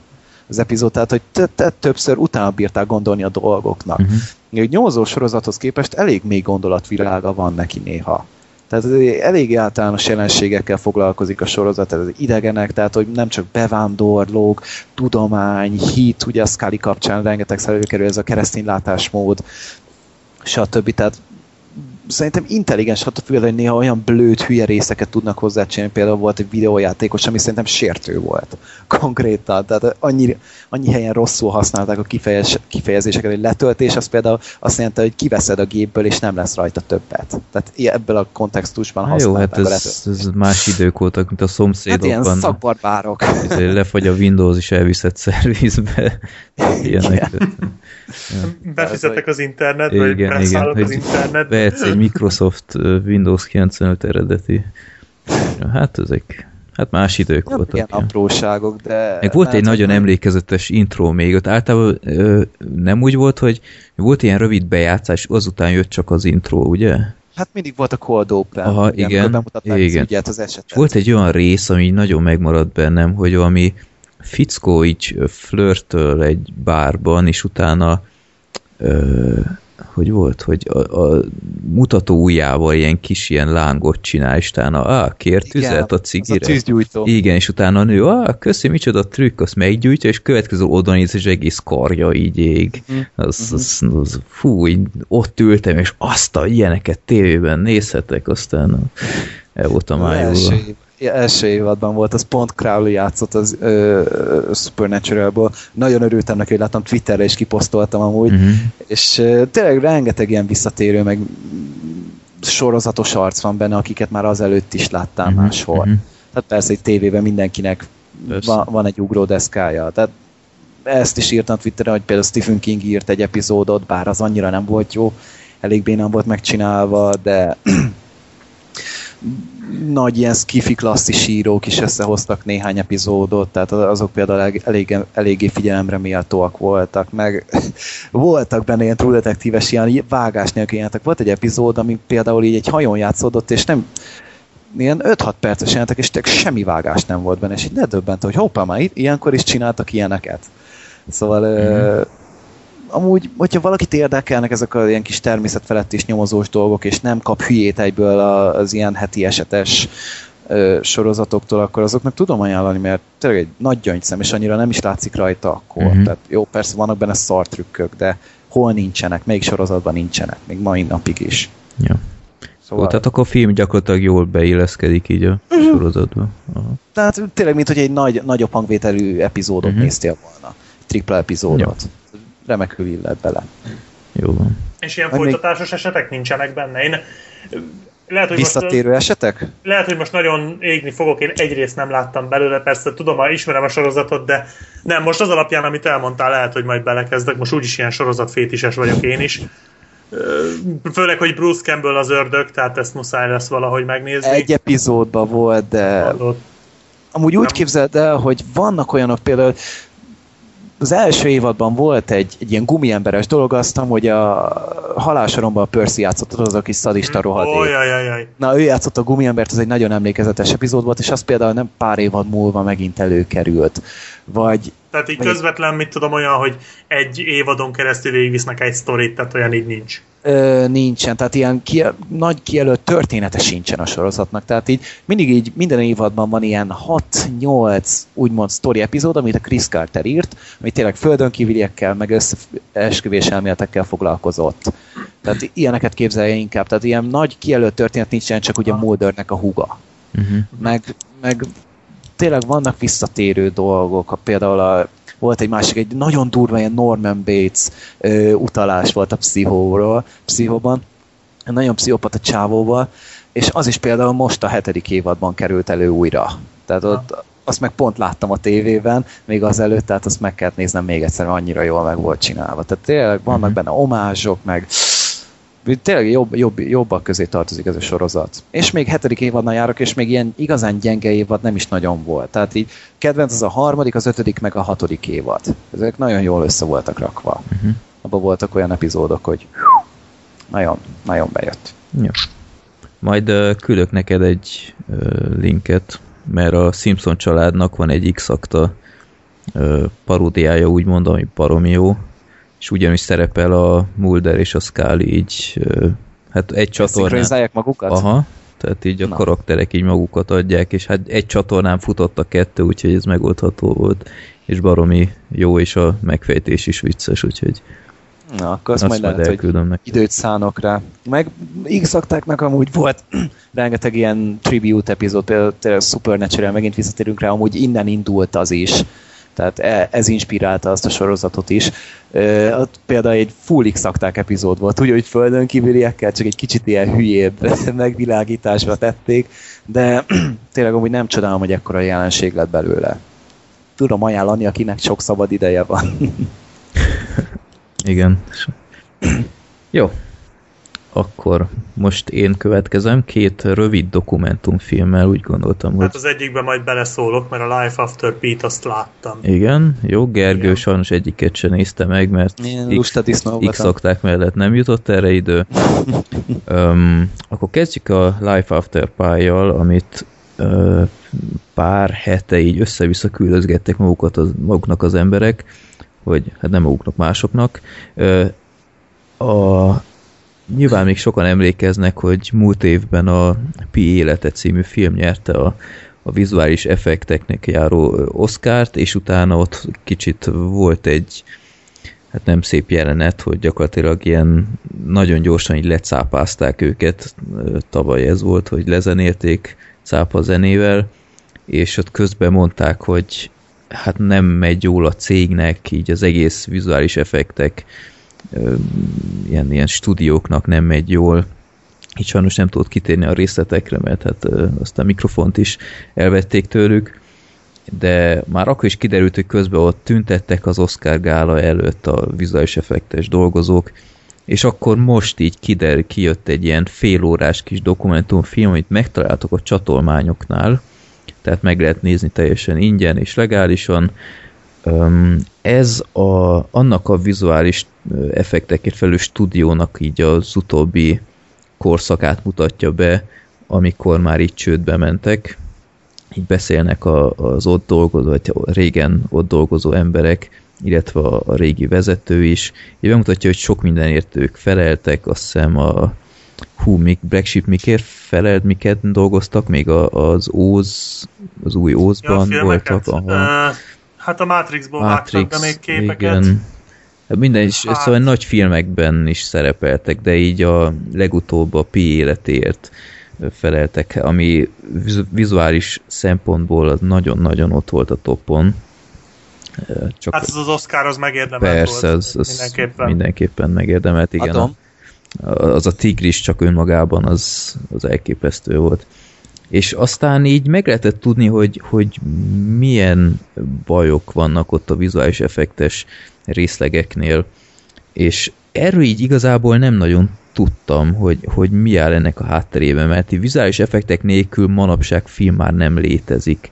az epizód, tehát hogy többször utána bírták gondolni a dolgoknak. Uh-huh. Egy nyomozó sorozathoz képest elég mély gondolatvilága van neki néha. Tehát elég általános jelenségekkel foglalkozik a sorozat, ez idegenek, tehát hogy nem csak bevándorlók, tudomány, hit, ugye a Scully kapcsán rengeteg előkerül ez a keresztény látásmód, stb. Tehát szerintem intelligens attól függ, hogy néha olyan blőd, hülye részeket tudnak hozzácsinálni. Például volt egy videójátékos, ami szerintem sértő volt. [laughs] Konkrétan. Tehát annyi, annyi helyen rosszul használták a kifejez, kifejezéseket, hogy letöltés, az például azt jelenti, hogy kiveszed a gépből, és nem lesz rajta többet. Tehát ebből a kontextusban Há, használták jó, hát ez, ez, más idők voltak, mint a szomszédokban. Hát ilyen szakbarbárok. Lefagy a Windows, és elviszett [laughs] szervizbe. [laughs] Ilyenek. Befizetek az internetbe, vagy igen, igen, az internetbe. Vehetsz egy Microsoft Windows 95 eredeti. Hát ezek Hát más idők nem voltak. Ilyen ja. apróságok, de... Meg volt egy nagyon nem... emlékezetes intro még, ott általában ö, nem úgy volt, hogy volt ilyen rövid bejátszás, azután jött csak az intro, ugye? Hát mindig volt a cold open. Aha, igen, igen. Az ügyet, az esetet. Volt egy olyan rész, ami nagyon megmaradt bennem, hogy valami fickó így flörtöl egy bárban, és utána ö, hogy volt, hogy a, a mutató ujjával ilyen kis ilyen lángot csinál, és utána, ah, kért tüzet a cigire. A Igen, és utána a nő, ah, köszi, micsoda trükk, azt meggyújtja, és következő oda néz, és egész karja így ég. Uh-huh. Az, az, az, fú, így ott ültem, és azt a ilyeneket tévében nézhetek, aztán el voltam ájulva első évadban volt, az pont Crowley játszott az ö, Supernatural-ból. Nagyon örültem neki, hogy láttam Twitterre és kiposztoltam amúgy, uh-huh. és ö, tényleg rengeteg ilyen visszatérő, meg sorozatos arc van benne, akiket már azelőtt is láttam uh-huh. máshol. Uh-huh. Tehát persze egy tévében mindenkinek van, van egy ugródeszkája. Tehát ezt is írtam Twitterre, hogy például Stephen King írt egy epizódot, bár az annyira nem volt jó, elég bénán volt megcsinálva, de nagy ilyen skifi klasszis írók is összehoztak néhány epizódot, tehát azok például elég, elég, eléggé figyelemre méltóak voltak, meg [laughs] voltak benne ilyen True Detective-es ilyen vágás nélkül jelentek. Volt egy epizód, ami például így egy hajón játszódott, és nem ilyen 5-6 perces jelentek, és semmi vágás nem volt benne, és így ledöbbent, hogy hoppá, már ilyenkor is csináltak ilyeneket. Szóval mm-hmm amúgy, hogyha valakit érdekelnek ezek a ilyen kis természetfelett is nyomozós dolgok, és nem kap hülyét egyből az ilyen heti esetes ö, sorozatoktól, akkor azoknak tudom ajánlani, mert tényleg egy nagy gyöngyszem, és annyira nem is látszik rajta akkor. Uh-huh. Tehát jó, persze vannak benne szartrükkök, de hol nincsenek, melyik sorozatban nincsenek, még mai napig is. Ja. Szóval... Ó, tehát akkor a film gyakorlatilag jól beilleszkedik így a uh-huh. sorozatba. Aha. Tehát tényleg, mint hogy egy nagy, nagyobb hangvételű epizódot uh-huh. néztél volna. Tripla epizódot. Ja remekül illet bele. Jó van. És ilyen folytatásos még... esetek nincsenek benne. Én lehet, hogy Visszatérő most, esetek? Lehet, hogy most nagyon égni fogok, én egyrészt nem láttam belőle, persze tudom, ismerem a sorozatot, de nem, most az alapján, amit elmondtál, lehet, hogy majd belekezdek, most úgyis ilyen sorozatfétises vagyok én is. Főleg, hogy Bruce Campbell az ördög, tehát ezt muszáj lesz valahogy megnézni. Egy epizódban volt, de... Adott. Amúgy úgy nem. képzeld el, hogy vannak olyanok például, az első évadban volt egy, egy ilyen gumiemberes dolog, azt hogy a halálsoromban a Percy játszott az a kis szadista hmm. rohadék. Oh, jaj, jaj. Na, ő játszott a gumiembert, ez egy nagyon emlékezetes epizód volt, és az például nem pár évad múlva megint előkerült. Vagy tehát így közvetlen, mit tudom, olyan, hogy egy évadon keresztül végigvisznek egy sztorit, tehát olyan így nincs. Ö, nincsen, tehát ilyen ki, nagy kijelölt története sincsen a sorozatnak, tehát így mindig így minden évadban van ilyen 6-8 úgymond sztori epizód, amit a Chris Carter írt, ami tényleg földön kívüliekkel, meg összeesküvés elméletekkel foglalkozott. Tehát ilyeneket képzelje inkább, tehát ilyen nagy kijelölt történet nincsen, csak ugye Muldernek a huga. Uh-huh. Meg, meg tényleg vannak visszatérő dolgok, például a, volt egy másik, egy nagyon durva ilyen Norman Bates ö, utalás volt a pszichóról, pszichóban, nagyon pszichopata csávóval, és az is például most a hetedik évadban került elő újra. Tehát ott, azt meg pont láttam a tévében, még azelőtt, tehát azt meg kellett néznem még egyszer, annyira jól meg volt csinálva. Tehát tényleg vannak uh-huh. benne omázsok, meg tényleg jobb, jobb, jobbak közé tartozik ez a sorozat. És még hetedik évadnál járok, és még ilyen igazán gyenge évad nem is nagyon volt. Tehát így kedvenc az a harmadik, az ötödik, meg a hatodik évad. Ezek nagyon jól össze voltak rakva. Uh-huh. Abban voltak olyan epizódok, hogy nagyon, nagyon bejött. Ja. Majd uh, küldök neked egy uh, linket, mert a Simpson családnak van egy X-akta uh, paródiája, úgymond, ami baromi jó, és ugyanúgy szerepel a Mulder és a Scully így, hát egy csatornán... magukat? Aha, tehát így a Na. karakterek így magukat adják, és hát egy csatornán futott a kettő, úgyhogy ez megoldható volt, és baromi jó, és a megfejtés is vicces, úgyhogy Na, akkor azt, azt majd, majd lehet, hogy neki. időt szánok rá. Meg x meg amúgy volt [clears throat] rengeteg ilyen tribute epizód, például Supernatural, megint visszatérünk rá, amúgy innen indult az is tehát e, ez inspirálta azt a sorozatot is. Ott például egy full x epizód volt, úgy, hogy földön kívüliekkel csak egy kicsit ilyen hülyébb [laughs] megvilágításba tették, de [clears throat] tényleg amúgy nem csodálom, hogy ekkora jelenség lett belőle. Tudom ajánlani, akinek sok szabad ideje van. [laughs] Igen. Jó, akkor most én következem két rövid dokumentumfilmmel, úgy gondoltam, hogy... Hát az egyikben majd beleszólok, mert a Life After Pete azt láttam. Igen, jó, Gergő Igen. sajnos egyiket sem nézte meg, mert X szokták mellett nem jutott erre idő. [laughs] um, akkor kezdjük a Life After Pie-jal, amit uh, pár hete így össze-vissza küldözgettek magukat az, maguknak az emberek, vagy hát nem maguknak, másoknak. Uh, a nyilván még sokan emlékeznek, hogy múlt évben a Pi élete című film nyerte a, a vizuális effekteknek járó Oscárt, és utána ott kicsit volt egy hát nem szép jelenet, hogy gyakorlatilag ilyen nagyon gyorsan így lecápázták őket, tavaly ez volt, hogy lezenélték cápa zenével, és ott közben mondták, hogy hát nem megy jól a cégnek, így az egész vizuális effektek ilyen, ilyen stúdióknak nem megy jól, így sajnos nem tudott kitérni a részletekre, mert hát azt a mikrofont is elvették tőlük, de már akkor is kiderült, hogy közben ott tüntettek az Oscar gála előtt a vizuális effektes dolgozók, és akkor most így kider, kijött egy ilyen félórás kis dokumentumfilm, amit megtaláltok a csatolmányoknál, tehát meg lehet nézni teljesen ingyen és legálisan. Ez a, annak a vizuális effektekért felül stúdiónak így az utóbbi korszakát mutatja be, amikor már így csődbe mentek. Így beszélnek a, az ott dolgozó, vagy régen ott dolgozó emberek, illetve a, a régi vezető is. Így bemutatja, hogy sok mindenért ők feleltek, azt hiszem a hú, Mik, Black Sheep mikért felelt, miket dolgoztak, még a, az Óz, az új Ózban ja, voltak. Aha. Uh, hát a Matrixból Matrix, vágtak még képeket. Igen. Minden is, hát. szóval nagy filmekben is szerepeltek, de így a legutóbb a Pi életért feleltek, ami vizuális szempontból az nagyon-nagyon ott volt a topon. Csak hát ez az Oscar az megérdemelt Persze, volt. Az, az mindenképpen. mindenképpen megérdemelt, igen. Adom. Az a tigris csak önmagában az, az elképesztő volt. És aztán így meg lehetett tudni, hogy, hogy milyen bajok vannak ott a vizuális effektes részlegeknél, és erről így igazából nem nagyon tudtam, hogy, hogy mi áll ennek a hátterében, mert vizuális effektek nélkül manapság film már nem létezik.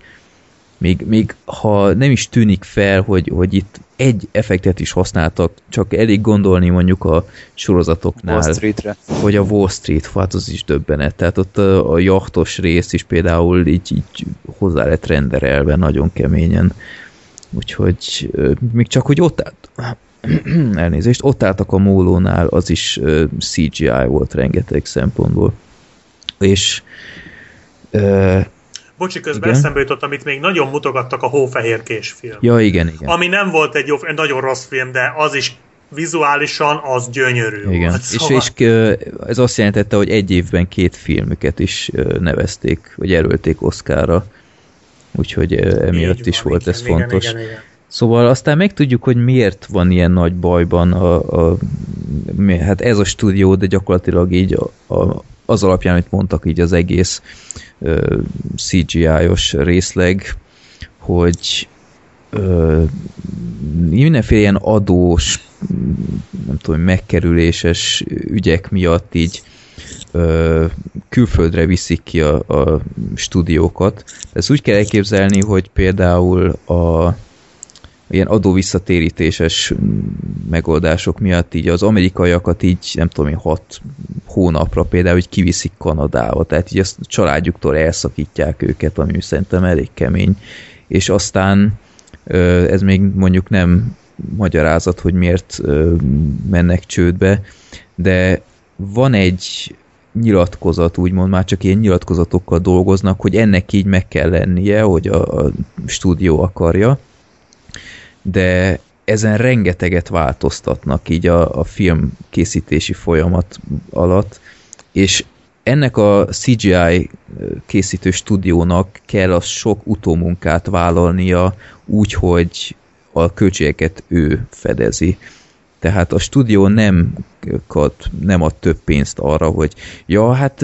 Még, még ha nem is tűnik fel, hogy, hogy itt egy effektet is használtak, csak elég gondolni mondjuk a sorozatoknál, Wall Streetre. hogy a Wall Street, hát az is döbbenet. Tehát ott a, a jachtos rész is például így, így hozzá lett renderelve nagyon keményen. Úgyhogy még csak, hogy ott állt, [clears throat] elnézést, ott álltak a mólónál, az is CGI volt rengeteg szempontból. És Bocsi, közben igen. eszembe jutott, amit még nagyon mutogattak a Hófehérkés film. Ja, igen, igen. Ami nem volt egy, jó, egy nagyon rossz film, de az is vizuálisan az gyönyörű Igen, volt. Szóval... és, és ez azt jelentette, hogy egy évben két filmüket is nevezték, vagy jelölték Oszkára, úgyhogy emiatt is volt igen, ez igen, fontos. Igen, igen, igen. Szóval aztán megtudjuk, hogy miért van ilyen nagy bajban a, a, hát ez a stúdió, de gyakorlatilag így a, a, az alapján, amit mondtak így az egész uh, CGI-os részleg, hogy uh, mindenféle ilyen adós, nem tudom, megkerüléses ügyek miatt így külföldre viszik ki a, a stúdiókat. Ezt úgy kell elképzelni, hogy például a ilyen adóvisszatérítéses megoldások miatt így az amerikaiakat így nem tudom én hat hónapra például hogy kiviszik Kanadába, tehát így ezt családjuktól elszakítják őket, ami szerintem elég kemény, és aztán ez még mondjuk nem magyarázat, hogy miért mennek csődbe, de van egy nyilatkozat, úgymond már csak ilyen nyilatkozatokkal dolgoznak, hogy ennek így meg kell lennie, hogy a, a stúdió akarja, de ezen rengeteget változtatnak így a, a film készítési folyamat alatt, és ennek a CGI készítő stúdiónak kell a sok utómunkát vállalnia úgy, hogy a költségeket ő fedezi. Tehát a stúdió nem, nem ad több pénzt arra, hogy ja, hát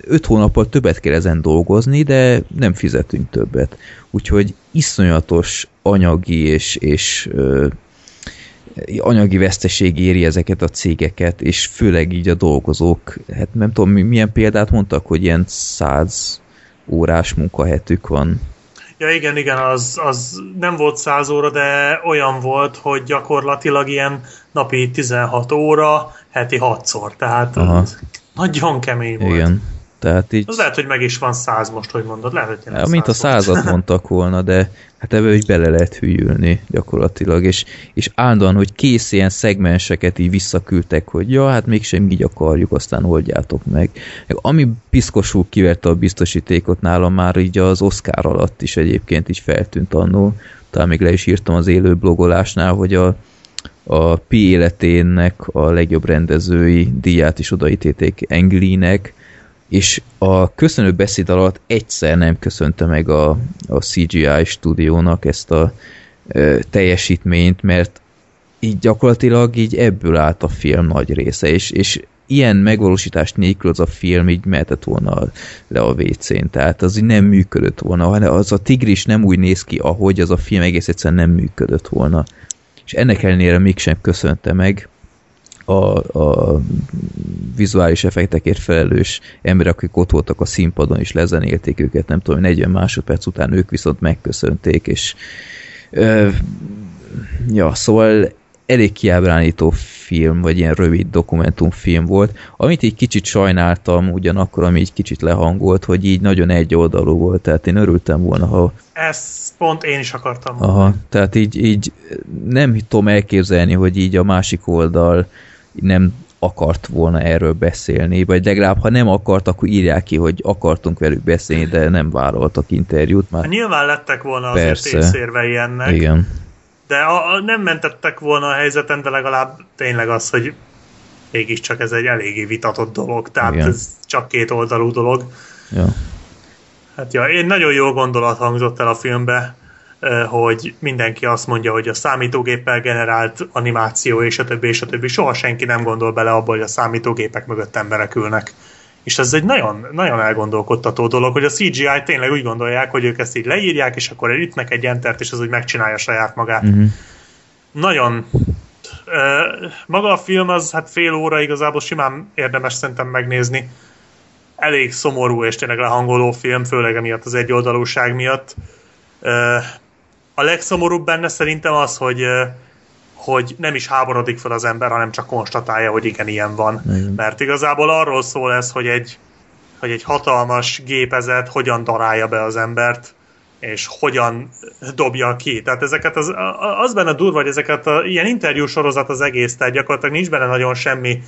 öt hónappal többet kell ezen dolgozni, de nem fizetünk többet. Úgyhogy iszonyatos anyagi és, és anyagi veszteség éri ezeket a cégeket, és főleg így a dolgozók, hát nem tudom, milyen példát mondtak, hogy ilyen száz órás munkahetük van. Ja igen, igen, az, az nem volt száz óra, de olyan volt, hogy gyakorlatilag ilyen napi 16 óra, heti 6-szor, tehát nagyon kemény volt. Igen. Tehát így... Az lehet, hogy meg is van száz most, hogy mondod. Lehet, hogy ja, mint a százat mondtak volna, de hát ebbe is bele lehet hűlni gyakorlatilag, és, és állandóan, hogy kész ilyen szegmenseket így visszaküldtek, hogy ja, hát mégsem így akarjuk, aztán oldjátok meg. Ami piszkosul kiverte a biztosítékot nálam már így az Oscar alatt is egyébként is feltűnt annól, talán még le is írtam az élő blogolásnál, hogy a, a Pi életének a legjobb rendezői díját is odaítélték Englinek, és a köszönő beszéd alatt egyszer nem köszönte meg a, a CGI stúdiónak ezt a ö, teljesítményt, mert így gyakorlatilag így ebből állt a film nagy része, és, és ilyen megvalósítás nélkül az a film így mehetett volna le a WC-n, tehát az így nem működött volna, hanem az a tigris nem úgy néz ki, ahogy az a film egész egyszerűen nem működött volna. És ennek ellenére mégsem köszönte meg, a, a vizuális effektekért felelős emberek, akik ott voltak a színpadon, és lezenélték őket, nem tudom, 40 másodperc után ők viszont megköszönték, és ö, ja, szóval elég kiábránító film, vagy ilyen rövid dokumentumfilm volt, amit így kicsit sajnáltam, ugyanakkor, ami így kicsit lehangolt, hogy így nagyon egy oldalú volt, tehát én örültem volna, ha... Ezt pont én is akartam. Aha, tehát így, így nem tudom elképzelni, hogy így a másik oldal nem akart volna erről beszélni, vagy legalább ha nem akart, akkor írják ki, hogy akartunk velük beszélni, de nem vállaltak interjút. Már. Nyilván lettek volna azért Persze. észérvei ennek. Igen de a, a, nem mentettek volna a helyzeten, de legalább tényleg az, hogy mégiscsak ez egy eléggé vitatott dolog, tehát Igen. ez csak két oldalú dolog. Ja. Hát ja, én nagyon jó gondolat hangzott el a filmbe, hogy mindenki azt mondja, hogy a számítógéppel generált animáció és a többi, és a többi. Soha senki nem gondol bele abba, hogy a számítógépek mögött emberek ülnek. És ez egy nagyon, nagyon elgondolkodtató dolog, hogy a CGI tényleg úgy gondolják, hogy ők ezt így leírják, és akkor ütnek egy entert, és az úgy megcsinálja saját magát. Uh-huh. Nagyon maga a film az hát fél óra igazából simán érdemes szerintem megnézni. Elég szomorú és tényleg lehangoló film, főleg emiatt az egyoldalúság miatt. A legszomorúbb benne szerintem az, hogy hogy nem is háborodik fel az ember, hanem csak konstatálja, hogy igen, ilyen van. Igen. Mert igazából arról szól ez, hogy egy, hogy egy hatalmas gépezet hogyan darálja be az embert, és hogyan dobja ki. Tehát ezeket az, az benne durva, hogy ezeket a, ilyen interjú sorozat az egész, tehát gyakorlatilag nincs benne nagyon semmi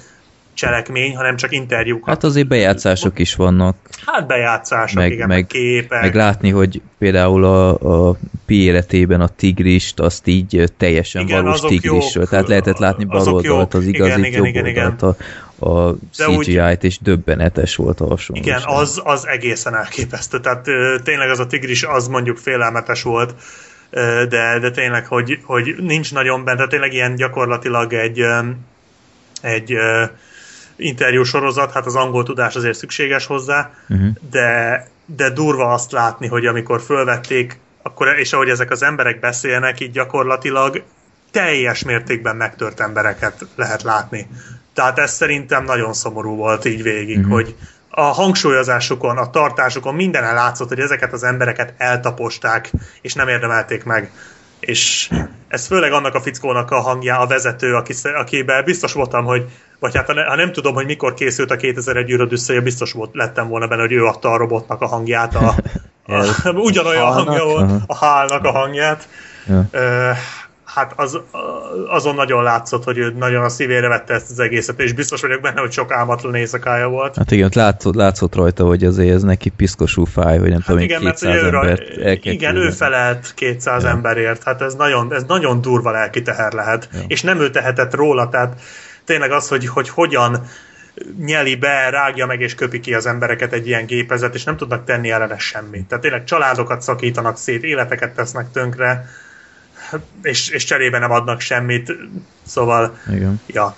cselekmény, hanem csak interjúk. Hát azért bejátszások is vannak. Hát bejátszások, meg, igen, meg, képek. Meg látni, hogy például a, a pi életében a tigrist, azt így teljesen igen, valós tigrisről. Jók, tehát lehetett látni baloldalt, az igazi igen, jobb igen, a, a CGI-t, és döbbenetes volt a hasonlóság. Igen, az, az egészen elképesztő. Tehát tényleg az a tigris, az mondjuk félelmetes volt, de, de tényleg, hogy, hogy nincs nagyon benne, tehát tényleg ilyen gyakorlatilag egy, egy interjú sorozat, hát az angol tudás azért szükséges hozzá, uh-huh. de, de durva azt látni, hogy amikor fölvették, akkor, és ahogy ezek az emberek beszélnek, így gyakorlatilag teljes mértékben megtört embereket lehet látni. Tehát ez szerintem nagyon szomorú volt így végig, uh-huh. hogy a hangsúlyozásukon, a tartásukon mindenen látszott, hogy ezeket az embereket eltaposták, és nem érdemelték meg. És ez főleg annak a fickónak a hangja, a vezető, aki, akiben biztos voltam, hogy vagy hát ha nem tudom, hogy mikor készült a 2001 űröd összeje, biztos volt, lettem volna benne, hogy ő adta a robotnak a hangját, a, [laughs] a, ugyanolyan a hangja volt, a hálnak a hangját. Ja. Hát az, azon nagyon látszott, hogy ő nagyon a szívére vette ezt az egészet, és biztos vagyok benne, hogy sok álmatlan éjszakája volt. Hát igen, látszott, látszott rajta, hogy azért ez neki piszkosú fáj, hogy nem hát tudom, igen, 200 mert, embert el kell Igen, ő felelt 200 ja. emberért, hát ez nagyon, ez nagyon durva lelki teher lehet, ja. és nem ő tehetett róla, tehát tényleg az, hogy, hogy hogyan nyeli be, rágja meg és köpi ki az embereket egy ilyen gépezet, és nem tudnak tenni ellene semmit. Tehát tényleg családokat szakítanak szét, életeket tesznek tönkre, és, és cserébe nem adnak semmit. Szóval, Igen. ja,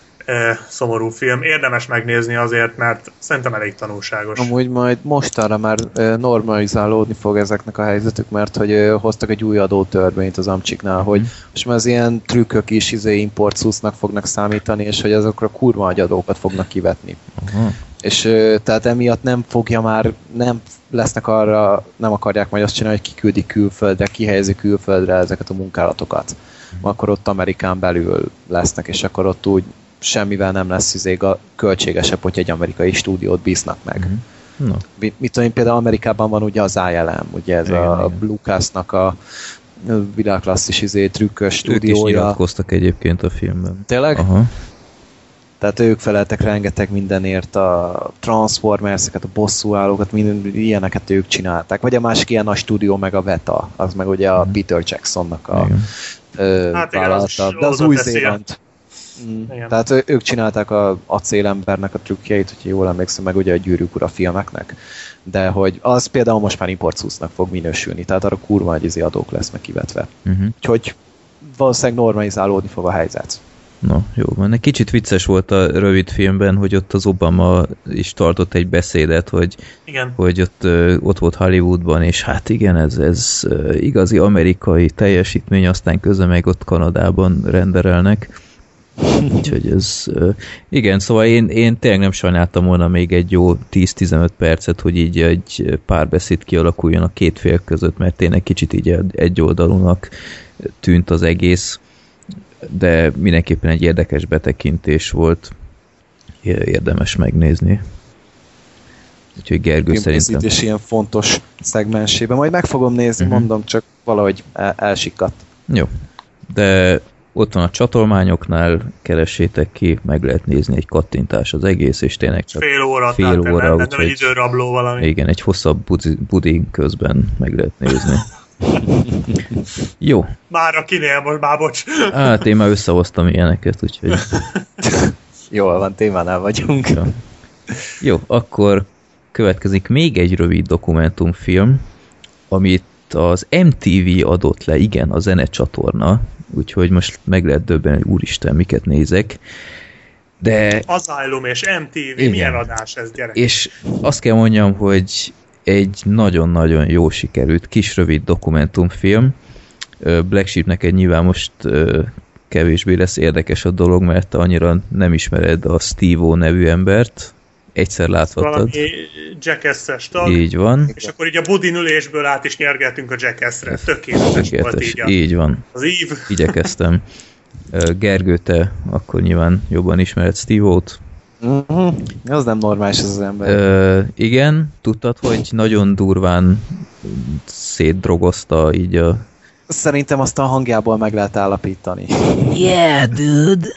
szomorú film. Érdemes megnézni azért, mert szerintem elég tanulságos. Amúgy majd mostanra már normalizálódni fog ezeknek a helyzetük, mert hogy hoztak egy új adótörvényt az Amcsiknál, hogy most már az ilyen trükkök is izé importszusznak fognak számítani, és hogy azokra kurva nagy adókat fognak kivetni. Uh-huh. És tehát emiatt nem fogja már, nem lesznek arra, nem akarják majd azt csinálni, hogy kiküldik külföldre, kihelyezi külföldre ezeket a munkálatokat. Akkor ott Amerikán belül lesznek, és akkor ott úgy semmivel nem lesz izé a költségesebb, hogy egy amerikai stúdiót bíznak meg. Mm-hmm. No. Mit, mit tudom én, például Amerikában van ugye az ILM, ugye ez igen, a. Lucasnak a világklasszis izé, trükkös stúdiója. Ők is nyilatkoztak egyébként a filmben. Tényleg? Aha. Tehát ők feleltek rengeteg mindenért, a Transformers-eket, a bosszúállókat, minden, ilyeneket ők csinálták. Vagy a másik ilyen a stúdió, meg a Veta, az meg ugye a mm. Peter Jacksonnak a ö, hát igen, az De az új Zéland Mm. Tehát ők csinálták a acélembernek a trükkjeit, hogy jól emlékszem, meg ugye a gyűrűk ura filmeknek. De hogy az például most már importszúsznak fog minősülni, tehát arra kurva egy izé adók lesznek kivetve. Uh-huh. Úgyhogy valószínűleg normalizálódni fog a helyzet. No, jó van. Egy kicsit vicces volt a rövid filmben, hogy ott az Obama is tartott egy beszédet, hogy, igen. hogy ott, ott volt Hollywoodban, és hát igen, ez, ez igazi amerikai teljesítmény, aztán közben meg ott Kanadában renderelnek [laughs] Úgyhogy ez, igen, szóval én, én tényleg nem sajnáltam volna még egy jó 10-15 percet, hogy így egy párbeszéd kialakuljon a két fél között, mert tényleg kicsit így egy oldalúnak tűnt az egész, de mindenképpen egy érdekes betekintés volt, érdemes megnézni. Úgyhogy Gergő szerintem... és ilyen fontos szegmensében. Majd meg fogom nézni, uh-huh. mondom, csak valahogy el- elsikadt. Jó. De ott van a csatolmányoknál, keressétek ki, meg lehet nézni egy kattintás az egész, és tényleg csak fél óra, fél óra, óra nem, nem egy időrabló valami. Igen, egy hosszabb budin közben meg lehet nézni. [laughs] Jó. Már a kinél most, már bocs. Hát én már összehoztam ilyeneket, úgyhogy... [laughs] Jól van, témánál vagyunk. Jó. Jó, akkor következik még egy rövid dokumentumfilm, amit az MTV adott le, igen, a zenecsatorna, úgyhogy most meg lehet döbben, hogy úristen, miket nézek. De... Asylum és MTV, igen. milyen adás ez, gyerek? És azt kell mondjam, hogy egy nagyon-nagyon jó sikerült kis rövid dokumentumfilm. Black Sheep egy nyilván most kevésbé lesz érdekes a dolog, mert annyira nem ismered a Steve-O nevű embert, egyszer láthattad. Valami jackass tag. Így van. És akkor így a budin ülésből át is nyergeltünk a jackassre. Tökéletes, Tökéletes volt így. A, így van. Az ív. Igyekeztem. Gergő, te akkor nyilván jobban ismered Steve-ot. Uh-huh. Az nem normális ez az ember. Ö, igen, tudtad, hogy nagyon durván szétdrogozta így a... Szerintem azt a hangjából meg lehet állapítani. Yeah, dude!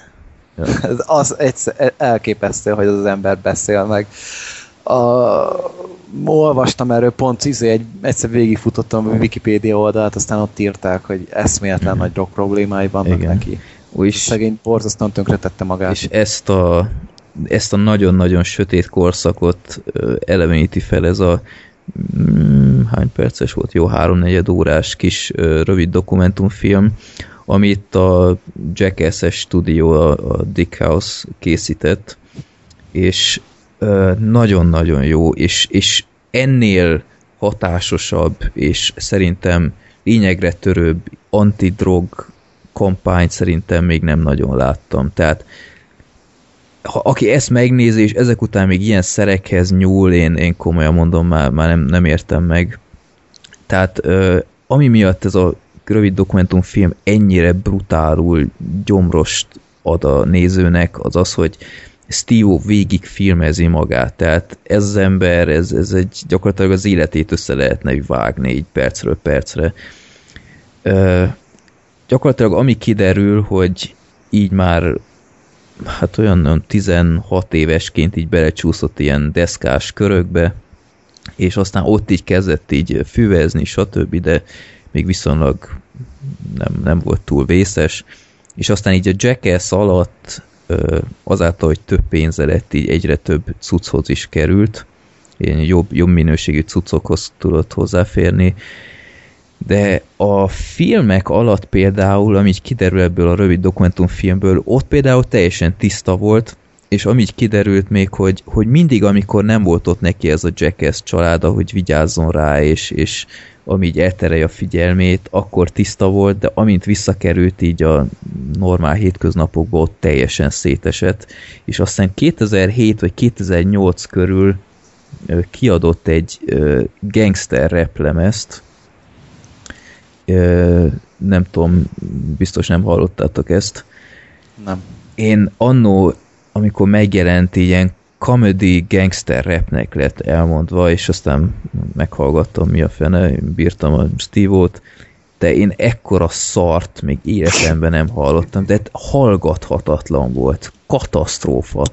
Ez az egyszer, elképesztő, hogy az, az ember beszél meg. A, olvastam erről pont, izé, egy, egyszer végigfutottam a Wikipedia oldalt, aztán ott írták, hogy eszméletlen nagy drog problémái vannak Igen. neki. Új, Szegény borzasztóan tönkretette magát. És ezt a ezt a nagyon-nagyon sötét korszakot eleveníti fel ez a hmm, hány perces volt? Jó, háromnegyed órás kis rövid dokumentumfilm, amit a Jackass-es stúdió, a Dick House készített, és nagyon-nagyon jó, és, és ennél hatásosabb, és szerintem lényegre törőbb antidrog kampányt szerintem még nem nagyon láttam. Tehát ha, aki ezt megnézi, és ezek után még ilyen szerekhez nyúl, én, én komolyan mondom, már, már nem, nem értem meg. Tehát ami miatt ez a rövid dokumentumfilm ennyire brutálul gyomrost ad a nézőnek, az az, hogy Steve végig filmezi magát, tehát ez ember, ez, ez egy gyakorlatilag az életét össze lehetne vágni így percről percre. Ö, gyakorlatilag ami kiderül, hogy így már hát olyan, olyan 16 évesként így belecsúszott ilyen deszkás körökbe, és aztán ott így kezdett így füvezni, stb., de még viszonylag nem, nem volt túl vészes, és aztán így a Jackass alatt azáltal, hogy több pénze lett, így egyre több cucchoz is került, ilyen jobb, jobb minőségű cuccokhoz tudott hozzáférni, de a filmek alatt például, ami kiderül ebből a rövid dokumentumfilmből, ott például teljesen tiszta volt, és ami kiderült még, hogy, hogy mindig, amikor nem volt ott neki ez a Jackass család, hogy vigyázzon rá, és, és ami így elterelje a figyelmét, akkor tiszta volt, de amint visszakerült így a normál hétköznapokból, ott teljesen szétesett, és aztán 2007 vagy 2008 körül kiadott egy gangster rap lemezt, nem tudom, biztos nem hallottátok ezt. Nem. Én annó, amikor megjelent ilyen comedy gangster rapnek lett elmondva, és aztán meghallgattam mi a fene, bírtam a Steve-ot, de én ekkora szart még életemben nem hallottam, de hallgathatatlan volt, katasztrófa,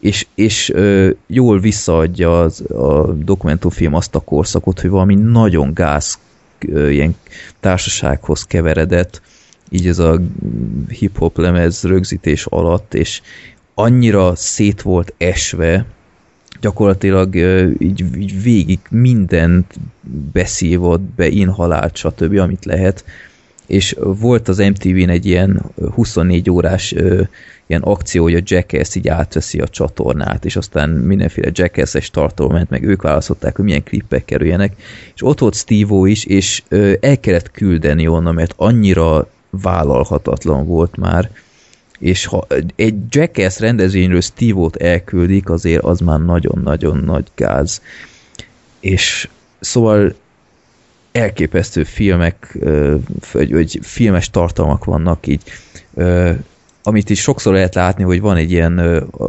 és, és ö, jól visszaadja az, a dokumentumfilm azt a korszakot, hogy valami nagyon gáz ilyen társasághoz keveredett, így ez a hip-hop lemez rögzítés alatt, és annyira szét volt esve, gyakorlatilag így, így végig mindent beszívott, beinhalált, stb., amit lehet, és volt az MTV-n egy ilyen 24 órás ilyen akció, hogy a Jackass így átveszi a csatornát, és aztán mindenféle Jackass-es tartalom ment, meg ők választották, hogy milyen klippek kerüljenek, és ott volt steve is, és el kellett küldeni onnan, mert annyira vállalhatatlan volt már, és ha egy Jackass rendezvényről Steve-ot elküldik, azért az már nagyon-nagyon nagy gáz. És szóval elképesztő filmek, vagy, vagy filmes tartalmak vannak így, amit is sokszor lehet látni, hogy van egy ilyen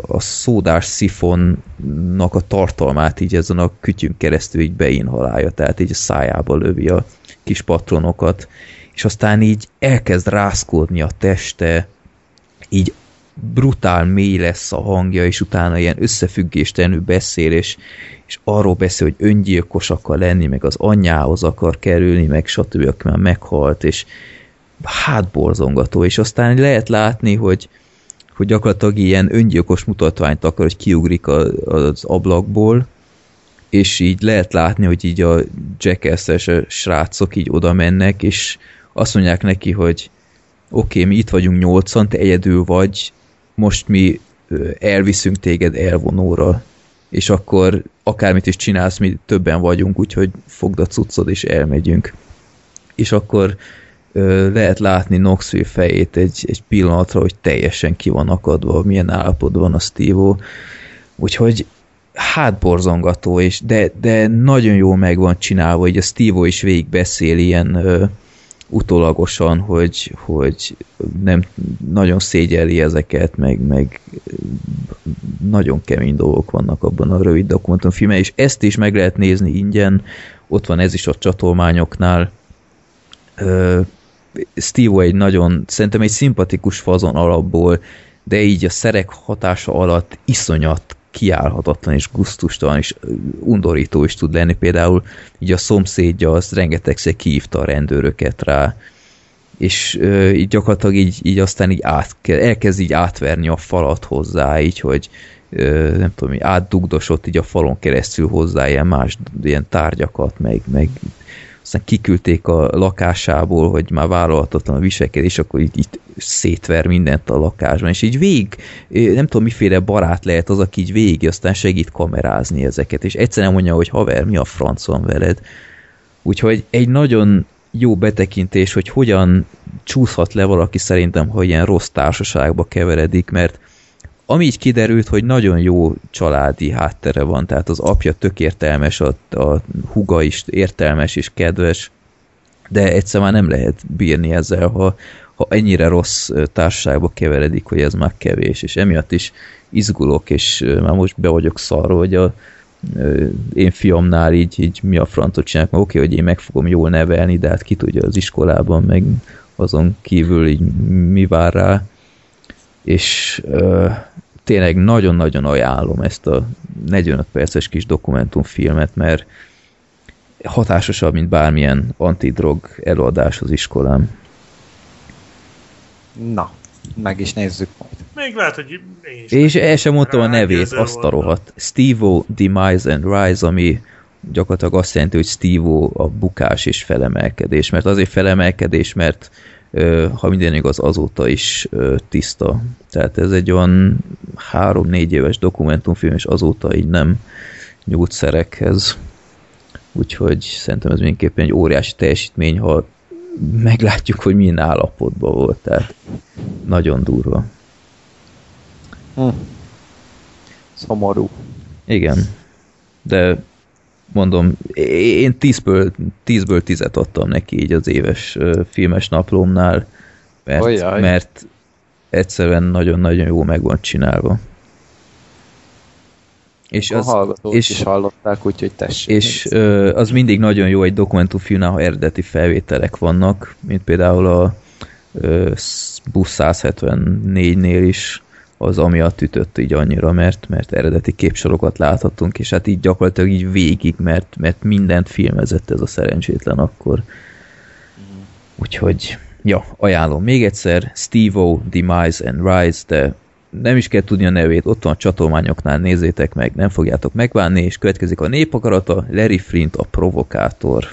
a szódás szifonnak a tartalmát így ezen a kütyünk keresztül így beinhalálja, tehát így a szájába lövi a kis patronokat, és aztán így elkezd rászkódni a teste, így brutál mély lesz a hangja, és utána ilyen összefüggéstelenül beszél, és, és arról beszél, hogy öngyilkos akar lenni, meg az anyjához akar kerülni, meg stb. aki már meghalt, és hát borzongató, és aztán lehet látni, hogy, hogy gyakorlatilag ilyen öngyilkos mutatványt akar, hogy kiugrik a, az ablakból, és így lehet látni, hogy így a jackass srácok így oda mennek, és azt mondják neki, hogy oké, okay, mi itt vagyunk nyolcan, te egyedül vagy, most mi elviszünk téged elvonóra, és akkor akármit is csinálsz, mi többen vagyunk, úgyhogy fogd a cuccod, és elmegyünk. És akkor ö, lehet látni Knoxville fejét egy, egy pillanatra, hogy teljesen ki van akadva, milyen állapotban a Steve Úgyhogy hát borzongató, és de, de nagyon jó meg van csinálva, hogy a Steve is végig beszél ilyen ö, utólagosan, hogy, hogy nem nagyon szégyeli ezeket, meg, meg nagyon kemény dolgok vannak abban a rövid dokumentumfilmben, és ezt is meg lehet nézni ingyen, ott van ez is a csatolmányoknál. Steve egy nagyon, szerintem egy szimpatikus fazon alapból, de így a szerek hatása alatt iszonyat kiállhatatlan és guztustalan és undorító is tud lenni. Például így a szomszédja az rengetegszer kiívta a rendőröket rá, és ö, így gyakorlatilag így, így aztán így át, elkezd így átverni a falat hozzá, így, hogy ö, nem tudom, átdugdosott így a falon keresztül hozzá ilyen más ilyen tárgyakat, meg, meg aztán kiküldték a lakásából, hogy már vállalhatatlan a viselkedés, akkor így, így szétver mindent a lakásban, és így végig, nem tudom miféle barát lehet az, aki így végig aztán segít kamerázni ezeket, és egyszerűen mondja, hogy haver, mi a franc van veled? Úgyhogy egy nagyon jó betekintés, hogy hogyan csúszhat le valaki szerintem, ha ilyen rossz társaságba keveredik, mert ami így kiderült, hogy nagyon jó családi háttere van, tehát az apja tök értelmes, a, a huga is értelmes és kedves, de egyszer már nem lehet bírni ezzel, ha, ha ennyire rossz társaságba keveredik, hogy ez már kevés, és emiatt is izgulok, és már most be vagyok szarva, hogy a én fiamnál így, így mi a francot csinálják, mert oké, hogy én meg fogom jól nevelni, de hát ki tudja az iskolában, meg azon kívül így mi vár rá, és uh, tényleg nagyon-nagyon ajánlom ezt a 45 perces kis dokumentumfilmet, mert hatásosabb, mint bármilyen antidrog előadás az iskolám. Na, meg is nézzük majd. Még lehet, hogy én is És el sem mondtam a nevét, azt a rohadt. Steve-O Demise and Rise, ami gyakorlatilag azt jelenti, hogy Steve-O a bukás és felemelkedés, mert azért felemelkedés, mert ha minden igaz, azóta is tiszta. Tehát ez egy olyan három-négy éves dokumentumfilm, és azóta így nem nyújt szerekhez. Úgyhogy szerintem ez mindenképpen egy óriási teljesítmény, ha meglátjuk, hogy milyen állapotban volt. Tehát nagyon durva. Hm. Szomorú. Igen. De mondom, én 10-ből, 10-ből 10 adtam neki így az éves filmes naplómnál, mert, mert egyszerűen nagyon-nagyon jó meg van csinálva. És az, a és, is hallották, úgyhogy tessék. És ö, az mindig nagyon jó egy dokumentumfilmnál, ha eredeti felvételek vannak, mint például a ö, busz 174-nél is az amiatt ütött így annyira, mert, mert eredeti képsorokat láthatunk, és hát így gyakorlatilag így végig, mert, mert mindent filmezett ez a szerencsétlen akkor. Úgyhogy, ja, ajánlom még egyszer, Steve-O, Demise and Rise, de nem is kell tudni a nevét, ott van a csatolmányoknál, nézzétek meg, nem fogjátok megválni, és következik a népakarata, Larry Flint a provokátor.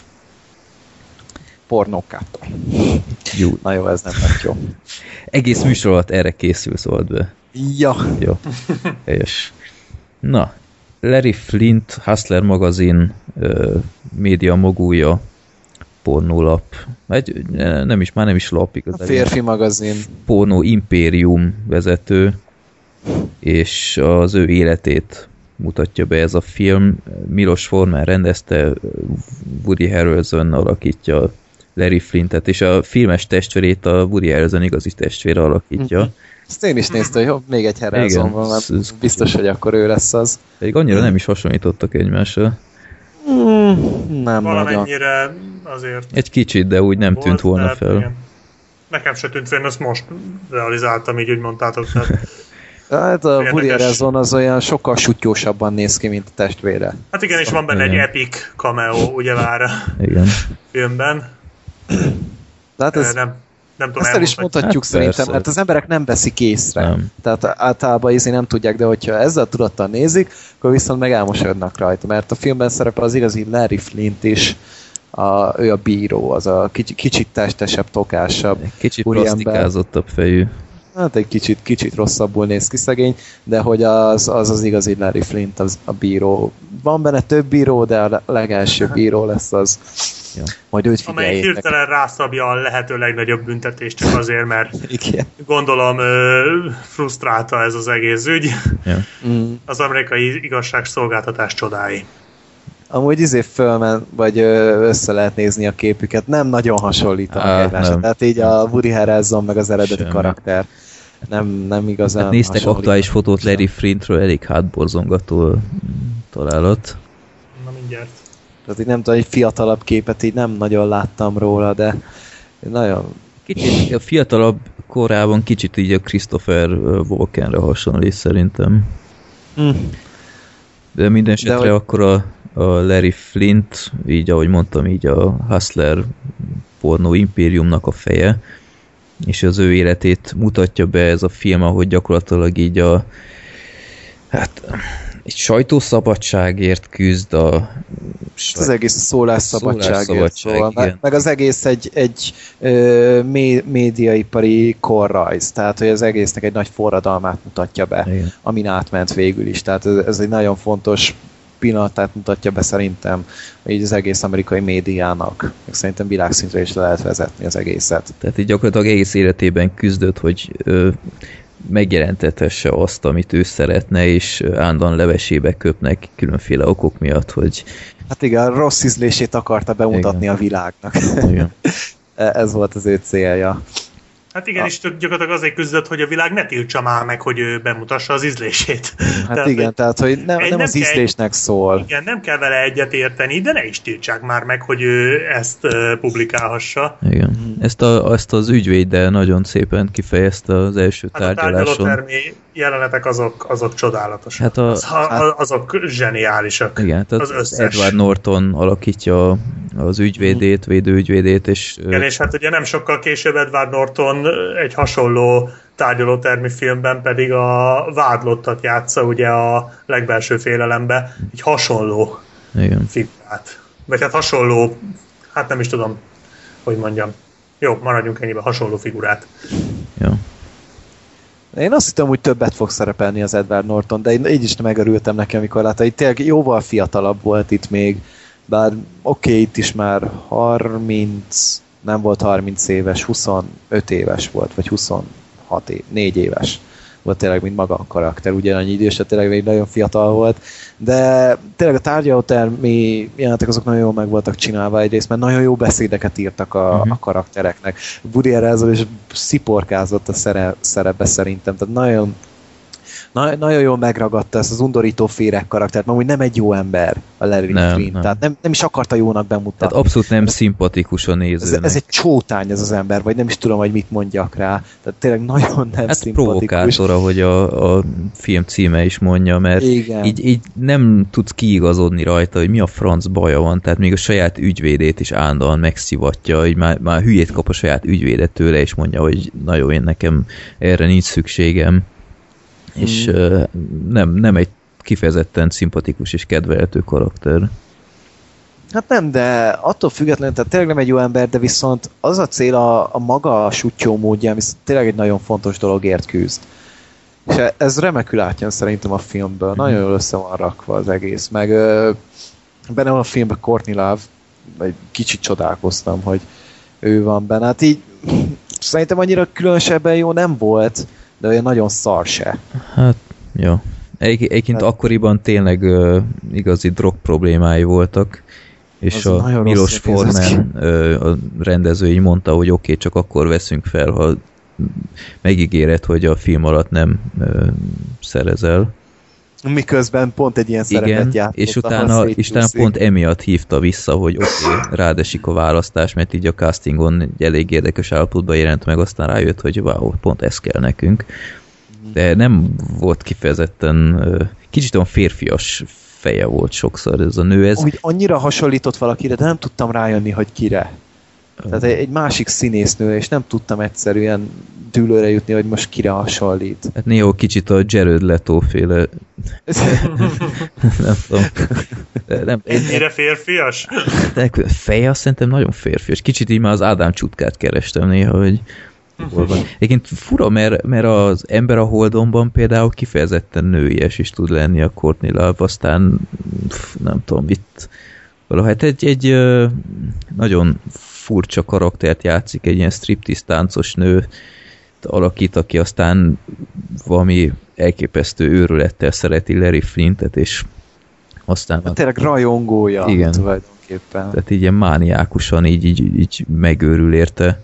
Pornokátor. Jó. Na jó, ez nem lett jó. Egész műsor alatt erre készül, szóval be. Ja. Jó. És Na, Larry Flint, Hustler magazin, média mogúja, pornólap. Egy, nem is, már nem is lap igazán. A férfi magazin. Pornó Imperium vezető, és az ő életét mutatja be ez a film. Milos Forman rendezte, Woody Harrelson alakítja Larry Flintet, és a filmes testvérét a Woody Harrelson igazi testvére alakítja. Mm-hmm. Ezt én is néztem, hogy még egy Harrelson van, mert ez, biztos, hogy akkor ő lesz az. Pedig annyira nem is hasonlítottak egymásra. Mm, nem Valamennyire nagyon. azért... Egy kicsit, de úgy nem volt, tűnt volna fel. Igen. Nekem se tűnt fel, én ezt most realizáltam, így úgy mondtátok. Tehát [laughs] Hát a Woody Harrelson az olyan sokkal sutyósabban néz ki, mint a testvére. Hát igen, és van benne egy epic cameo, ugye már igen. filmben. De hát ez, nem, nem tudom, ezt el is mondhatjuk hát szerintem, persze. mert az emberek nem veszik észre. Nem. Tehát általában izé nem tudják, de hogyha ezzel a tudattal nézik, akkor viszont meg elmosodnak rajta, mert a filmben szerepel az igazi Larry Flint is, a, ő a bíró, az a kicsit, kicsit testesebb, tokásabb Kicsit plastikázottabb fejű hát egy kicsit, kicsit rosszabbul néz ki szegény, de hogy az az, az igazi Larry Flint az a bíró. Van benne több bíró, de a legelső bíró lesz az. Ja. Majd őt Amely hirtelen rászabja a lehető legnagyobb büntetést csak azért, mert Igen. gondolom frusztrálta ez az egész ügy. Ja. Mm. Az amerikai igazságszolgáltatás csodái. Amúgy izé fölmen, vagy össze lehet nézni a képüket, nem nagyon hasonlítanak egymásra. Tehát így a Woody Harrelson meg az eredeti Semmi. karakter nem, nem igazán hát néztek aktuális fotót Larry Flintről, elég hátborzongató találat. Na mindjárt. Tehát így nem tudom, egy fiatalabb képet így nem nagyon láttam róla, de nagyon... Kicsit a fiatalabb korában kicsit így a Christopher Walkenre hasonlít szerintem. Mm. De minden esetre hogy... akkor a, a Larry Flint, így ahogy mondtam, így a Hustler pornó impériumnak a feje, és az ő életét mutatja be ez a film, ahogy gyakorlatilag így a hát egy sajtószabadságért küzd a az egész szólásszabadságért szólásszabadság, szóval, meg, meg az egész egy, egy ö, mé, médiaipari korrajz, tehát hogy az egésznek egy nagy forradalmát mutatja be, igen. amin átment végül is, tehát ez, ez egy nagyon fontos pillanatát mutatja be szerintem így az egész amerikai médiának. Meg szerintem világszintre is le lehet vezetni az egészet. Tehát így gyakorlatilag egész életében küzdött, hogy ö, megjelentethesse azt, amit ő szeretne, és állandóan levesébe köpnek különféle okok miatt, hogy... Hát igen, rossz ízlését akarta bemutatni igen. a világnak. Igen. [laughs] Ez volt az ő célja. Hát igen, a... és gyakorlatilag azért küzdött, hogy a világ ne tiltsa már meg, hogy ő bemutassa az ízlését. Hát [laughs] tehát, igen, tehát hogy nem, nem, nem az ízlésnek kell, szól. Igen, nem kell vele egyet érteni, de ne is tiltsák már meg, hogy ő ezt uh, publikálhassa. Igen. Hmm. Ezt, a, ezt az ügyvéddel nagyon szépen kifejezte az első hát tárgyaláson. A jelenetek azok, azok csodálatosak. Hát a, az, hát, azok zseniálisak. Igen, tehát az összes. Edward Norton alakítja az ügyvédét, védőügyvédét, és... Igen, és hát ugye nem sokkal később Edward Norton egy hasonló tárgyalótermi filmben pedig a vádlottat játsza ugye a legbelső félelembe, egy hasonló Igen. figurát. Vagy hát hasonló, hát nem is tudom, hogy mondjam. Jó, maradjunk ennyiben, hasonló figurát. Jó. Én azt hittem, hogy többet fog szerepelni az Edward Norton, de én így is megörültem neki, amikor láttam, hogy tényleg jóval fiatalabb volt itt még, bár oké, okay, itt is már 30, nem volt 30 éves, 25 éves volt, vagy 26 év, 4 éves volt tényleg, mint maga a karakter, ugyanannyi idős, tényleg még nagyon fiatal volt, de tényleg a tárgyalótermi jelenetek azok nagyon jól meg voltak csinálva egyrészt, mert nagyon jó beszédeket írtak a, uh-huh. a karaktereknek. Woody Harrelson is sziporkázott a szerepbe szerintem, tehát nagyon na, nagyon jól megragadta ezt az undorító féreg karaktert, mert úgy nem egy jó ember a Larry nem, Flynn. Nem. Tehát nem, nem is akarta jónak bemutatni. Tehát abszolút nem szimpatikus a nézőnek. Ez, ez, egy csótány ez az ember, vagy nem is tudom, hogy mit mondjak rá. Tehát tényleg nagyon nem hát szimpatikus. provokátor, ahogy a, a film címe is mondja, mert így, így nem tudsz kiigazodni rajta, hogy mi a franc baja van, tehát még a saját ügyvédét is állandóan megszivatja, hogy már, már hülyét kap a saját ügyvédet tőle, és mondja, hogy nagyon én nekem erre nincs szükségem és mm. nem, nem egy kifejezetten szimpatikus és kedvelhető karakter. Hát nem, de attól függetlenül, tehát tényleg nem egy jó ember, de viszont az a cél a, a maga a sutyó módja, ami tényleg egy nagyon fontos dologért küzd. És ez remekül átjön szerintem a filmből. Mm-hmm. Nagyon jól össze van rakva az egész. Meg benne van a filmben Courtney Love, vagy kicsit csodálkoztam, hogy ő van benne. Hát így szerintem annyira különösebben jó nem volt, de olyan nagyon szar se. Hát, jó. Egyébként hát, akkoriban tényleg uh, igazi drog problémái voltak, és a Milos Forman a rendező így mondta, hogy oké, okay, csak akkor veszünk fel, ha megígéred, hogy a film alatt nem uh, szerezel. Miközben pont egy ilyen Igen, szerepet játszott. és utána, utána pont emiatt hívta vissza, hogy oké, okay, rádesik a választás, mert így a castingon egy elég érdekes állapotban jelent meg, aztán rájött, hogy wow, pont ez kell nekünk. De nem volt kifejezetten, kicsit olyan férfias feje volt sokszor ez a nő. Ez... Úgy annyira hasonlított valakire, de nem tudtam rájönni, hogy kire. Tehát egy másik színésznő, és nem tudtam egyszerűen dűlőre jutni, hogy most kire hasonlít. Hát néha kicsit a Jared Leto féle... nem tudom. Nem, Ennyire férfias? De feje azt szerintem nagyon férfias. Kicsit így már az Ádám csutkát kerestem néha, hogy hol van. Egyébként fura, mert, mert az ember a Holdonban például kifejezetten nőies is tud lenni a Courtney Love, aztán nem tudom, itt valahogy hát egy, egy nagyon furcsa karaktert játszik, egy ilyen striptease táncos nő alakít, aki aztán valami elképesztő őrülettel szereti Larry Flintet, és aztán... Hát tényleg rajongója igen, tulajdonképpen. Tehát így ilyen mániákusan így, így, így megőrül érte.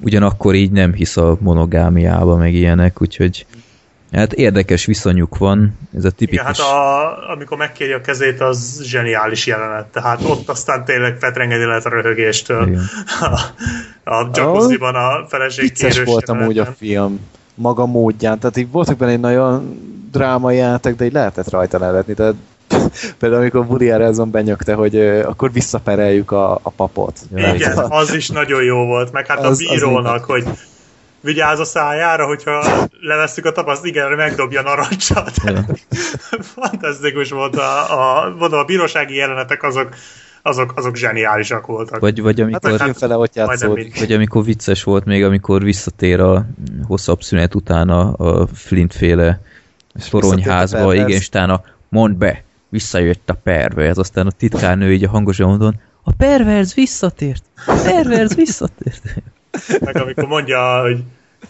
Ugyanakkor így nem hisz a monogámiába, meg ilyenek, úgyhogy Hát érdekes viszonyuk van, ez a tipikus... Igen, hát a, amikor megkéri a kezét, az zseniális jelenet, tehát ott aztán tényleg fetrengedi lehet a röhögéstől. Igen. [laughs] A, a jacuzziban a feleség Vicces volt amúgy a film maga módján, tehát így voltak benne egy nagyon drámai játék, de így lehetett rajta nevetni, tehát [laughs] például amikor Woody Harrelson benyögte, hogy uh, akkor visszapereljük a, a papot. Igen, az is nagyon jó volt, meg hát az, a bírónak, hogy vigyáz a szájára, hogyha levesszük a tapaszt, igen, megdobja narancsat. [laughs] Fantasztikus volt a, a, mondom, a bírósági jelenetek azok, azok, azok zseniálisak voltak. Vagy, vagy amikor, hát, fele ott játszódik. Vagy amikor vicces volt még, amikor visszatér a hosszabb szünet utána a Flint féle szoronyházba, igen, és utána mond be, visszajött a perverz, aztán a titkárnő így a hangosan mondon, a perverz visszatért, a perverz visszatért. Meg amikor mondja, hogy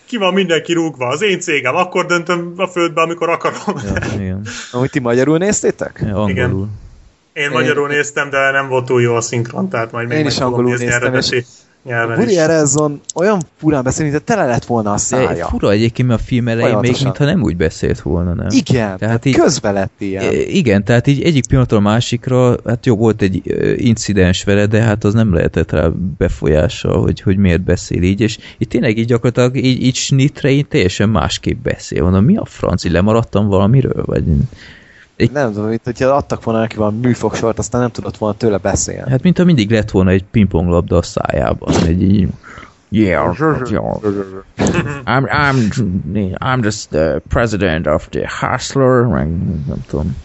ki van mindenki rúgva, az én cégem, akkor döntöm a földbe, amikor akarom. Ja, igen. Amit ti magyarul néztétek? Ja, angolul. Igen. Én magyarul én... néztem, de nem volt túl jó a szinkron, tehát majd még Én is angolul néztem, és nyelven Woody Harrelson olyan furán beszél, mint tele lett volna a szája. De fura egyébként, a film elején még mintha nem úgy beszélt volna, nem? Igen, tehát így, közbe lett ilyen. Igen, tehát így egyik pillanatról a másikra, hát jó, volt egy incidens vele, de hát az nem lehetett rá befolyással, hogy, hogy miért beszél így, és itt tényleg így gyakorlatilag így, így snitre így teljesen másképp beszél. Mondom, mi a franc, így lemaradtam valamiről, vagy egy... Nem tudom, mint hogyha adtak volna neki valami műfogsort, aztán nem tudott volna tőle beszélni. Hát, mint ha mindig lett volna egy pingponglabda a szájában. Egy így... Yeah, yeah. [laughs] I'm, I'm, I'm just the president of the hustler, meg nem tudom.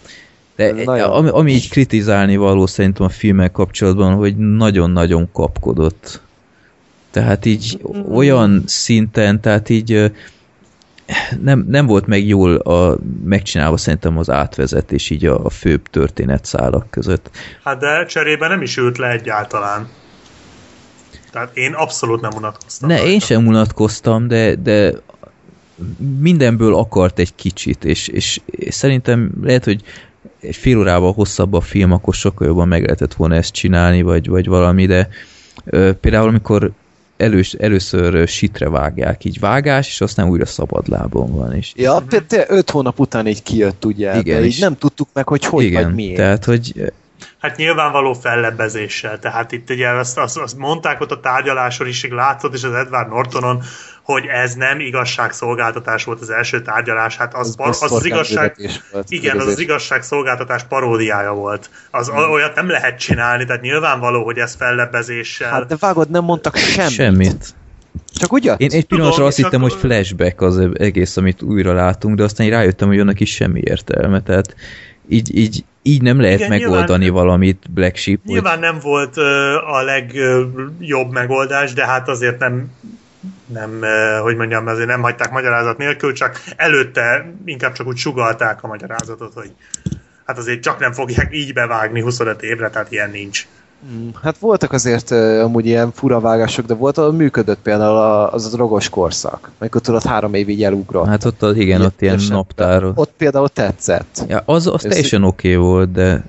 De ami, ami így kritizálni való szerintem a filmmel kapcsolatban, hogy nagyon-nagyon kapkodott. Tehát így olyan szinten, tehát így nem, nem volt meg jól a, megcsinálva szerintem az átvezetés így a, a főbb történetszálak között. Hát de cserébe nem is ült le egyáltalán. Tehát én abszolút nem unatkoztam. Ne, rajta. én sem unatkoztam, de, de mindenből akart egy kicsit, és, és, és szerintem lehet, hogy egy fél órával hosszabb a film, akkor sokkal jobban meg lehetett volna ezt csinálni, vagy, vagy valami, de ö, például amikor elős, először sitre vágják, így vágás, és aztán újra szabad lábon van. És ja, te, te öt hónap után így kijött, ugye? Igen, de így nem tudtuk meg, hogy hogy igen, vagy miért. tehát, hogy Hát nyilvánvaló fellebbezéssel, tehát itt ugye azt, azt, azt mondták ott a tárgyaláson is, látszott is az Edward Nortonon, hogy ez nem igazságszolgáltatás volt az első tárgyalás, hát az, az, az, az igazság, volt, igen, az az igazságszolgáltatás paródiája volt. Az hmm. olyat nem lehet csinálni, tehát nyilvánvaló, hogy ez fellebbezéssel. Hát de vágod, nem mondtak semmit. Semmit. Csak ugye? Én egy pillanatra azt hittem, hogy flashback az egész, amit újra látunk, de aztán rájöttem, hogy annak is semmi értelme, tehát így, így, így nem lehet Igen, megoldani nyilván, valamit Black Sheep. Nyilván hogy... nem volt a legjobb megoldás, de hát azért nem nem, hogy mondjam, azért nem hagyták magyarázat nélkül, csak előtte inkább csak úgy sugalták a magyarázatot, hogy hát azért csak nem fogják így bevágni 25 évre, tehát ilyen nincs. Mm, hát voltak azért amúgy ilyen furavágások, de volt, ahol működött például az a drogos korszak, amikor tudod három évig elugrott. Hát ott, az, igen, ott ilyen naptáros. Ott például tetszett. Ja, az, az teljesen oké okay volt, de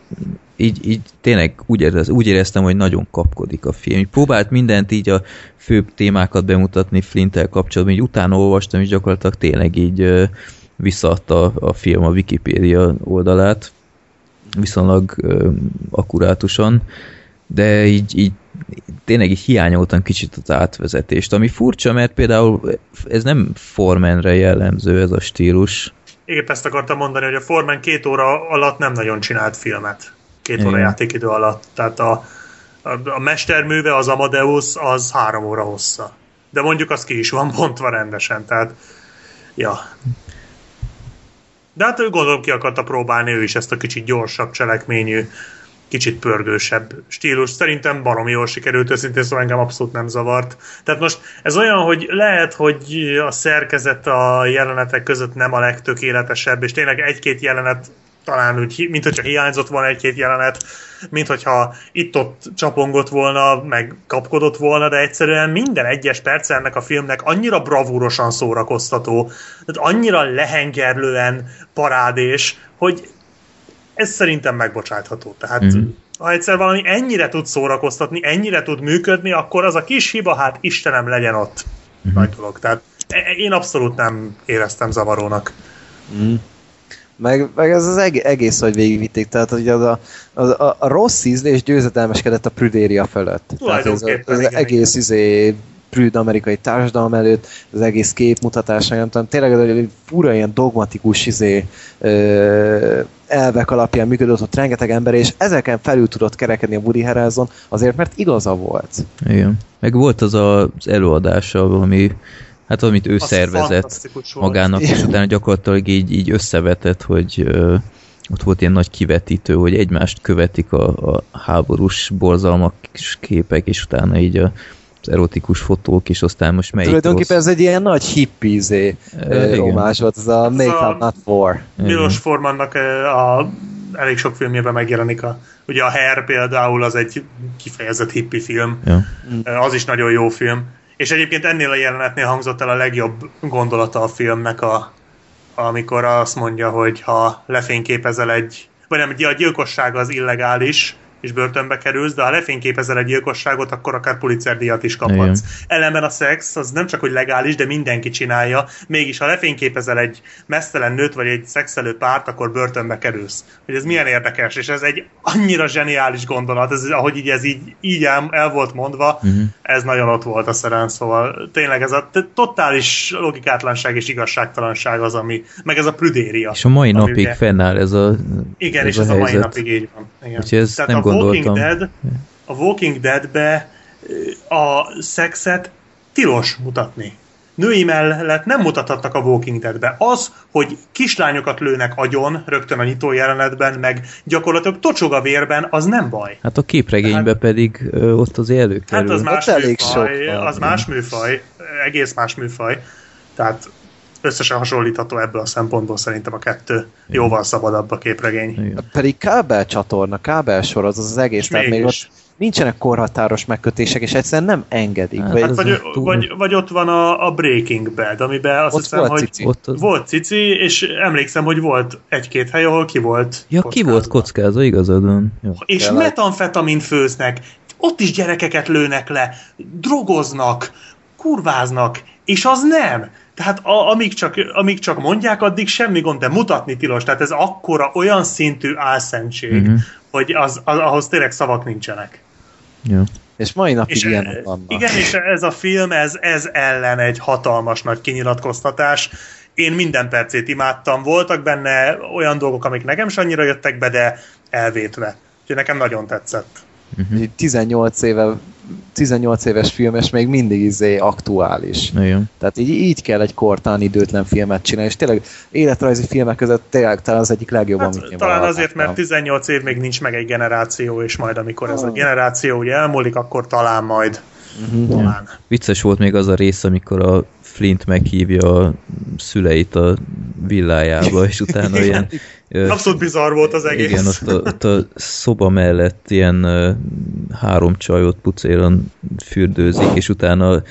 így, így tényleg úgy, érez, úgy éreztem, hogy nagyon kapkodik a film. Próbált mindent így a főbb témákat bemutatni Flinttel kapcsolatban, így utána olvastam, és gyakorlatilag tényleg így visszaadta a film a Wikipédia oldalát, viszonylag uh, akkurátusan, de így, így tényleg így hiányoltam kicsit az átvezetést, ami furcsa, mert például ez nem Formanre jellemző ez a stílus. Épp ezt akartam mondani, hogy a Forman két óra alatt nem nagyon csinált filmet. Két Igen. óra játékidő alatt. Tehát a, a, a mesterműve, az Amadeus, az három óra hossza. De mondjuk az ki is van bontva rendesen, tehát ja. De hát ő gondolom ki akarta próbálni ő is ezt a kicsit gyorsabb cselekményű kicsit pörgősebb stílus. Szerintem baromi jól sikerült, őszintén szóval engem abszolút nem zavart. Tehát most ez olyan, hogy lehet, hogy a szerkezet a jelenetek között nem a legtökéletesebb, és tényleg egy-két jelenet talán úgy, mint hogyha hiányzott volna egy-két jelenet, mint hogyha itt-ott csapongott volna, meg kapkodott volna, de egyszerűen minden egyes perc ennek a filmnek annyira bravúrosan szórakoztató, tehát annyira lehengerlően parádés, hogy ez szerintem megbocsátható. Tehát mm-hmm. ha egyszer valami ennyire tud szórakoztatni, ennyire tud működni, akkor az a kis hiba, hát Istenem legyen ott. Mm-hmm. Nagy dolog. Tehát e, e, én abszolút nem éreztem zavarónak. Mm. Meg, meg ez az egész, egész hogy végigvitték, tehát hogy az a, az a, a rossz ízlés győzedelmeskedett a Prüdéria fölött. Tehát ez, az igen, egész igen. izé prűd amerikai társadalom előtt, az egész képmutatás, nem tudom, tényleg egy fura ilyen dogmatikus izé, ö, elvek alapján működött ott rengeteg ember, és ezeken felül tudott kerekedni a Woody Harrelson, azért, mert igaza volt. Igen. Meg volt az az előadása, ami hát amit ő Azt szervezett magának, és utána gyakorlatilag így, így összevetett, hogy ö, ott volt ilyen nagy kivetítő, hogy egymást követik a, a háborús borzalmak képek, és utána így a az erotikus fotók, és aztán most melyik Tulajdonképpen rossz... ez egy ilyen nagy hippizé romás volt, ez a Make Up Not For. Milos Formannak a elég sok filmjében megjelenik a, ugye a Hair például az egy kifejezett hippi film, ja. az is nagyon jó film. És egyébként ennél a jelenetnél hangzott el a legjobb gondolata a filmnek, a, amikor azt mondja, hogy ha lefényképezel egy, vagy nem, a gyilkosság az illegális, és börtönbe kerülsz, de ha lefényképezel egy gyilkosságot, akkor akár Pulitzer díjat is kaphatsz. Igen. Ellenben a szex az nem csak hogy legális, de mindenki csinálja, mégis ha lefényképezel egy mesztelen nőt vagy egy szexelő párt, akkor börtönbe kerülsz. Hogy ez milyen érdekes, és ez egy annyira zseniális gondolat, ez, ahogy így ez így, így el, el volt mondva, uh-huh. ez nagyon ott volt a szeren, szóval tényleg ez a totális logikátlanság és igazságtalanság az, ami, meg ez a prüdéria. És a mai napig ugye, fennáll ez a Igen, ez és a ez a mai napig így van. Igen. Úgyhogy ez Tehát nem a Walking Dead, a Walking Deadbe a szexet tilos mutatni. Női mellett nem mutathatnak a Walking Deadbe. Az, hogy kislányokat lőnek agyon rögtön a nyitó jelenetben, meg gyakorlatilag tocsog a vérben, az nem baj. Hát a képregénybe hát, pedig ö, ott az előkerül. Hát az más műfaj, az más műfaj, egész más műfaj. Tehát összesen hasonlítható ebből a szempontból szerintem a kettő Igen. jóval szabadabb a képregény. Igen. Pedig kábel csatorna, kábel sor az az egész, tehát még ott nincsenek korhatáros megkötések, és egyszerűen nem engedik. Hát, vagy, hát vagy, vagy, vagy ott van a, a Breaking Bad, amiben azt ott hiszem, volt hogy cici. Ott az... volt cici, és emlékszem, hogy volt egy-két hely, ahol ki volt Ja, kockázva. ki volt kockázva, igazad van. És Tényleg. metamfetamin főznek, ott is gyerekeket lőnek le, drogoznak, kurváznak, és az nem. Tehát a, amíg, csak, amíg csak mondják, addig semmi gond, de mutatni tilos. Tehát ez akkora, olyan szintű álszentség, uh-huh. hogy az, az, ahhoz tényleg szavak nincsenek. Ja. És mai napig és ilyen e, vannak. Igen, és ez a film, ez, ez ellen egy hatalmas nagy kinyilatkoztatás. Én minden percét imádtam. Voltak benne olyan dolgok, amik nekem sem annyira jöttek be, de elvétve. Úgyhogy nekem nagyon tetszett. Uh-huh. 18 éve 18 éves film, és még mindig izé aktuális. Igen. Tehát így, így kell egy kortán időtlen filmet csinálni, és tényleg életrajzi filmek között tényleg talán az egyik legjobb, hát, amit én Talán azért, mert 18 év még nincs meg egy generáció, és majd amikor ez a ah. generáció ugye elmúlik, akkor talán majd Uh-huh. Ja. Vicces volt még az a rész, amikor a Flint meghívja a szüleit a villájába, és utána ilyen... Abszolút bizarr volt az egész. Igen, ott a, ott a szoba mellett ilyen három csajot pucéron fürdőzik, és utána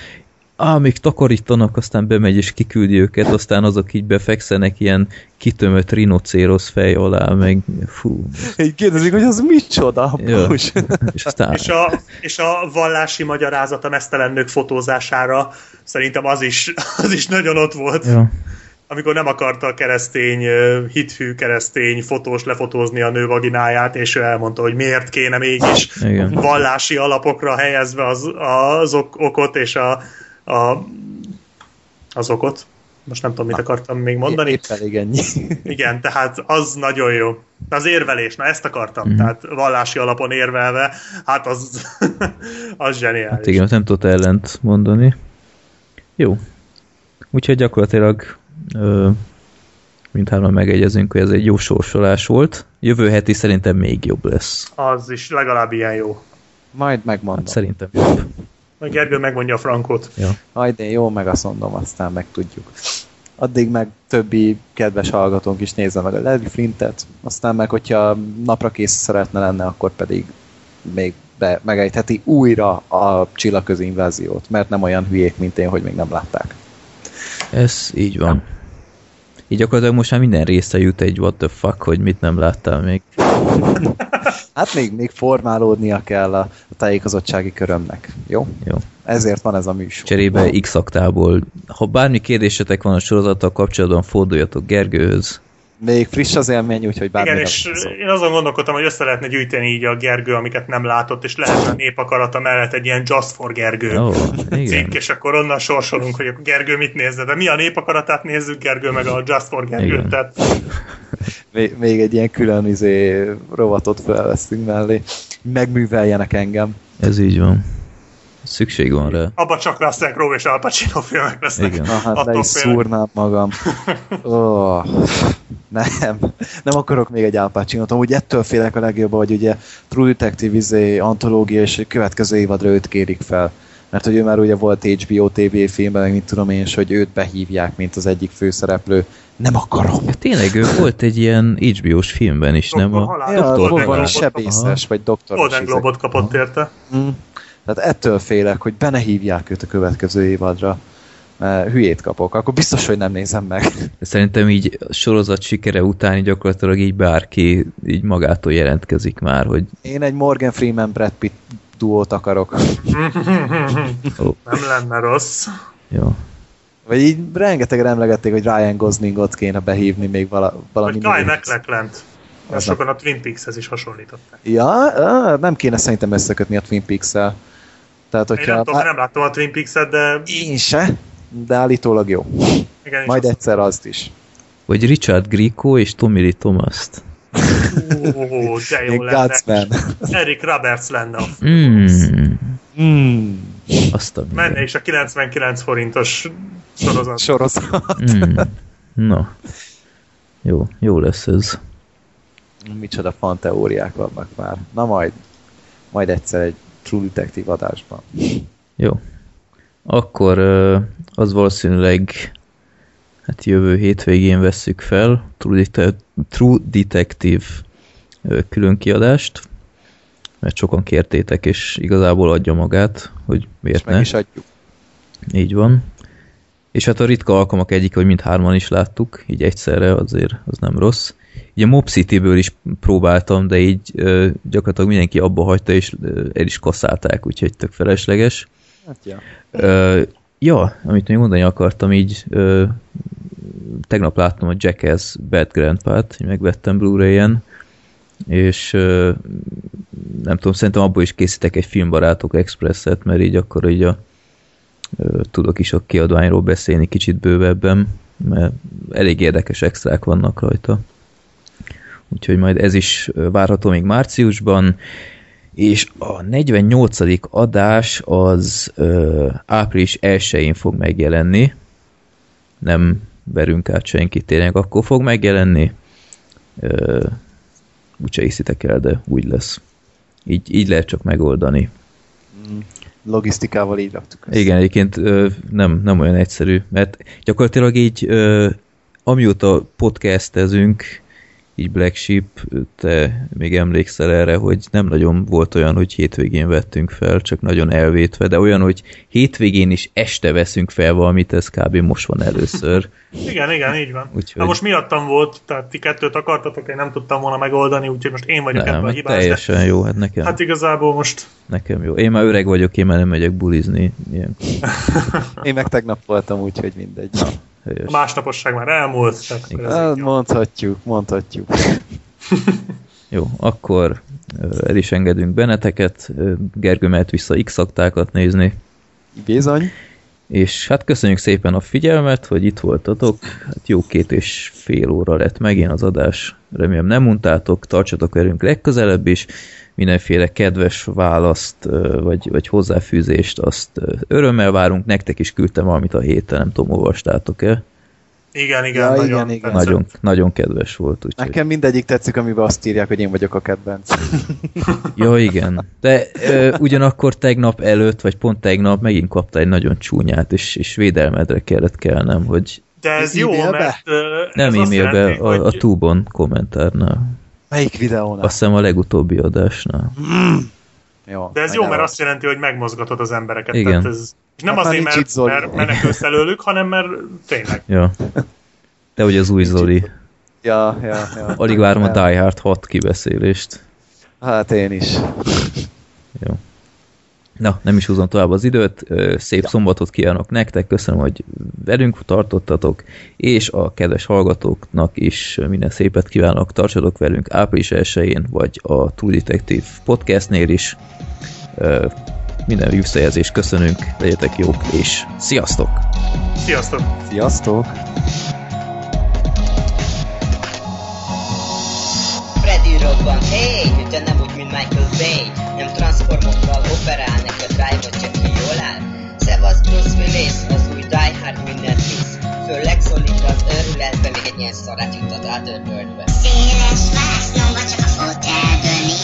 á, még takarítanak, aztán bemegy és kiküldi őket, aztán azok így befekszenek ilyen kitömött rinocérosz fej alá, meg fú. Így kérdezik, hogy az micsoda, ja. [laughs] és, aztán... és, a, és a vallási magyarázat a mesztelen nők fotózására szerintem az is, [laughs] az is nagyon ott volt. Ja amikor nem akarta a keresztény, hitfű keresztény fotós lefotózni a nő vagináját, és ő elmondta, hogy miért kéne mégis Igen. vallási alapokra helyezve az, az ok, okot és a, a, az okot. Most nem tudom, mit akartam még mondani. Épp elég ennyi. [laughs] Igen, tehát az nagyon jó. Az érvelés, na ezt akartam, mm. tehát vallási alapon érvelve, hát az, [laughs] az zseniális. Hát igen, nem tudott ellent mondani. Jó. Úgyhogy gyakorlatilag ö, mindhárman megegyezünk, hogy ez egy jó sorsolás volt. Jövő heti szerintem még jobb lesz. Az is legalább ilyen jó. Majd megmondom. Hát szerintem jobb. Meg Gergő megmondja a frankot. Ja. Majd én jó, meg azt mondom, aztán meg tudjuk. Addig meg többi kedves hallgatónk is nézze meg a Larry Flintet, aztán meg, hogyha napra kész szeretne lenne, akkor pedig még be, megejtheti újra a csillagközi inváziót, mert nem olyan hülyék, mint én, hogy még nem látták. Ez így van. Így gyakorlatilag most már minden része jut egy what the fuck, hogy mit nem láttál még. [laughs] hát még, még formálódnia kell a, a tájékozottsági körömnek. Jó? Jó. Ezért van ez a műsor. Cserébe x aktából. Ha bármi kérdésetek van a sorozattal kapcsolatban, forduljatok Gergőhöz még friss az élmény, úgyhogy bármi Igen, és én azon gondolkodtam, hogy össze lehetne gyűjteni így a Gergő, amiket nem látott, és lehetne a népakarata mellett egy ilyen Just for Gergő oh, cikk, és akkor onnan sorsolunk, hogy Gergő mit nézze, de mi a népakaratát nézzük, Gergő meg a Just for Gergő, tehát... [laughs] Még, még egy ilyen külön izé, rovatot felveszünk mellé, megműveljenek engem. Ez így van. Szükség van rá. Abba csak Russell Crowe és Al Pacino filmek lesznek. Igen. Ah, hát le is szúrnám magam. [laughs] Oh, nem, nem akarok még egy Al Pacino-t. Amúgy ettől félek a legjobban, hogy ugye True Detective izé, antológia, és következő évadra őt kérik fel. Mert hogy ő már ugye volt HBO TV filmben, meg mit tudom én, és hogy őt behívják, mint az egyik főszereplő. Nem akarom. Ja, tényleg, ő volt egy ilyen HBO-s filmben is, nem a... Ja, Doktor valami sebészes, vagy doktor. Golden Globot kapott érte. Mm. Tehát ettől félek, hogy be ne hívják őt a következő évadra. Mert hülyét kapok, akkor biztos, hogy nem nézem meg. Szerintem így a sorozat sikere után gyakorlatilag így bárki így magától jelentkezik már, hogy... Én egy Morgan Freeman Brad Pitt duót akarok. oh. [laughs] Nem lenne rossz. Jó. Vagy így rengeteg emlegették, hogy Ryan Goslingot kéne behívni még vala, valami... Vagy Guy McLachlan-t. Sokan a Twin Peaks-hez is hasonlították. Ja, nem kéne szerintem összekötni a Twin Peaks-el. Tehát, hogyha... Én nem tudom, nem láttam a Twin Peaks-et, de... Én se, de állítólag jó. Igen, Majd egyszer azt is. Vagy Richard Grieco és Tommy Lee Thomas-t. Ó, de jó lenne. Eric Roberts lenne a mm. Mm. Azt a Menne is a 99 forintos sorozat. sorozat. Mm. No. Jó, jó lesz ez. Micsoda fan teóriák vannak már. Na majd, majd egyszer egy True Detective adásban. Jó. Akkor az valószínűleg hát jövő hétvégén vesszük fel True, Det True Detective külön kiadást, mert sokan kértétek, és igazából adja magát, hogy miért és ne. meg is adjuk. Így van. És hát a ritka alkalmak egyik, hogy mindhárman is láttuk, így egyszerre azért az nem rossz. Ugye Mob City-ből is próbáltam, de így ö, gyakorlatilag mindenki abba hagyta, és ö, el is kaszálták, úgyhogy tök felesleges. Hát ja. Ö, ja, amit még mondani akartam, így ö, tegnap láttam a Jackass Bad Grandpa-t, megvettem Blu-ray-en, és nem tudom, szerintem abból is készítek egy filmbarátok expresset, mert így akkor így a, tudok is a kiadványról beszélni kicsit bővebben, mert elég érdekes extrák vannak rajta úgyhogy majd ez is várható még márciusban, és a 48. adás az ö, április 1-én fog megjelenni, nem verünk át senkit, tényleg akkor fog megjelenni, ö, úgyse hiszitek el, de úgy lesz. Így, így lehet csak megoldani. Mm. logisztikával így raktuk ezt. Igen, egyébként nem, nem olyan egyszerű, mert gyakorlatilag így amióta podcastezünk, így Black Sheep, te még emlékszel erre, hogy nem nagyon volt olyan, hogy hétvégén vettünk fel, csak nagyon elvétve, de olyan, hogy hétvégén is este veszünk fel valamit, ez kb. most van először. [laughs] igen, igen, így van. Úgyhogy... Na most miattam volt, tehát ti kettőt akartatok, én nem tudtam volna megoldani, úgyhogy most én vagyok nem, ebben a hibás. teljesen de... jó, hát nekem. Hát igazából most... Nekem jó. Én már öreg vagyok, én már nem megyek bulizni. Ilyen. [laughs] én meg tegnap voltam, úgyhogy mindegy. Na. [laughs] Helyes. A másnaposság már elmúlt. Tehát mondhatjuk, mondhatjuk. [laughs] Jó, akkor el is engedünk benneteket. Gergő mehet vissza x nézni. Bizony. És hát köszönjük szépen a figyelmet, hogy itt voltatok. Hát jó két és fél óra lett megint az adás. Remélem nem untátok, tartsatok velünk legközelebb is. Mindenféle kedves választ, vagy, vagy hozzáfűzést, azt örömmel várunk. Nektek is küldtem valamit a héten, nem tudom, olvastátok-e? Igen, igen, ja, nagyon, igen, igen. Nagyon, nagyon kedves volt. Úgy, Nekem mindegyik tetszik, amiben azt írják, hogy én vagyok a kedvenc. [laughs] ja, igen. De ö, ugyanakkor tegnap előtt, vagy pont tegnap megint kapta egy nagyon csúnyát, és, és védelmedre kellett kellnem, hogy... De ez jó, mert... Nem e-mailbe, a, hogy... a Tubon kommentárnál. Melyik videónál? Azt hiszem a legutóbbi adásnál. Mm. Jó, De ez jó, mert azt jelenti, hogy megmozgatod az embereket. Igen. Tehát ez, és nem hát azért, mert, mert menekülsz előlük, hanem mert tényleg. Ja. De hogy az új Zoli. Ja, ja, ja. Alig várom a Die Hard 6 kibeszélést. Hát én is. Jó. Na, nem is húzom tovább az időt, szép ja. szombatot kívánok nektek, köszönöm, hogy velünk tartottatok, és a kedves hallgatóknak is minden szépet kívánok, tartsatok velünk április 1 vagy a True Detective podcastnél is. Minden visszajelzést köszönünk, legyetek jók, és sziasztok! Sziasztok! Sziasztok! Freddy robban, hey, de nem úgy, mint Michael Bay Nem transformokkal operál, Bruce Willis, az új Die Hard mindent visz Főleg szólít az őrületbe, még egy ilyen szarát jutott át örbördbe Széles vásznomba csak a fotelből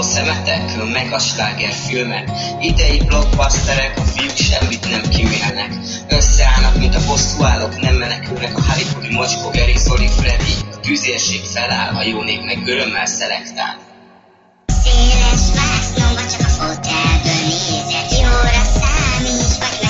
Undorító szemetek, meg a filmek. Idei blockbusterek, a fiúk semmit nem kimélnek Összeállnak, mint a bosszúállók, nem menekülnek a Hollywoodi mocskó, Gary, Zoli, Freddy. A tűzérség feláll, a jó nép meg örömmel szelektál. Széles vásznomba csak a fotelből nézek Jóra számíts, vagy messzire